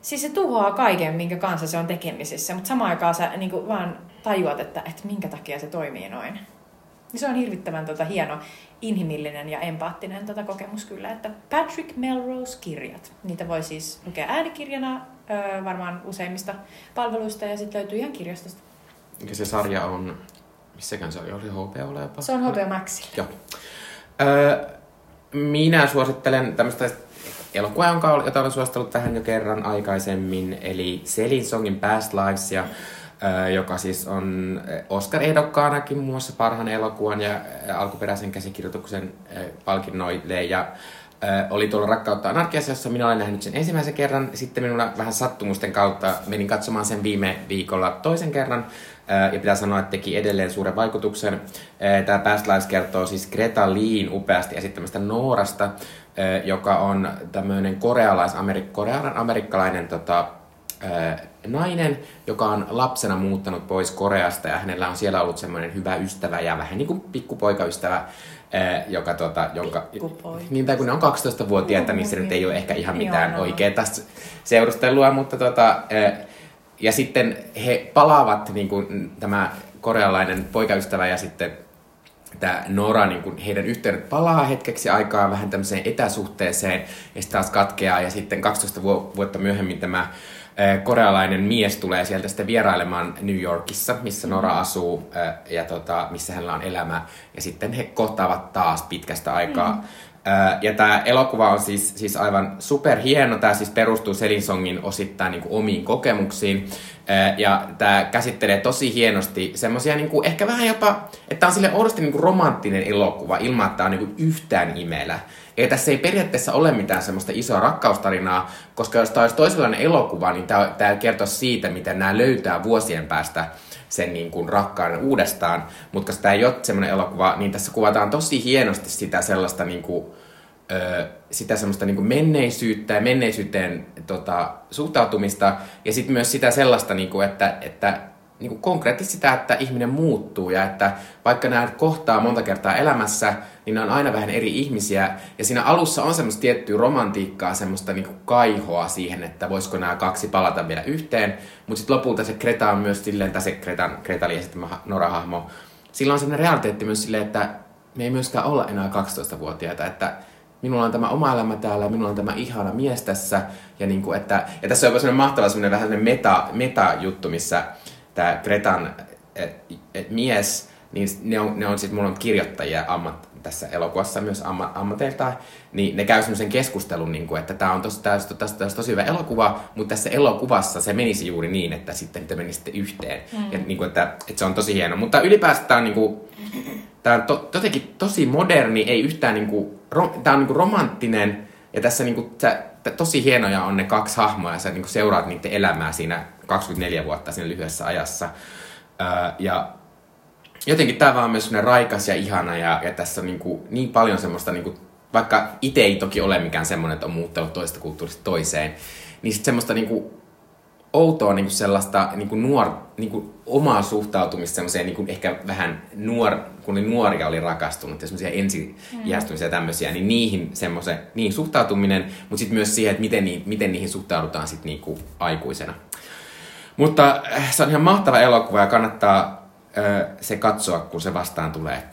siis se tuhoaa kaiken, minkä kanssa se on tekemisissä, mutta samaan aikaan sä niin vaan tajuat, että, että minkä takia se toimii noin. Niin se on hirvittävän tota, hieno, inhimillinen ja empaattinen tota, kokemus kyllä, että Patrick Melrose-kirjat. Niitä voi siis lukea äänikirjana varmaan useimmista palveluista ja sitten löytyy ihan kirjastosta. Mikä se sarja on? Missäkään se oli? Oli HBO jopa? Se on HBO Max. Joo. Öö, minä suosittelen tämmöistä elokuvaa, jonka jota olen suositellut tähän jo kerran aikaisemmin, eli Selin Songin Past Lives ja joka siis on Oscar-ehdokkaanakin muun muassa parhaan elokuvan ja alkuperäisen käsikirjoituksen palkinnoille. Ja oli tuolla Rakkautta anarkiassa, jossa minä olen nähnyt sen ensimmäisen kerran. Sitten minulla vähän sattumusten kautta menin katsomaan sen viime viikolla toisen kerran. Ja pitää sanoa, että teki edelleen suuren vaikutuksen. Tämä Past kertoo siis Greta Leen upeasti esittämästä Noorasta, joka on tämmöinen korealais-amerikkalainen tota, nainen, joka on lapsena muuttanut pois Koreasta ja hänellä on siellä ollut semmoinen hyvä ystävä ja vähän niin kuin pikkupoikaystävä, joka tota, jonka, niin tai kun ne on 12-vuotiaita, niin se nyt ei ole ehkä ihan mitään oikeaa seurustelua, mutta tota, ja sitten he palaavat, niin kuin tämä korealainen poikaystävä ja sitten tämä Nora, niin kuin heidän yhteydet palaa hetkeksi aikaa vähän tämmöiseen etäsuhteeseen ja sitten taas katkeaa ja sitten 12 vuotta myöhemmin tämä korealainen mies tulee sieltä sitten vierailemaan New Yorkissa, missä Nora mm. asuu ja tota, missä hänellä on elämä. Ja sitten he kohtaavat taas pitkästä aikaa. Mm. Ja tämä elokuva on siis, siis aivan superhieno. Tämä siis perustuu Selinsongin osittain niin kuin omiin kokemuksiin. Ja tämä käsittelee tosi hienosti semmoisia niin ehkä vähän jopa, että on sille oudosti niin kuin romanttinen elokuva ilman, että on niin kuin yhtään imelä. Ja tässä ei periaatteessa ole mitään semmoista isoa rakkaustarinaa, koska jos tämä olisi toisenlainen elokuva, niin tämä, tämä kertoo siitä, miten nämä löytää vuosien päästä sen niin kuin rakkauden uudestaan. Mutta koska tämä ei ole semmoinen elokuva, niin tässä kuvataan tosi hienosti sitä sellaista niin kuin, ö, sitä semmoista niin kuin menneisyyttä ja menneisyyteen tota, suhtautumista. Ja sitten myös sitä sellaista, niin kuin, että, että niin kuin konkreettisesti sitä, että ihminen muuttuu ja että vaikka nämä kohtaa monta kertaa elämässä, niin ne on aina vähän eri ihmisiä. Ja siinä alussa on semmoista tiettyä romantiikkaa, semmoista niin kuin kaihoa siihen, että voisiko nämä kaksi palata vielä yhteen. Mutta sitten lopulta se Kreta on myös silleen, tai se Kretan, Kretali esittämä Nora-hahmo, sillä on semmoinen realiteetti myös silleen, että me ei myöskään olla enää 12-vuotiaita, että minulla on tämä oma elämä täällä, minulla on tämä ihana mies tässä. Ja, niin kuin, että, ja tässä on jopa semmoinen mahtava semmoinen vähän semmoinen meta, meta-juttu, missä tämä Gretan et, et mies, niin ne on, ne on siis, mulla on kirjoittajia ammat, tässä elokuvassa myös amma, ammateiltaan, niin ne käy semmoisen keskustelun, niin kuin, että tämä on tosi, tää, tää, tää, tosi hyvä elokuva, mutta tässä elokuvassa se menisi juuri niin, että sitten te menisitte yhteen. Mm. Ja, niin kuin, että, että, se on tosi hieno. Mutta ylipäätään tämä on, niin kuin, tämä on to, jotenkin tosi moderni, ei yhtään niin kuin, rom, tämä on niin kuin romanttinen, ja tässä niin kuin, sä, tosi hienoja on ne kaksi hahmoa, ja sä niin kuin seuraat niiden elämää siinä 24 vuotta siinä lyhyessä ajassa. Ja jotenkin tämä vaan on myös raikas ja ihana ja, ja tässä on niin, kuin, niin paljon semmoista niin kuin vaikka itse ei toki ole mikään semmoinen, että on muuttanut toisesta kulttuurista toiseen, niin sitten semmoista niinku outoa niinku sellaista niinku nuor, niinku omaa suhtautumista semmoiseen niinku ehkä vähän nuor, kun oli nuoria oli rakastunut ja semmoisia ensijästymisiä ja tämmöisiä, niin niihin semmoisen, niin suhtautuminen, mutta sitten myös siihen, että miten, miten niihin suhtaudutaan sitten niinku aikuisena. Mutta äh, se on ihan mahtava elokuva ja kannattaa ö, se katsoa, kun se vastaan tulee.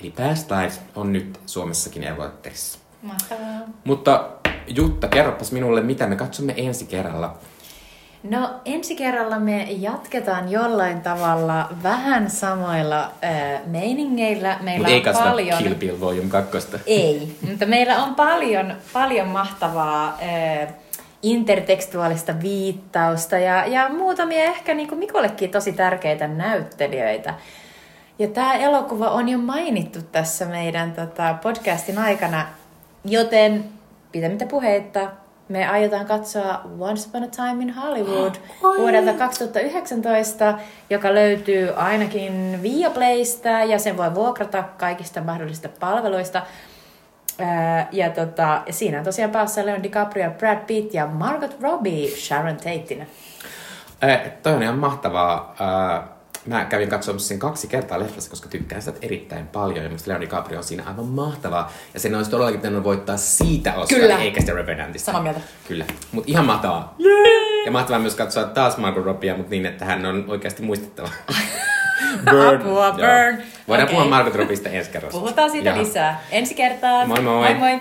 Eli Past Lives on nyt Suomessakin elokuvateatterissa. Mahtavaa. Mutta Jutta, kerropas minulle, mitä me katsomme ensi kerralla. No ensi kerralla me jatketaan jollain tavalla vähän samoilla äh, meiningeillä. Meillä ei on katsota paljon... Kill Bill Volume 2. Ei, mutta meillä on paljon, paljon mahtavaa äh, intertekstuaalista viittausta ja, ja muutamia ehkä niin kuin Mikollekin tosi tärkeitä näyttelijöitä. Ja tämä elokuva on jo mainittu tässä meidän tota, podcastin aikana, joten pitämättä puheitta me aiotaan katsoa Once Upon a Time in Hollywood Oi. vuodelta 2019, joka löytyy ainakin Viaplaysta ja sen voi vuokrata kaikista mahdollisista palveluista. Ja tota, siinä on tosiaan päässä Leon DiCaprio, Brad Pitt ja Margot Robbie Sharon Tateina. Äh, toi on ihan mahtavaa. Äh, mä kävin katsomassa sen kaksi kertaa leffassa, koska tykkään sitä erittäin paljon. Ja musta Leon DiCaprio on siinä aivan mahtavaa. Ja sen olisi todellakin pitänyt voittaa siitä Oscar, Kyllä. eikä sitä Revenantista. Samaa mieltä. Kyllä. Mutta ihan mahtavaa. Ja mahtavaa myös katsoa taas Margot Robbia, mutta niin, että hän on oikeasti muistettava. Apua, Joo. burn. Voidaan Okei. puhua Margot Robbista ensi kerrassa. Puhutaan siitä Jaha. lisää. Ensi kertaan. Moi moi. moi, moi.